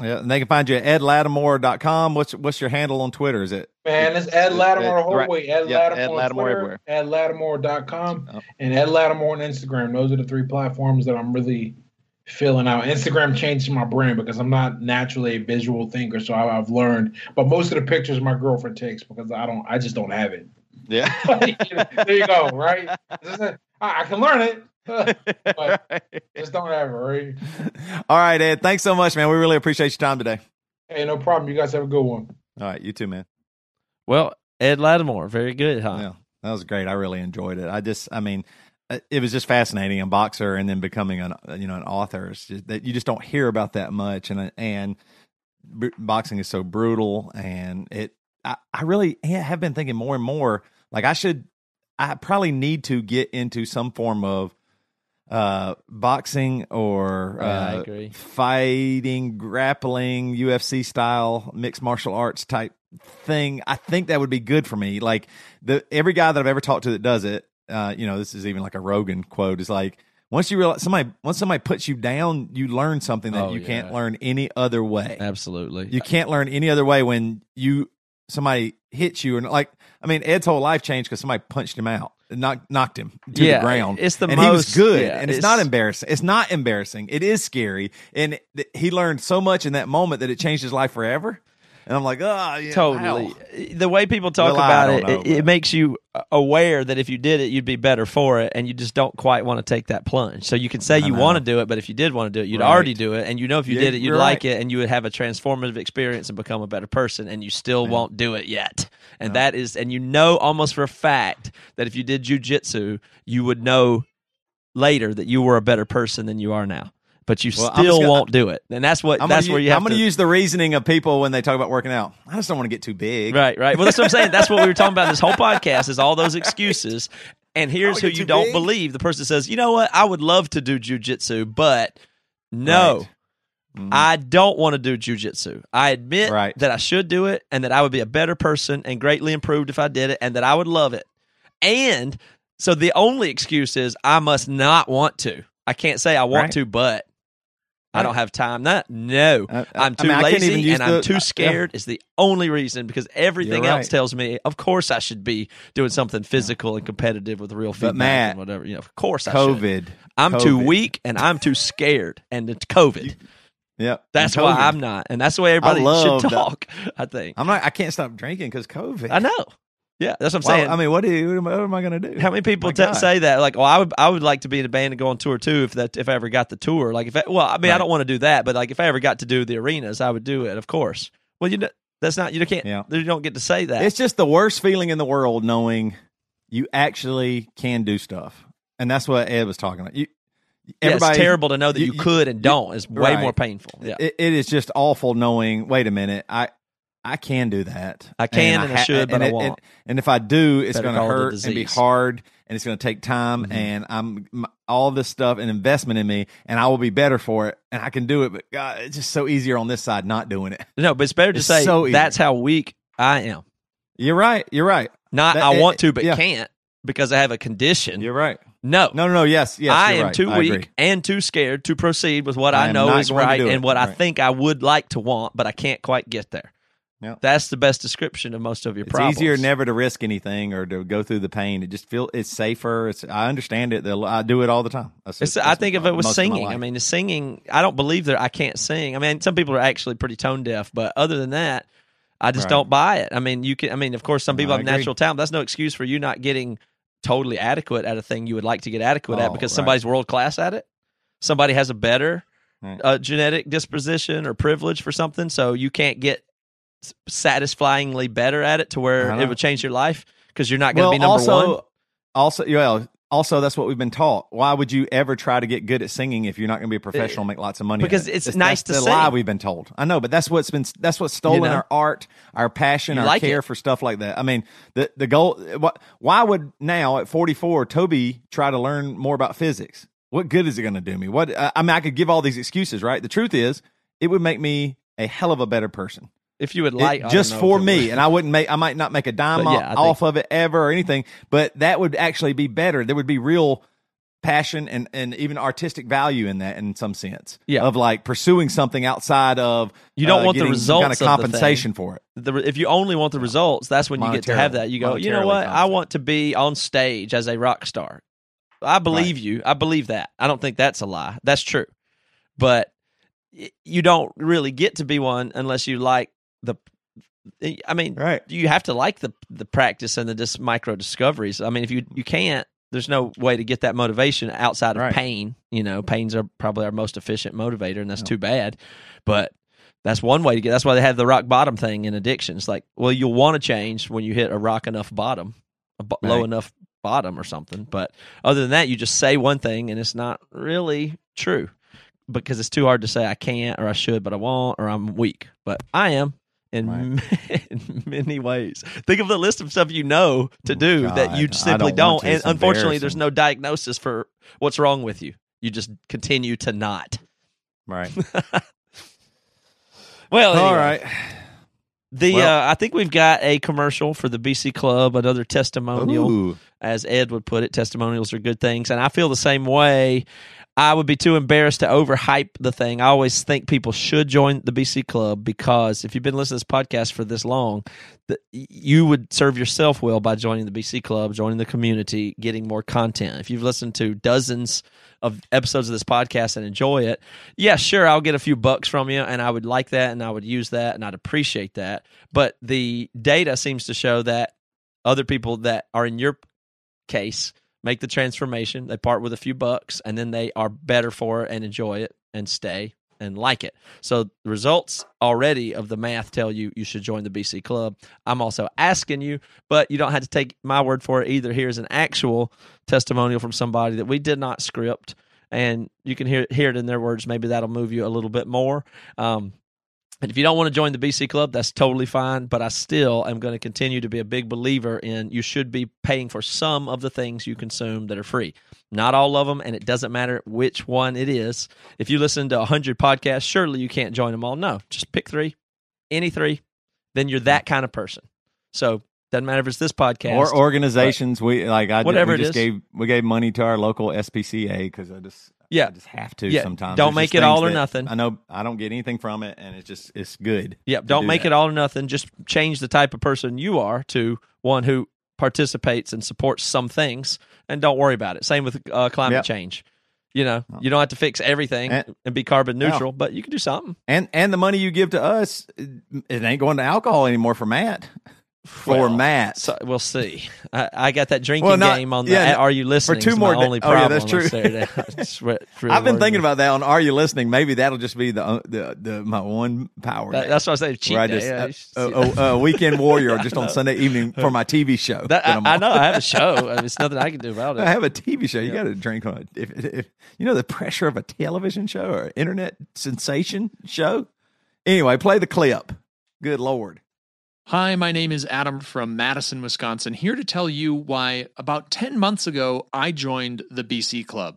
Speaker 2: Yeah, and they can find you at edlatimore.com. What's what's your handle on Twitter? Is it
Speaker 3: Man, it's Ed Latimore the
Speaker 4: Right.
Speaker 3: Ed
Speaker 4: Yeah,
Speaker 3: Latimore,
Speaker 4: Ed Latimore
Speaker 3: Twitter,
Speaker 4: everywhere.
Speaker 3: Ed Latimore.com,
Speaker 4: Yep.
Speaker 3: and Ed Latimore on Instagram. Those are the three platforms that I'm really filling out. Instagram changed my brain because I'm not naturally a visual thinker, so I, I've learned. But most of the pictures my girlfriend takes because I don't, I just don't have it.
Speaker 4: Yeah.
Speaker 3: there you go, right? I, I can learn it, but just don't have it, right?
Speaker 2: All right, Ed. Thanks so much, man. We really appreciate your time today.
Speaker 3: Hey, no problem. You guys have a good one.
Speaker 2: All right, you too, man.
Speaker 1: Well, Ed Latimore, very good, huh?
Speaker 2: Yeah, that was great. I really enjoyed it. I just, I mean, it was just fascinating. A boxer and then becoming an, you know, an author. It's just that you just don't hear about that much, and and b- boxing is so brutal, and it. I, I really have been thinking more and more. Like I should, I probably need to get into some form of uh boxing or
Speaker 1: Yeah,
Speaker 2: uh, fighting grappling ufc style mixed martial arts type thing i think that would be good for me like the every guy that i've ever talked to that does it uh you know this is even like a rogan quote is like once you realize somebody once somebody puts you down you learn something that
Speaker 1: Oh,
Speaker 2: you
Speaker 1: yeah.
Speaker 2: can't learn any other way
Speaker 1: Absolutely.
Speaker 2: you can't learn any other way when you somebody hits you and like I mean Ed's whole life changed because somebody punched him out, knocked knocked him to
Speaker 1: Yeah,
Speaker 2: the ground.
Speaker 1: it's the
Speaker 2: and he was
Speaker 1: most-
Speaker 2: good,
Speaker 1: yeah,
Speaker 2: and it's,
Speaker 1: it's-
Speaker 2: not embarrassing. It's not embarrassing. It is scary, and th- he learned so much in that moment that it changed his life forever. And I'm like, oh, yeah,
Speaker 1: totally.
Speaker 2: wow."
Speaker 1: The way people talk
Speaker 2: Well,
Speaker 1: about it,
Speaker 2: know,
Speaker 1: it, it makes you aware that if you did it, you'd be better for it, and you just don't quite want to take that plunge. So you can say
Speaker 2: I
Speaker 1: you
Speaker 2: know.
Speaker 1: want to do it, but if you did want to do it, you'd
Speaker 2: Right.
Speaker 1: already do it, and you know if you
Speaker 2: Yeah,
Speaker 1: did it, you'd like
Speaker 2: right.
Speaker 1: it, and you would have a transformative experience and become a better person, and you still
Speaker 2: Yeah.
Speaker 1: won't do it yet. And
Speaker 2: No.
Speaker 1: that is, and you know almost for a fact that if you did jujitsu, you would know later that you were a better person than you are now. But you
Speaker 2: Well,
Speaker 1: still
Speaker 2: gonna-
Speaker 1: won't do it, and that's what
Speaker 2: I'm
Speaker 1: that's
Speaker 2: gonna,
Speaker 1: where you have
Speaker 2: I'm going
Speaker 1: to
Speaker 2: use the reasoning of people when they talk about working out. I just don't want to get too big.
Speaker 1: Right, right. Well, that's what I'm saying. That's what we were talking about this whole podcast is all those excuses. And here's who you don't
Speaker 2: big?
Speaker 1: believe. The person says, you know what? I would love to do jujitsu, but no,
Speaker 2: Right. Mhm.
Speaker 1: I don't want to do jujitsu. I admit
Speaker 2: Right.
Speaker 1: that I should do it and that I would be a better person and greatly improved if I did it and that I would love it. And so the only excuse is I must not want to. I can't say I want
Speaker 2: Right.
Speaker 1: to, but I don't have time. Not no.
Speaker 2: I-
Speaker 1: I'm too
Speaker 2: I can't
Speaker 1: lazy and I'm
Speaker 2: the-
Speaker 1: too
Speaker 2: yeah.
Speaker 1: scared is the only reason because everything else tells me, of course, I should be doing something physical and competitive with real feedback
Speaker 2: Matt,
Speaker 1: and whatever. You know, of course, I should.
Speaker 2: COVID.
Speaker 1: I'm too weak and I'm too scared, and it's COVID.
Speaker 2: Yeah,
Speaker 1: that's why I'm not, and that's the way everybody should
Speaker 2: that.
Speaker 1: talk. I think.
Speaker 2: I'm not. I can't stop drinking because COVID.
Speaker 1: I know. Yeah, that's what I'm
Speaker 2: Well,
Speaker 1: saying.
Speaker 2: I mean, what do you? What am I, what am I going to do?
Speaker 1: How many people t- say that? Like, oh, I would, I would like to be in a band and go on tour too if that, if I ever got the tour. Like, if I, well, I mean, I don't want to do that, but like, if I ever got to do the arenas, I would do it, of course. Well, you know, that's not you can't,
Speaker 2: Yeah.
Speaker 1: you don't get to say that.
Speaker 2: It's just the worst feeling in the world knowing you actually can do stuff, and that's what Ed was talking about. You,
Speaker 1: Yeah, it's terrible to know that you,
Speaker 2: you-
Speaker 1: could and don't. It's way
Speaker 2: right.
Speaker 1: more painful. Yeah,
Speaker 2: It, it is just awful knowing. Wait a minute, I I can do that.
Speaker 1: I can and I
Speaker 2: ha-
Speaker 1: should, but
Speaker 2: and
Speaker 1: I won't.
Speaker 2: And, and if I do, it's going to
Speaker 1: call it a
Speaker 2: hurt and be hard, and it's going to take time,
Speaker 1: Mhm.
Speaker 2: and I'm m- all this stuff and investment in me, and I will be better for it, and I can do it. But God, it's just so easier on this side not doing it.
Speaker 1: no, but it's better to
Speaker 2: It's
Speaker 1: say
Speaker 2: so
Speaker 1: that's how weak I am.
Speaker 2: You're right. You're right.
Speaker 1: Not
Speaker 2: That-
Speaker 1: I
Speaker 2: it-
Speaker 1: want to but
Speaker 2: yeah.
Speaker 1: can't because I have a condition.
Speaker 2: You're right.
Speaker 1: no,
Speaker 2: No, no, no. Yes, yes.
Speaker 1: I am
Speaker 2: right.
Speaker 1: too
Speaker 2: I
Speaker 1: weak
Speaker 2: agree.
Speaker 1: and too scared to proceed with what
Speaker 2: I
Speaker 1: I, know is right and what I think I would like to want, but I can't quite get there.
Speaker 2: Yeah.
Speaker 1: That's the best description of most of your
Speaker 2: It's
Speaker 1: problems.
Speaker 2: It's easier never to risk anything or to go through the pain. It just feel it's safer. It's I understand it. I do it all the time. That's- that's
Speaker 1: I think if it was
Speaker 2: most of my
Speaker 1: singing, I mean, the singing. I don't believe that I can't sing. I mean, some people are actually pretty tone deaf, but other than that, I just
Speaker 2: Right.
Speaker 1: don't buy it. I mean, you can. I mean, of course, some people have natural talent. That's no excuse for you not getting totally adequate at a thing you would like to get adequate at
Speaker 2: Oh,
Speaker 1: because
Speaker 2: right.
Speaker 1: somebody's world class at it. Somebody has a better
Speaker 2: Right.
Speaker 1: uh, genetic disposition or privilege for something, so you can't get satisfyingly better at it to where it
Speaker 2: know.
Speaker 1: would change your life because you're not going to
Speaker 2: well,
Speaker 1: be number
Speaker 2: also,
Speaker 1: one.
Speaker 2: Also, yeah. Also, that's what we've been taught. Why would you ever try to get good at singing if you're not going to be a eh, professional, and make lots of money?
Speaker 1: Because
Speaker 2: it?
Speaker 1: it's
Speaker 2: That's-
Speaker 1: nice
Speaker 2: that's
Speaker 1: to
Speaker 2: the lie we've been told. I know, but that's what's been that's what's stolen
Speaker 1: know?
Speaker 2: our art, our passion,
Speaker 1: You
Speaker 2: our
Speaker 1: like
Speaker 2: care
Speaker 1: it.
Speaker 2: for stuff like that. I mean, the the goal. Eh, what? Why would now at 44 Toby try to learn more about physics? What good is it going to do me? What? I mean, I could give all these excuses, right? The truth is, it would make me a hell of a better person.
Speaker 1: If you would like,
Speaker 2: just for me,
Speaker 1: would.
Speaker 2: and I wouldn't make. I might not make a dime
Speaker 1: But yeah,
Speaker 2: off of it ever or anything, but that would actually be better. There would be real passion and, and even artistic value in that in some sense.
Speaker 1: Yeah.
Speaker 2: Of like pursuing something outside of
Speaker 1: You don't
Speaker 2: uh,
Speaker 1: want the
Speaker 2: some kind
Speaker 1: results
Speaker 2: of
Speaker 1: of
Speaker 2: compensation for it.
Speaker 1: the, if you only want the results, that's when you get to have that. You go, you know what? I want to be on stage as a rock star. I believe you. I believe that. I don't think that's a lie. That's true. But you don't really get to be one unless you like the. I mean,
Speaker 2: Right.
Speaker 1: you have to like the the practice and the dis- micro discoveries. I mean, if you you can't, there's no way to get that motivation outside of
Speaker 2: Right.
Speaker 1: pain. You know, pains are probably our most efficient motivator, and that's too bad. But that's one way to get. That's why they have the rock bottom thing in addiction. It's like, well, you'll want to change when you hit a rock enough bottom, a bo- low enough bottom or something. But other than that, you just say one thing and it's not really true because it's too hard to say I can't or I should, but I won't or I'm weak. But I am in, in many ways. Think of the list of stuff you know to do that you
Speaker 2: God,
Speaker 1: simply
Speaker 2: don't
Speaker 1: don't. And unfortunately, there's no diagnosis for what's wrong with you. You just continue to not.
Speaker 2: Right.
Speaker 1: Well,
Speaker 2: All
Speaker 1: anyway.
Speaker 2: right.
Speaker 1: The
Speaker 2: Well-
Speaker 1: uh, I think we've got a commercial for the BC Club, another testimonial,
Speaker 2: Ooh.
Speaker 1: as Ed would put it. Testimonials are good things, and I feel the same way. I would be too embarrassed to overhype the thing. I always think people should join the BC Club because if you've been listening to this podcast for this long, you would serve yourself well by joining the BC Club, joining the community, getting more content. If you've listened to dozens of episodes of this podcast and enjoy it, yeah, sure, I'll get a few bucks from you, and I would like that, and I would use that, and I'd appreciate that. But the data seems to show that other people that are in your case make the transformation, they part with a few bucks, and then they are better for it and enjoy it and stay and like it. So the results already of the math tell you you should join the BC Club. I'm also asking you, but you don't have to take my word for it either. Here's an actual testimonial from somebody that we did not script, and you can hear hear it in their words. Maybe that'll move you a little bit more. Um, and if you don't want to join the BC Club, that's totally fine. But I still am going to continue to be a big believer in you should be paying for some of the things you consume that are free. Not all of them, and it doesn't matter which one it is. If you listen to 100 podcasts, surely you can't join them all. No, just pick three, any three. Then you're that kind of person. So doesn't matter if it's this podcast
Speaker 2: Or organizations, we like I
Speaker 1: Whatever
Speaker 2: we just gave we gave money to our local SPCA because I just
Speaker 1: Yeah.
Speaker 2: I just have to
Speaker 1: Yeah.
Speaker 2: sometimes.
Speaker 1: Don't
Speaker 2: There's
Speaker 1: make it all or nothing.
Speaker 2: I know I don't get anything from it, and it's just it's good.
Speaker 1: Yep. Don't
Speaker 2: do
Speaker 1: make
Speaker 2: that.
Speaker 1: it all or nothing. Just change the type of person you are to one who participates and supports some things, and don't worry about it. Same with uh, climate
Speaker 2: Yep.
Speaker 1: change. You know, you don't have to fix everything and,
Speaker 2: And-
Speaker 1: be carbon neutral, but you can do something.
Speaker 2: And and the money you give to us, it ain't going to alcohol anymore for Matt. For
Speaker 1: Well,
Speaker 2: Matt.
Speaker 1: So we'll see. I, I got that drinking
Speaker 2: Well, not-
Speaker 1: game on the.
Speaker 2: yeah,
Speaker 1: Are you listening?
Speaker 2: For
Speaker 1: two
Speaker 2: more
Speaker 1: only
Speaker 2: oh, yeah, that's true.
Speaker 1: on Saturday. It's re- it's really
Speaker 2: I've been thinking about that on Are You Listening? Maybe that'll just be the uh, the, the my one power.
Speaker 1: That, that's what I say. Cheat
Speaker 2: I
Speaker 1: day.
Speaker 2: just
Speaker 1: Yeah, you should see
Speaker 2: uh, uh, uh, weekend warrior just on Sunday evening for my TV show.
Speaker 1: that.
Speaker 2: that
Speaker 1: I, I know. I have a show. I mean, it's nothing I can do about it.
Speaker 2: I have a TV show. You got to drink on it. If, if, you know the pressure of a television show or internet sensation show. Anyway, play the clip. Good lord.
Speaker 4: Hi, my name is Adam from Madison, Wisconsin, here to tell you why about 10 months ago I joined the BC Club.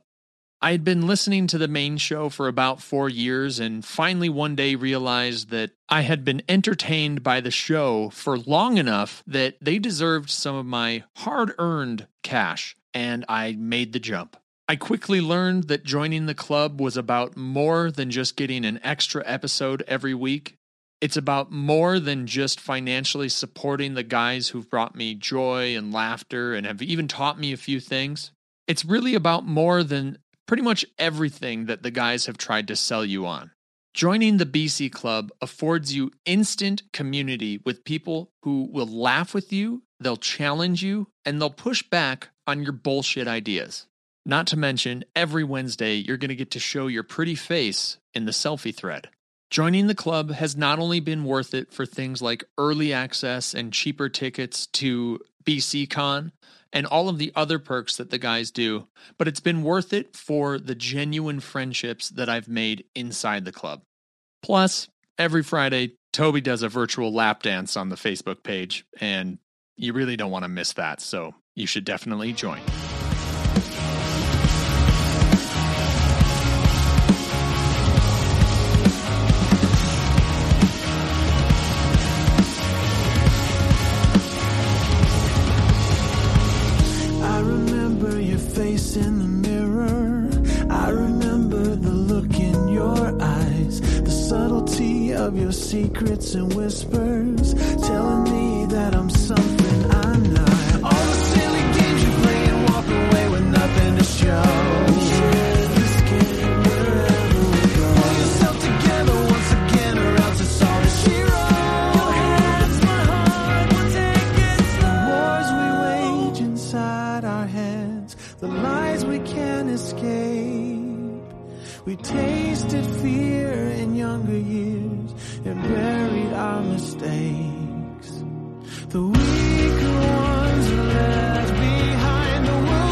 Speaker 4: I had been listening to the main show for about four years and finally one day realized that I had been entertained by the show for long enough that they deserved some of my hard earned cash, and I made the jump. I quickly learned that joining the club was about more than just getting an extra episode every week. It's about more than just financially supporting the guys who've brought me joy and laughter and have even taught me a few things. It's really about more than pretty much everything that the guys have tried to sell you on. Joining the BC Club affords you instant community with people who will laugh with you, they'll challenge you, and they'll push back on your bullshit ideas. Not to mention, every Wednesday, you're going to get to show your pretty face in the selfie thread. Joining the club has not only been worth it for things like early access and cheaper tickets to BCCon and all of the other perks that the guys do, but it's been worth it for the genuine friendships that I've made inside the club. Plus, every Friday, Toby does a virtual lap dance on the Facebook page, and you really don't want to miss that, so you should definitely join.
Speaker 5: Of your secrets and whispers, telling me that I'm something I'm not. All the silly games you play and walk away with nothing to show. We take buried our mistakes. The weaker ones are left behind the world.